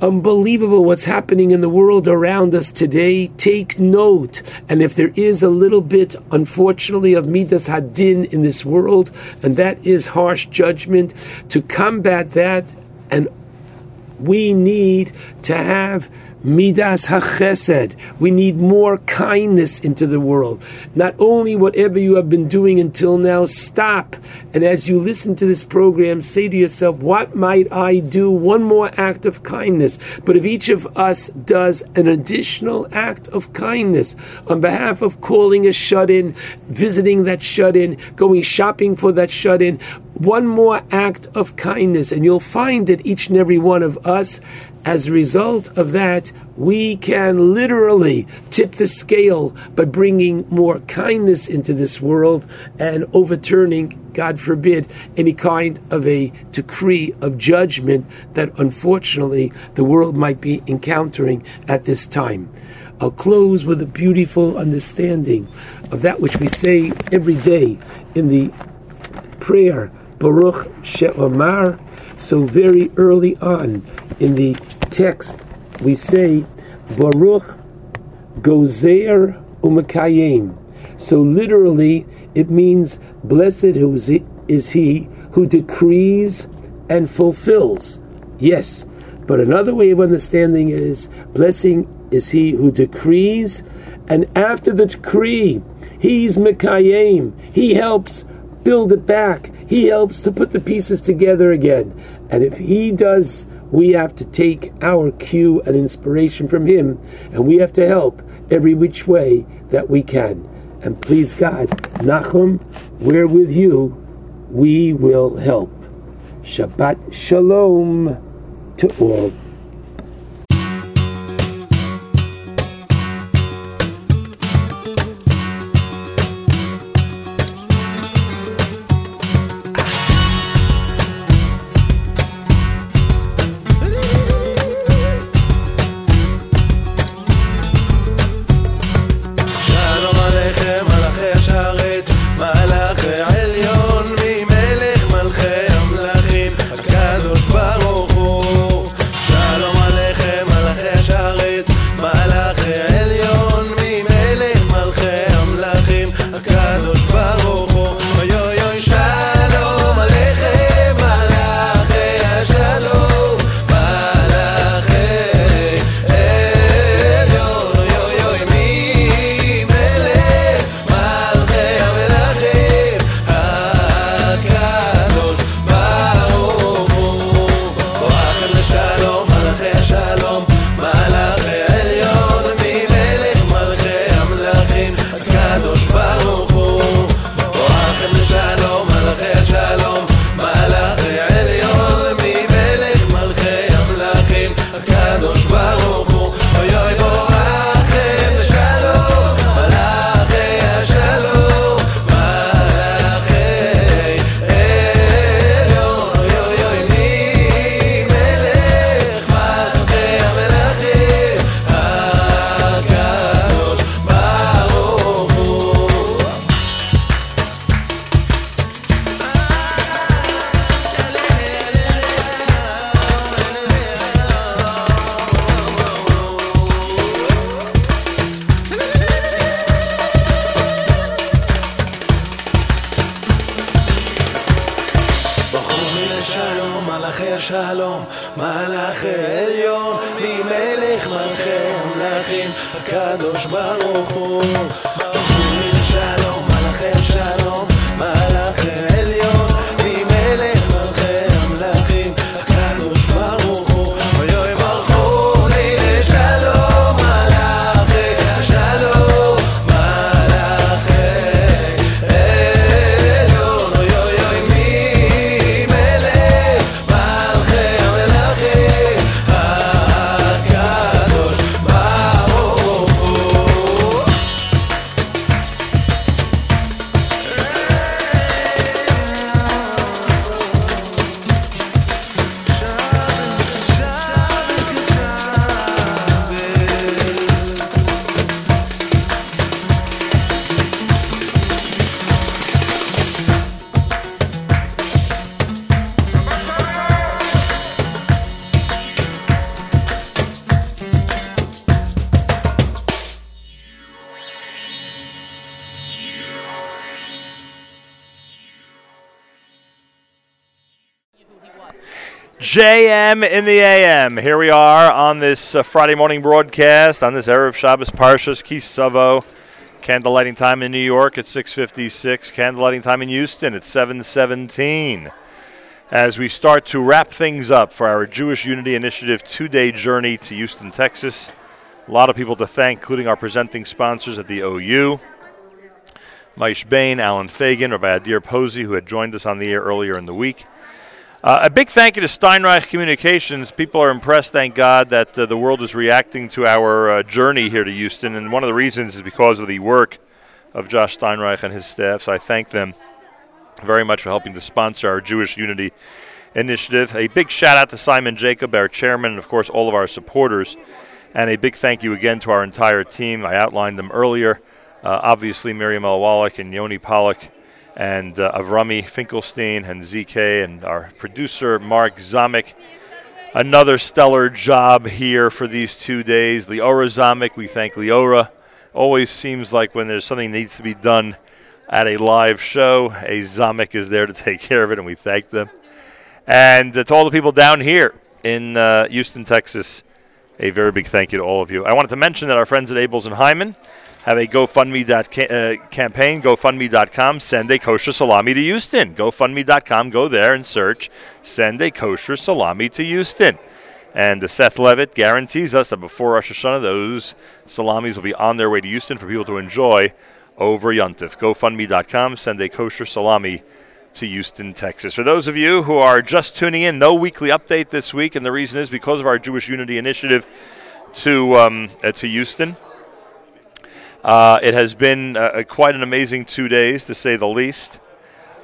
unbelievable what's happening in the world around us today. Take note. And if there is a little bit, unfortunately, of Midas Hadin in this world, and that is harsh judgment, to combat that, and we need to have Midas HaChesed. We need more kindness into the world. Not only whatever you have been doing until now, stop. And as you listen to this program, say to yourself, what might I do? One more act of kindness. But if each of us does an additional act of kindness on behalf of calling a shut in, visiting that shut in, going shopping for that shut in, one more act of kindness, and you'll find that each and every one of us as a result of that, we can literally tip the scale by bringing more kindness into this world and overturning, God forbid, any kind of a decree of judgment that unfortunately the world might be encountering at this time. I'll close with a beautiful understanding of that which we say every day in the prayer, Baruch She'omar. So very early on in the text, we say, Baruch Gozer Umakayim. So literally, it means, Blessed is he who decrees and fulfills. Yes, but another way of understanding is, blessing is he who decrees, and after the decree, he's Mekayim. He helps build it back. He helps to put the pieces together again. And if he does, we have to take our cue and inspiration from him, and we have to help every which way that we can. And please God, Nachum, we're with you. We will help. Shabbat Shalom to all. JM in the AM. Here we are on this uh, Friday morning broadcast on this Erev Shabbos Parshas Kisavo. Candlelighting time in New York at 6:56. Candlelighting time in Houston at 7:17. As we start to wrap things up for our Jewish Unity Initiative two-day journey to Houston, Texas. A lot of people to thank, including our presenting sponsors at the OU. Moishe Bane, Allen Fagin, Rabbi Adir Posy, who had joined us on the air earlier in the week. Uh, a big thank you to Steinreich Communications. People are impressed, thank God, that uh, the world is reacting to our uh, journey here to Houston. And one of the reasons is because of the work of Josh Steinreich and his staff. So I thank them very much for helping to sponsor our Jewish Unity Initiative. A big shout out to Simon Jacob, our chairman, and of course all of our supporters. And a big thank you again to our entire team. I outlined them earlier. Uh, obviously, Miriam. Wallach and Yoni Pollock and uh, Avrami Finkelstein and ZK and our producer Mark Zamek. Another stellar job here for these two days. Leora Zamek, we thank Leora. Always seems like when there's something that needs to be done at a live show, a Zamek is there to [LAUGHS] take care of it, and we thank them. And uh, to all the people down here in uh, Houston, Texas, a very big thank you to all of you. I wanted to mention that our friends at Abeles and Heymann have a GoFundMe dot ca- uh, campaign, GoFundMe.com. Send a kosher salami to Houston. GoFundMe.com. Go there and search. Send a kosher salami to Houston. And the Seth Levitt guarantees us that before Rosh Hashanah, those salamis will be on their way to Houston for people to enjoy over Yontif. GoFundMe.com. Send a kosher salami to Houston, Texas. For those of you who are just tuning in, no weekly update this week, and the reason is because of our Jewish Unity Initiative to um, uh, to Houston. Uh, it has been uh, quite an amazing two days, to say the least.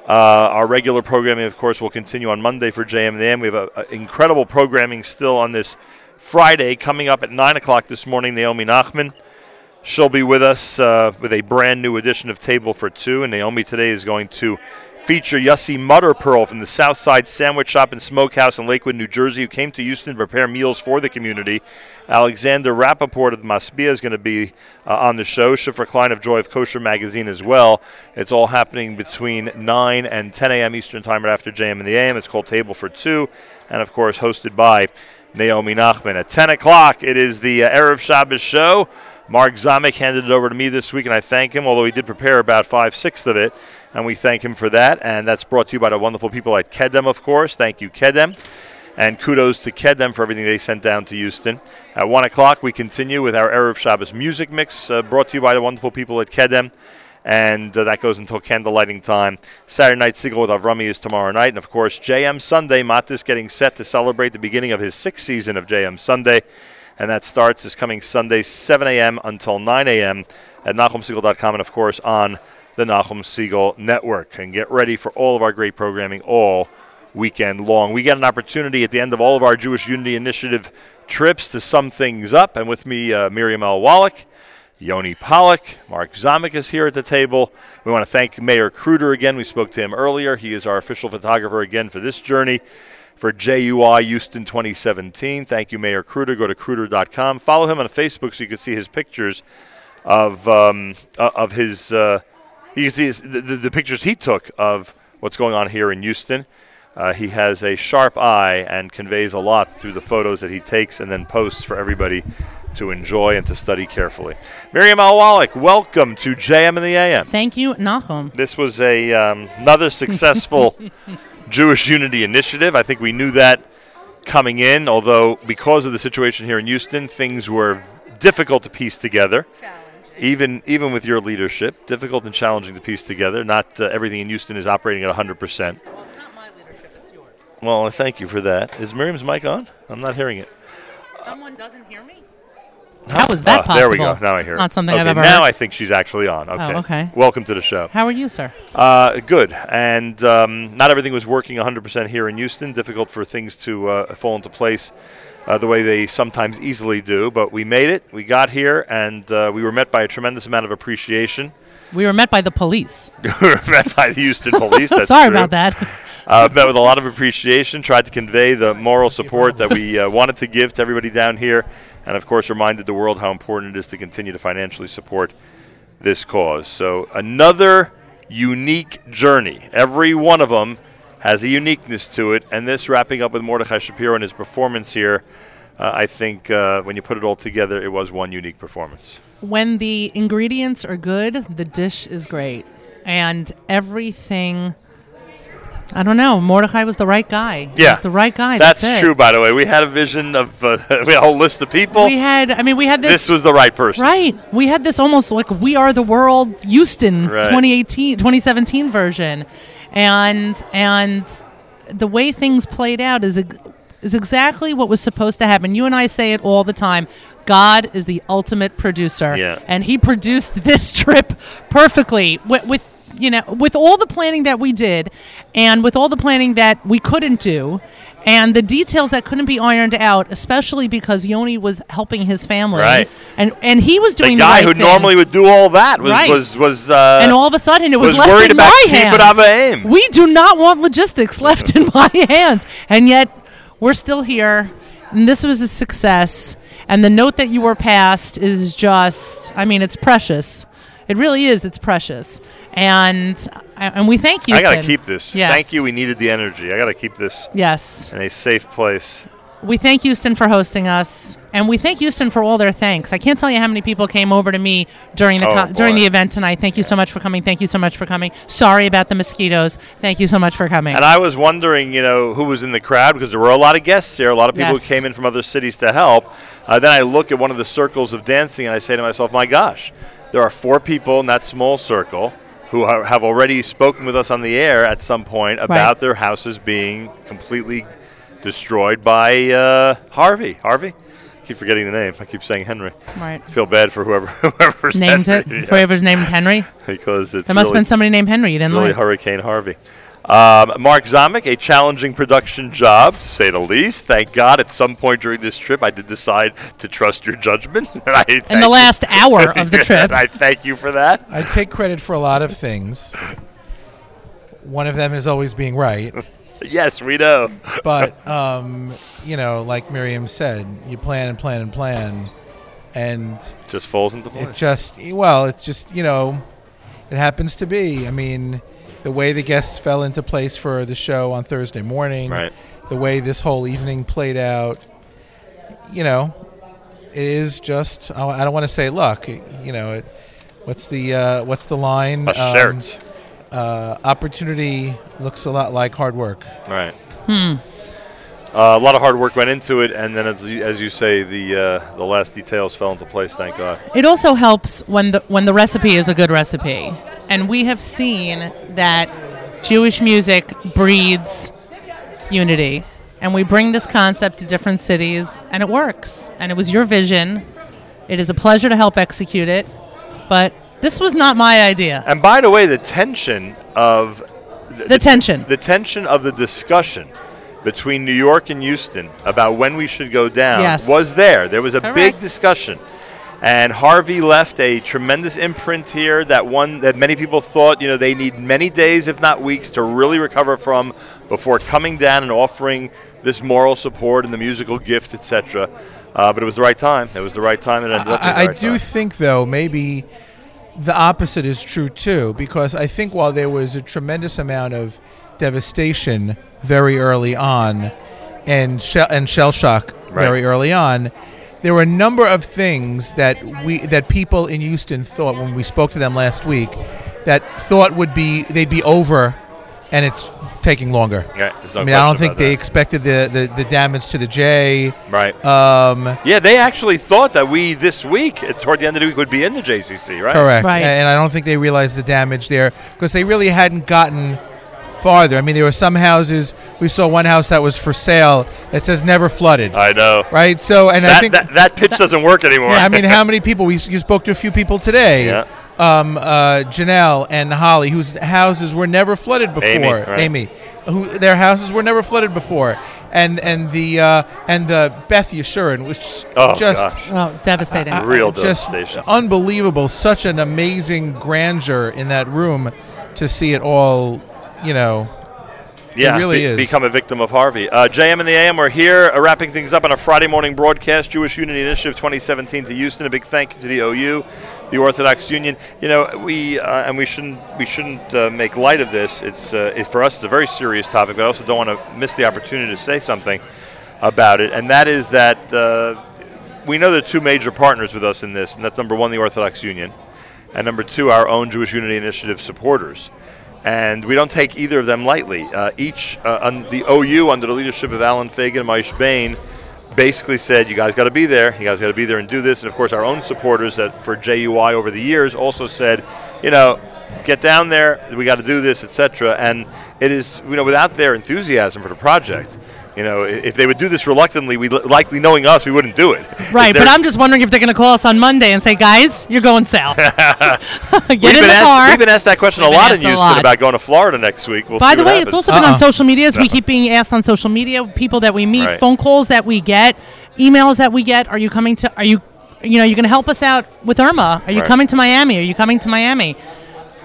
Uh, our regular programming, of course, will continue on Monday for JM and the AM. We have a, a incredible programming still on this Friday. Coming up at 9 o'clock this morning, Naomi Nachman. She'll be with us uh, with a brand new edition of Table for Two. And Naomi today is going to feature Yussi Mutterpearl from the Southside Sandwich Shop and Smokehouse in Lakewood, New Jersey, who came to Houston to prepare meals for the community. Alexander Rappaport of Masbia is going to be uh, on the show. Shifra Klein of Joy of Kosher Magazine as well. It's all happening between 9 and 10 a.m. Eastern Time right after JM and the AM. It's called Table for Two, and of course, hosted by Naomi Nachman. At 10 o'clock, it is the uh, Erev Shabbos show. Mark Zamek handed it over to me this week, and I thank him, although he did prepare about five sixths of it, and we thank him for that. And that's brought to you by the wonderful people at Kedem, of course. Thank you, Kedem. And kudos to Kedem for everything they sent down to Houston. At 1 o'clock, we continue with our Erev Shabbos music mix, uh, brought to you by the wonderful people at Kedem. And uh, that goes until candle lighting time. Saturday night Segal with Avrami is tomorrow night. And of course, JM Sunday, Matis getting set to celebrate the beginning of his sixth season of JM Sunday and that starts this coming Sunday, 7 a.m. until 9 a.m. at NachumSegal.com and, of course, on the Nachum Segal Network. And get ready for all of our great programming all weekend long. We get an opportunity at the end of all of our Jewish Unity Initiative trips to sum things up. And with me, uh, Miriam L. Wallach. Yoni Pollock, Mark Zamek is here at the table. We want to thank Meir Kruter again. We spoke to him earlier. He is our official photographer again for this journey for JUI Houston 2017. Thank you, Meir Kruter. Go to Kruter.com. Follow him on Facebook so you can see his pictures of um, uh, of his. Uh, you can see the, the, the, pictures he took of what's going on here in Houston. Uh, he has a sharp eye and conveys a lot through the photos that he takes and then posts for everybody to enjoy and to study carefully. Miriam Al Wallach, welcome to JM and the AM. Thank you, Nachum. This was a um, another successful [LAUGHS] Jewish Unity Initiative. I think we knew that coming in, although because of the situation here in Houston, things were difficult to piece together. Even even with your leadership, difficult and challenging to piece together. Not uh, everything in Houston is operating at 100 percent. Well, it's not my leadership; it's yours. Well, thank you for that. Is Miriam's mic on? I'm not hearing it. Someone doesn't hear me. How was that oh, There we go. Now I hear it. Not something okay, I've ever Now heard. I think she's actually on. Okay. Oh, okay. Welcome to the show. How are you, sir? Uh, good. And um, not everything was working 100% here in Houston. Difficult for things to uh, fall into place uh, the way they sometimes easily do. But we made it. We got here, and uh, we were met by a tremendous amount of appreciation. We were met by the police. [LAUGHS] we were met by the Houston police. [LAUGHS] That's Sorry true. about that. [LAUGHS] uh, met with a lot of appreciation. Tried to convey the moral support that we uh, wanted to give to everybody down here, and of course, reminded the world how important it is to continue to financially support this cause. So another unique journey. Every one of them has a uniqueness to it, and this wrapping up with Mordechai Shapiro and his performance here. Uh, I think uh, when you put it all together, it was one unique performance. When the ingredients are good, the dish is great. And everything. I don't know. Mordechai was the right guy. He Yeah, was the right guy. That's, That's, true, by the way. We had a vision of uh, [LAUGHS] we had a whole list of people. We had. I mean, we had this. this was the right person. Right. We had this almost like We Are the World Houston Right. 2018 2017 version. And and the way things played out is is exactly what was supposed to happen. You and I say it all the time. God is the ultimate producer. Yeah. And he produced this trip perfectly with, with you know, with all the planning that we did and with all the planning that we couldn't do and the details that couldn't be ironed out, especially because Yoni was helping his family. Right. And and he was doing the guy the who thing. normally would do all that was Right. was was uh, and all of a sudden it was, was left worried in about my hands. Aim. We do not want logistics left in my hands, and yet we're still here. And this was a success. And the note that you were passed is just, I mean, it's precious. It really is. It's precious. And and we thank you. I gotta keep this. Yes. Thank you. We needed the energy. I gotta keep this. Yes. In a safe place. we thank Houston for hosting us, and we thank Houston for all their thanks. I can't tell you how many people came over to me during the Oh, con- during the event tonight. Thank you so much for coming. Thank you so much for coming. Sorry about the mosquitoes. Thank you so much for coming. And I was wondering, you know, who was in the crowd because there were a lot of guests here, a lot of people Yes. who came in from other cities to help. Uh, then I look at one of the circles of dancing and I say to myself, my gosh, there are four people in that small circle who have already spoken with us on the air at some point about their houses being completely destroyed by uh, Harvey. Harvey? I keep forgetting the name. I keep saying Henry. Right. I feel bad for whoever whoever's named it. Yeah. Whoever's named Henry. [LAUGHS] because it's there must really- have been somebody named Henry you didn't really like. Hurricane Harvey. Um, Mark Zamek, a challenging production job, to say the least. Thank God at some point during this trip I did decide to trust your judgment. [LAUGHS] and I thank the you. last hour of the [LAUGHS] trip. I thank you for that. I take credit for a lot of things. One of them is always being right. [LAUGHS] Yes, we know. But um, you know, like Miriam said, you plan and plan and plan, and Just falls into place. it just well, it's just you know, it happens to be. I mean, the way the guests fell into place for the show on Thursday morning, Right. the way this whole evening played out, you know, it is just. I I don't want to say luck. You know, it, what's the uh, what's the line? A shirt. uh, opportunity looks a lot like hard work. Right. Hmm. Uh, a lot of hard work went into it, and then, as you, as you say, the uh, the last details fell into place. Thank God. It also helps when the when the recipe is a good recipe, and we have seen that Jewish music breeds unity, and we bring this concept to different cities, and it works. And it was your vision. It is a pleasure to help execute it, but this was not my idea. And by the way, the tension of The tension. the tension of the discussion between New York and Houston about when we should go down Yes. was there. There was a big discussion. And Harvey left a tremendous imprint here that one that many people thought, you know, they need many days, if not weeks, to really recover from before coming down and offering this moral support and the musical gift, etc. Uh, but it was the right time. It was the right time, it ended up being I, I right do time. think, though, maybe the opposite is true too, because I think while there was a tremendous amount of devastation very early on, and shell and shell shock very early on, there were a number of things that we that people in Houston thought when we spoke to them last week that thought would be they'd be over, and it's taking longer. Yeah, no I mean, I don't think they that. expected the, the, the damage to the J. Right. Um, Yeah, they actually thought that we this week, toward the end of the week, would be in the JCC, right? Correct. Right. And I don't think they realized the damage there because they really hadn't gotten farther. I mean, there were some houses. We saw one house that was for sale that says never flooded. I know. Right. So, and I think that, that pitch doesn't work anymore. Yeah, I mean, how [LAUGHS] many people? We you spoke to a few people today. Yeah. Um, uh, Janelle and Holly, whose houses were never flooded before. Amy, right. Amy, who their houses were never flooded before, and and the uh, and the Beth Yeshurun, which Oh, just gosh. Oh, devastating. uh, Real just devastation. unbelievable. Such an amazing grandeur in that room to see it all. You know, Yeah, it really be- become a victim of Harvey. Uh, JM and the AM, we're here uh, wrapping things up on a Friday morning broadcast. Jewish Unity Initiative 2017 to Houston. A big thank you to the OU, the Orthodox Union. You know, we uh, and we shouldn't we shouldn't uh, make light of this. It's uh, it, for us it's a very serious topic, but I also don't want to miss the opportunity to say something about it, and that is that uh, we know there are two major partners with us in this, and that's number one, the Orthodox Union, and number two, our own Jewish Unity Initiative supporters. And we don't take either of them lightly. Uh, each, uh, the OU, under the leadership of Allen Fagin and Moishe Bane, basically said, you guys got to be there. You guys got to be there and do this. And of course, our own supporters that for JUI over the years also said, you know, get down there. We got to do this, etc. And it is, you know, without their enthusiasm for the project, you know, if they would do this reluctantly, we likely knowing us, we wouldn't do it. Right, but I'm just wondering if they're going to call us on Monday and say, "Guys, you're going south." [LAUGHS] [LAUGHS] Get we've in been the asked, car. We've been asked that question We've a lot in Houston lot. about going to Florida next week. We'll By see the way, it's happens. also been on uh-huh. social media. As we keep being asked on social media, people that we meet, Right. phone calls that we get, emails that we get. Are you coming to? Are you, you know, you're going to help us out with Irma? Are you Right. coming to Miami? Are you coming to Miami?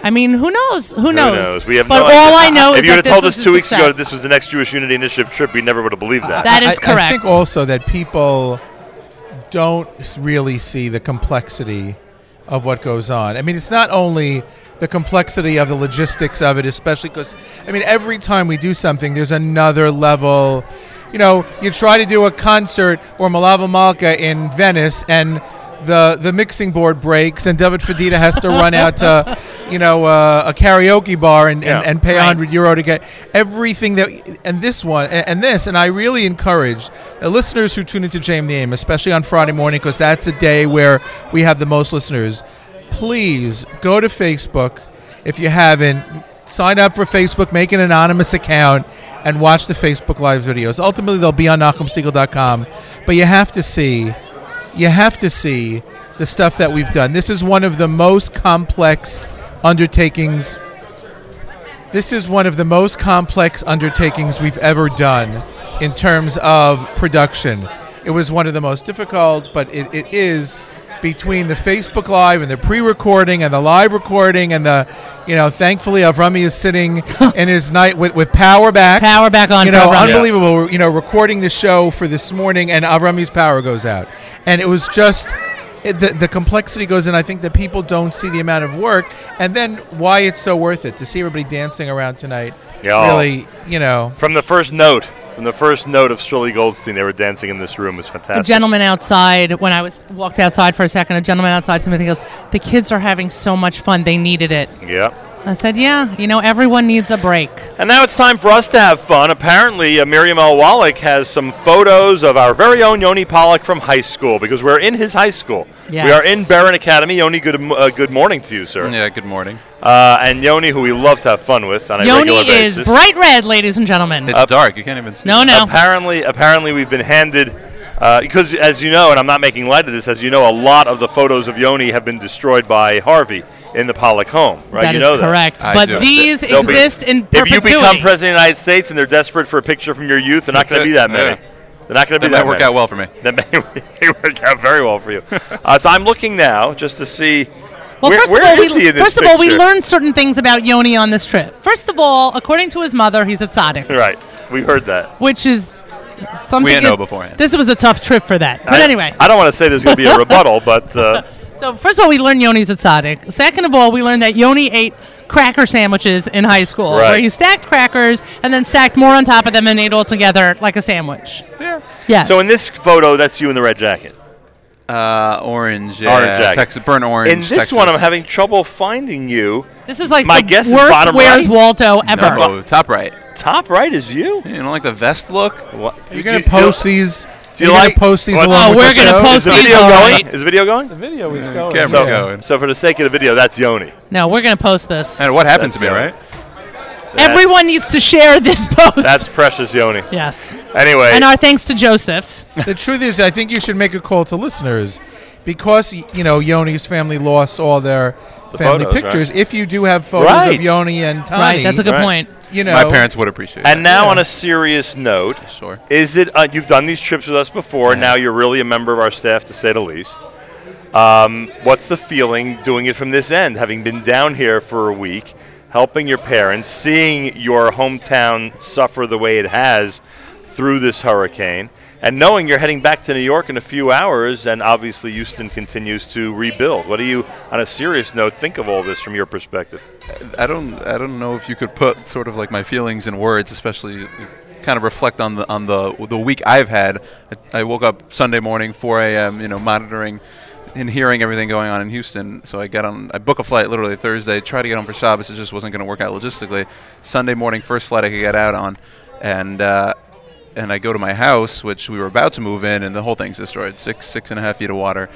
I mean, who knows? Who, Who knows? knows? We have but no all idea. I know if is you that would this have told us two weeks ago that this was the next Jewish Unity Initiative trip, we never would have believed that. That is I- I think also that people don't really see the complexity of what goes on. I mean, it's not only the complexity of the logistics of it, especially because, I mean, every time we do something, there's another level you know, you try to do a concert or Melava Malka in Venice, and the the mixing board breaks, and David Fadita has to run out to, you know, uh, a karaoke bar and, and, and pay a hundred euro to get everything that. And this one and, and this, and I really encourage the listeners who tune into JM the Aim, especially on Friday morning, because that's a day where we have the most listeners. Please go to Facebook if you haven't. Sign up for Facebook, make an anonymous account, and watch the Facebook Live videos. Ultimately, they'll be on NachumSegal.com, but you have to see you have to see the stuff that we've done. This is one of the most complex undertakings. This is one of the most complex undertakings we've ever done in terms of production. It was one of the most difficult, but it, it is between the Facebook Live and the pre-recording and the live recording and the, you know, thankfully Avrami is sitting [LAUGHS] in his night with, with power back. Power back on You know, Avrami. unbelievable. You know, recording the show for this morning and Avrami's power goes out, and it was just. It, the, the complexity goes in. I think that people don't see the amount of work, and then why it's so worth it to see everybody dancing around tonight. Yeah. Really, you know, From the first note, from the first note of Sruli Goldstein, they were dancing in this room. It was fantastic. A gentleman outside, when I was walked outside for a second, a gentleman outside, somebody goes, "The kids are having so much fun. They needed it." Yeah. I said, "Yeah, you know, everyone needs a break." And now it's time for us to have fun. Apparently, uh, Miriam L. Wallach has some photos of our very own Yoni Pollock from high school because we're in his high school. We are in Beren Academy. Yoni, good, uh, good morning to you, sir. Yeah, good morning. Uh, and Yoni, who we love to have fun with on a Yoni regular is bright red, ladies and gentlemen. It's dark. You can't even see. No, no. Apparently, apparently we've been handed uh, because, as you know, and I'm not making light of this, as you know, a lot of the photos of Yoni have been destroyed by Harvey in the Pollock home. Right? That you is know correct. That. But these They'll be- exist in perpetuity If you become president of the United States and they're desperate for a picture from your youth, they're not going to be that many. Yeah. They're not going to be That that might work out well for me. That may, [LAUGHS] may work out very well for you. [LAUGHS] uh, so I'm looking now just to see. Well, where, first where of all, is we, he in this first of all, we learned certain things about Yoni on this trip. First of all, according to his mother, he's a tzaddik, Right, we heard that. which is something. We didn't know beforehand. This was a tough trip for that. But I, anyway, I don't want to say there's going to be a [LAUGHS] rebuttal, but uh, so first of all, we learned Yoni's a tzaddik. Second of all, we learned that Yoni ate cracker sandwiches in high school, Right. where he stacked crackers and then stacked more on top of them and ate all together like a sandwich. Yeah. Yes. So in this photo, that's you in the red jacket. Uh, orange. Yeah, Orange jacket. Texas, burnt orange. In this Texas. one, I'm having trouble finding you. This is like My the guess is bottom Where's right? Waldo ever. No, top right. Top right is you. You don't like the vest look? What? You're gonna post these. Do you you're like post these what- along Oh, we're the gonna show? post Is the these, video all going? Is the video going? The video is going. Camera's so, going. so for the sake of the video, that's Yoni. No, we're gonna post this. And what happened That's to me, Yoni. right? Everyone needs to share this [LAUGHS] post. That's precious Yoni. yes. Anyway, And our thanks to Joseph. the truth is, I think you should make a call to listeners because you know Yoni's family lost all their The family photos, pictures. right. If you do have photos Right. of Yoni and Tani, Right, that's a good Right. point. You know, My parents would appreciate it. And it. now, on a serious note, sure. Is it? Uh, you've done these trips with us before. Now you're really a member of our staff, to say the least. Um, what's the feeling doing it from this end, having been down here for a week, helping your parents, seeing your hometown suffer the way it has through this hurricane, and knowing you're heading back to New York in a few hours, and obviously Houston continues to rebuild. What do you, on a serious note, think of all this from your perspective? I don't I don't know if you could put sort of like my feelings in words, especially kind of reflect on the on the the week I've had. I, woke up Sunday morning 4 a.m. You know, monitoring and hearing everything going on in Houston. So I got on. I book a flight literally Thursday. Try to get on for Shabbos. It just wasn't going to work out logistically. Sunday morning, first flight I could get out on, and. Uh, and I go to my house, which we were about to move in, and the whole thing's destroyed. Six, six and a half feet of water,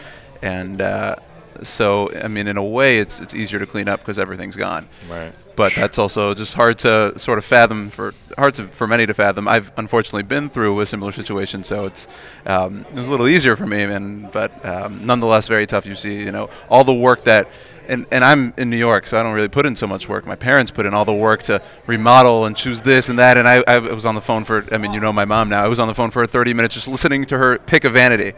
and uh, so I mean, in a way, it's it's easier to clean up because everything's gone. Right. But that's also just hard to sort of fathom for hard to, for many to fathom. I've unfortunately been through a similar situation, so it's um, it was a little easier for me, and but um, nonetheless very tough. You see, you know, all the work that and, and I'm in New York, so I don't really put in so much work. My parents put in all the work to remodel and choose this and that, and I, I was on the phone for. I mean, you know my mom now. I was on the phone for 30 minutes just listening to her pick a vanity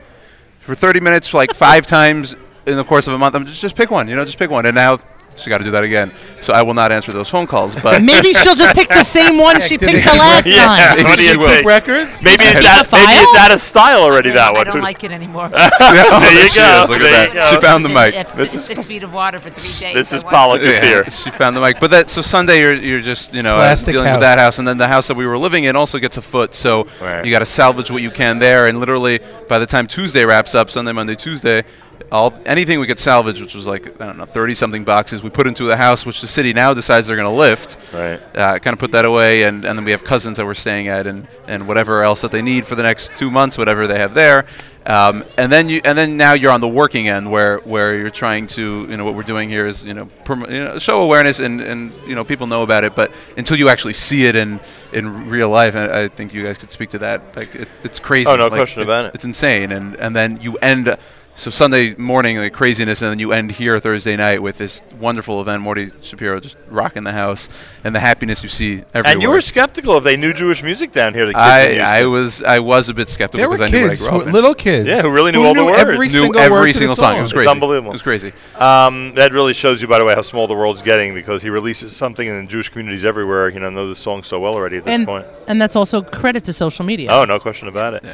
for 30 minutes, like five [LAUGHS] times in the course of a month. I'm just just pick one, you know, just pick one. And now she got to do that again. So I will not answer those phone calls. But [LAUGHS] Maybe she'll just pick the [LAUGHS] same one she picked the last Yeah, time. what do you Keep think? records? Maybe it's, Keep out, maybe it's out of style already. That one. I don't like it anymore. there [LAUGHS] there you she go. is, look at There that. go. She found the mic. This is- six feet of water for three days. This is want- Pollock is here. She found the mic, but that so Sunday you're you're just you know uh, dealing with that house, and then the house that we were living in also gets a foot. So you got to salvage what you can there, and literally by the time Tuesday wraps up, Sunday, Monday, Tuesday. All anything we could salvage, which was like I don't know, thirty something boxes, we put into the house, which the city now decides they're going to lift. Right. Uh, kind of put that away, and, and then we have cousins that we're staying at, and, and whatever else that they need for the next two months, whatever they have there. Um, and then you and then now you're on the working end where, where you're trying to you know what we're doing here is you know, prom- you know show awareness and, and you know people know about it but until you actually see it in in real life I, I think you guys could speak to that like it, it's crazy Oh, no Like, question about it. it's insane and and then you end so Sunday morning the craziness and then you end here Thursday night with this wonderful event Morty Shapiro just rocking the house and the happiness you see everywhere And you were skeptical if they knew Jewish music down here. The kids I, I was I was a bit skeptical There were because I knew what I kids, grew up who- little kids, Yeah, who really knew who all the words. every Knew single every word single song. It was song. crazy. It's unbelievable. It was crazy. Um, that really shows you, by the way, how small the world's getting because he releases something and Jewish communities everywhere, you know, know the song so well already at this And, point. and that's also credit to social media. Oh, no question about it.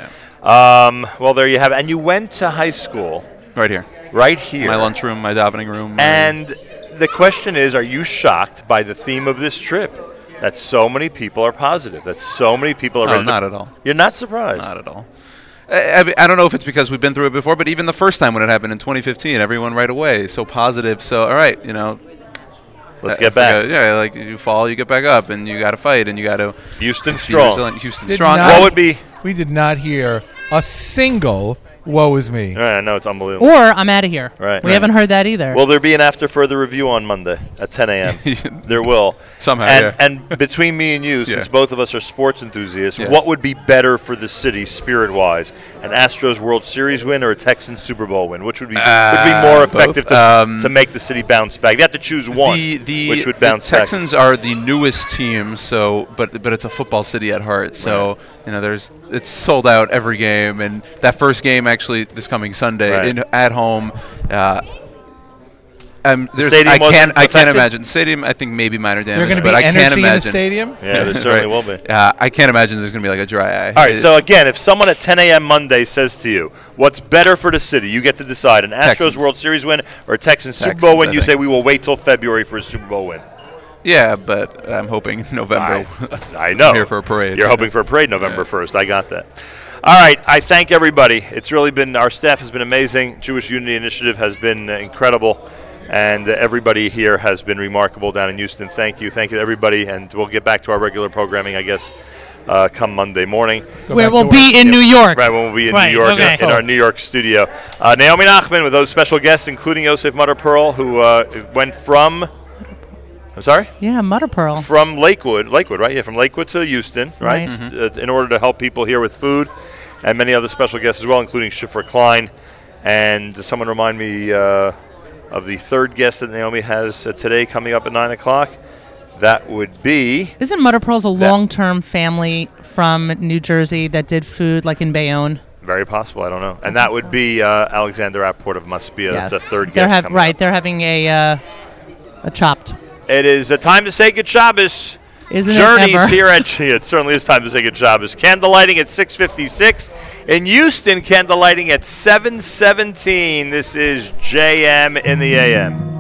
Um, well, there you have it. And you went to high school Right here. right here. My lunchroom, my davening room. my- And the question is, are you shocked by the theme of this trip? That so many people are positive. That so many people are No, not at all. You're not surprised. Not at all. I, I I don't know if it's because we've been through it before, but even the first time when it happened in 2015, everyone right away so positive. So all right, you know, Let's I- get I back. forget- Yeah, like you fall, you get back up, and you got to fight, and you got to. Houston strong. Houston Did strong. not- What would be? We did not hear a single "Woe is me." I know it's unbelievable. Or I'm out of here. Right. We Right. haven't heard that either. Will there be an after further review on Monday at 10 a.m.? [LAUGHS] there will. Somehow, and, yeah. and between me and you, [LAUGHS] since Yeah. both of us are sports enthusiasts, Yes. what would be better for the city spirit-wise? An Astros World Series win or a Texans Super Bowl win? Which would be would be Uh, more effective to, Um, to make the city bounce back? You have to choose one. The, the, which would the bounce back. Texans are the newest team, so but but it's a football city at heart. So you know, there's it's sold out every game, and that first game actually this coming Sunday Right. in at home. Uh, um, there's, Stadium I wasn't can't. I can't imagine stadium. I think maybe minor damage. there gonna but be I can't energy in the imagine. stadium? Yeah, there [LAUGHS] certainly will be. Uh, I can't imagine there's going to be like a dry eye. All right. So again, if someone at 10 a.m. Monday says to you, "What's better for the city?" You get to decide: an Astros Texans. World Series win or a Texans Super Bowl win. I You think. say we will wait till February for a Super Bowl win. yeah, but I'm hoping November. I [LAUGHS] know. [LAUGHS] I'm here for a parade. You're hoping for a parade November 1st. I got that. All right. I thank everybody. It's really been, our staff has been amazing. Jewish Unity Initiative has been uh, incredible. And uh, everybody here has been remarkable down in Houston. Thank you. Thank you to everybody. And we'll get back to our regular programming, I guess, uh, come Monday morning. Where we'll be in New York. Right, when we'll be in Right, New York, okay. in, in our New York studio. Uh, Naomi Nachman with those special guests, including Yosef Mutter Pearl, who uh, went from. I'm sorry? yeah, Mother Pearl. from Lakewood, Lakewood, right? Yeah, from Lakewood to Houston, right? Right. Uh, in order to help people here with food, and many other special guests as well, including Shifra Klein. And does someone remind me uh, of the third guest that Naomi has uh, today coming up at nine o'clock? That would be Isn't Mother Pearl's a long-term family from New Jersey that did food like in Bayonne? very possible. I don't know, and that would be uh, Alexander Apport of Masbia. That's the third guest. coming right. up. They're having a uh, a chopped. It is a time to say good Shabbos. Isn't Journeys here at it certainly is time to say good Shabbos. Candlelighting at 6:56 in Houston. Candlelighting at 7:17. This is JM in the AM.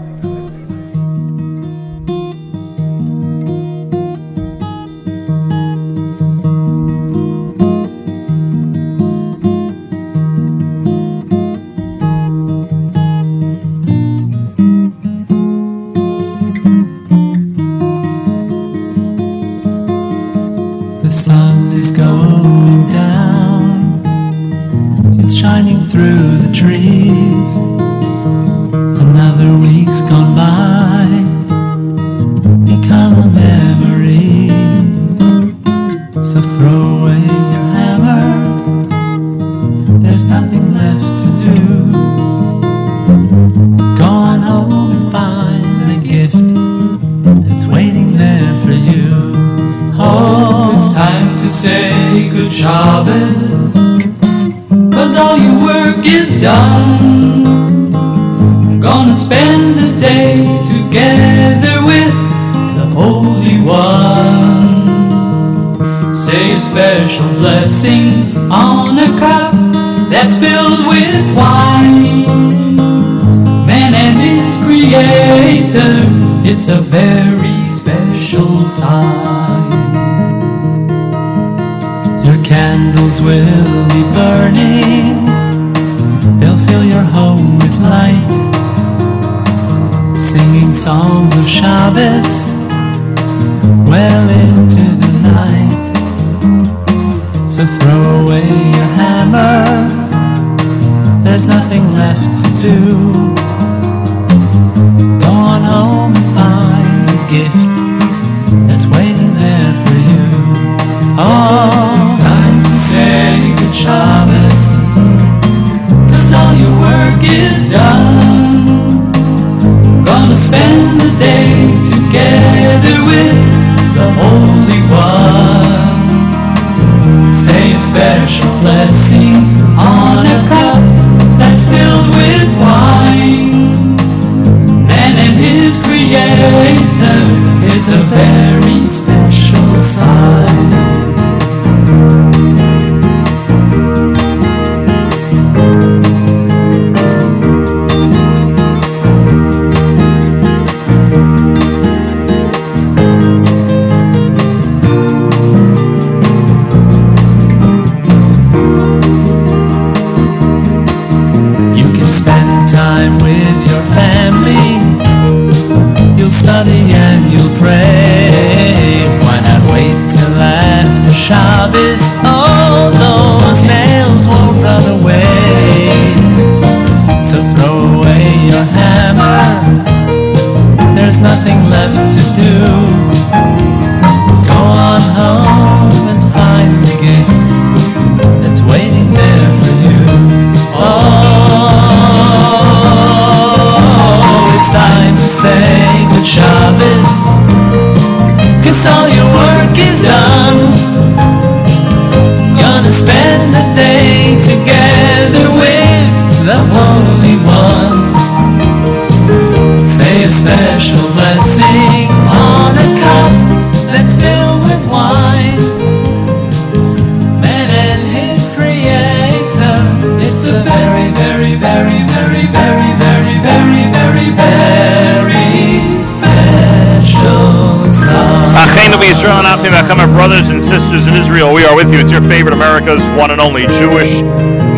One and only Jewish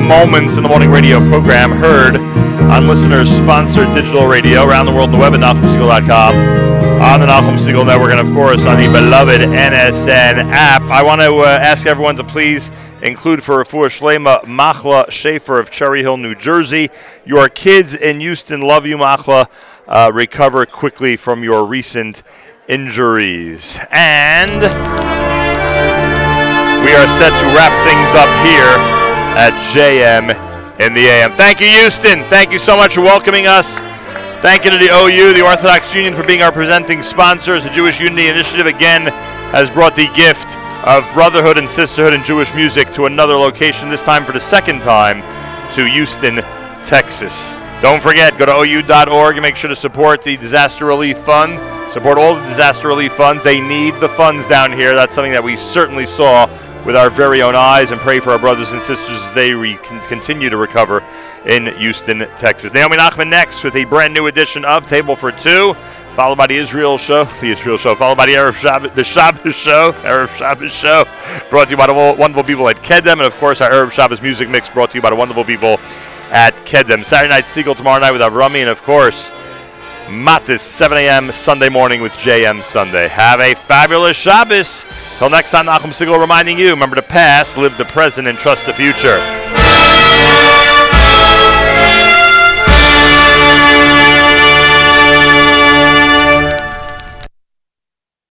Moments in the Morning radio program, heard on listeners sponsored digital radio around the world on the web at NachumSegal.com, on the Nachum Segal Network, and of course on the beloved NSN app. I want to uh, ask everyone to please include for Refuah Shlema Machla Schaefer of Cherry Hill, New Jersey. Your kids in Houston love you, Machla. Uh, recover quickly from your recent injuries. And we are set to wrap things up here at JM in the AM. Thank you, Houston. Thank you so much for welcoming us. Thank you to the OU, the Orthodox Union, for being our presenting sponsors. The Jewish Unity Initiative again has brought the gift of brotherhood and sisterhood in Jewish music to another location, this time for the second time to Houston, Texas. Don't forget, go to OU.org and make sure to support the Disaster Relief Fund. Support all the disaster relief funds. They need the funds down here. That's something that we certainly saw with our very own eyes and pray for our brothers and sisters as they re- continue to recover in Houston, Texas. Naomi Nachman next with a brand new edition of Table for Two, followed by the Israel Show, the Israel Show, followed by the Erev Shabbos, the Shabbos Show, Erev Shabbos Show, brought to you by the wonderful people at Kedem, and of course our Erev Shabbos music mix brought to you by the wonderful people at Kedem. Saturday night Segal tomorrow night with Avrami, and of course Matis, 7 a.m. Sunday morning with JM Sunday. Have a fabulous Shabbos. Till next time, Nachum Segal reminding you, remember the past, live the present, and trust the future.